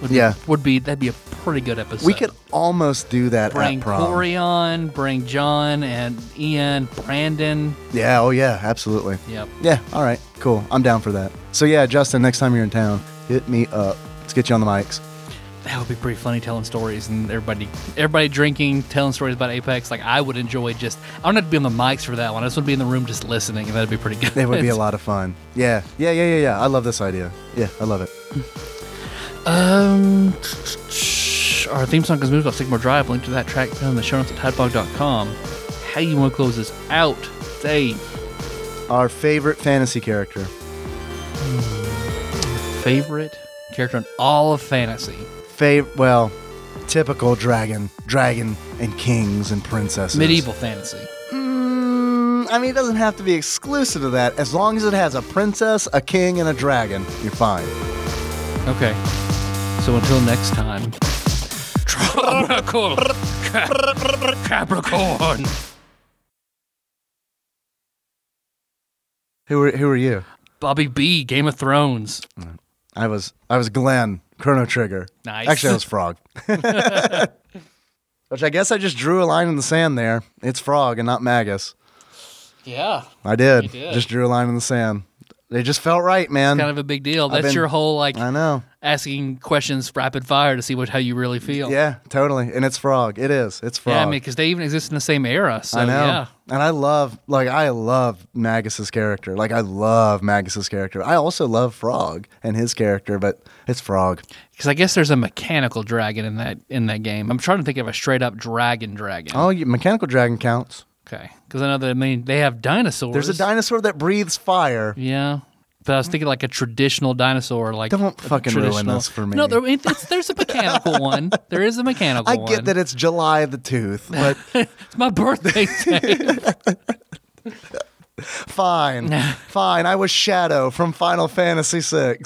would Yeah. be, would be that'd be a pretty good episode. We could almost do that bring. Corey on, bring John and Ian, Brandon. Yeah. Oh yeah. Absolutely. Yep. Yeah, all right, cool. I'm down for that. So yeah, Justin, next time you're in town, hit me up. Let's get you on the mics. That would be pretty funny telling stories and everybody everybody drinking, telling stories about Apex. Like I would enjoy just I don't have to be on the mics for that one. I just want to be in the room just listening and that'd be pretty good. It would be a lot of fun. Yeah, yeah, yeah, yeah, yeah. I love this idea. Yeah, I love it. Um, our theme song is moved off Sycamore Drive. Link to that track down in the show notes at tadpog.com. How you want to close this out, Dave? Our favorite fantasy character. Favorite character in all of fantasy? Fav- well, typical dragon, dragon and kings and princesses. Medieval fantasy. Mm, I mean, it doesn't have to be exclusive to that. As long as it has a princess, a king, and a dragon, you're fine. Okay. So until next time. Capricorn. Capricorn. Who are who are you? Bobby B. Game of Thrones. I was I was Glenn Chrono Trigger. Nice. Actually, I was Frog. Which I guess I just drew a line in the sand there. It's Frog and not Magus. Yeah. I did. You did. Just drew a line in the sand. They just felt right, man. Kind of a big deal. That's been- your whole like I know. asking questions rapid fire to see what how you really feel. Yeah, totally. And it's Frog. It is. It's Frog. Yeah, I mean, because they even exist in the same era. So I know. yeah. And I love, like, I love Magus's character. Like, I love Magus's character. I also love Frog and his character, but it's Frog. Because I guess there's a mechanical dragon in that in that game. I'm trying to think of a straight up dragon dragon. Oh, you, Mechanical Dragon counts. Okay. Because I know that I mean they have dinosaurs. There's a dinosaur that breathes fire. Yeah. But I was thinking like a traditional dinosaur, like Don't fucking ruin traditional- this for me. No, there, it's, there's a mechanical one. There is a mechanical I one. get that it's July the Tooth, but It's my birthday fine, fine. I was Shadow from Final Fantasy VI.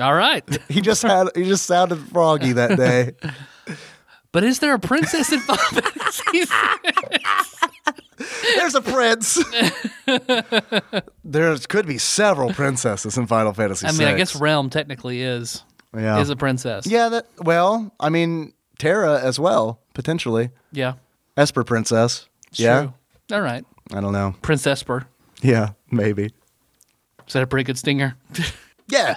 All right. he just had he just sounded froggy that day. But is there a princess in Final Fantasy? There's a prince. there could be several princesses in Final Fantasy. I mean, I VI. guess Relm technically is Yeah. is a princess. Yeah, that well, I mean Terra as well, potentially. Yeah. Esper princess. It's yeah. true. All right. I don't know. Prince Esper. Yeah, maybe. Is that a pretty good stinger? Yeah.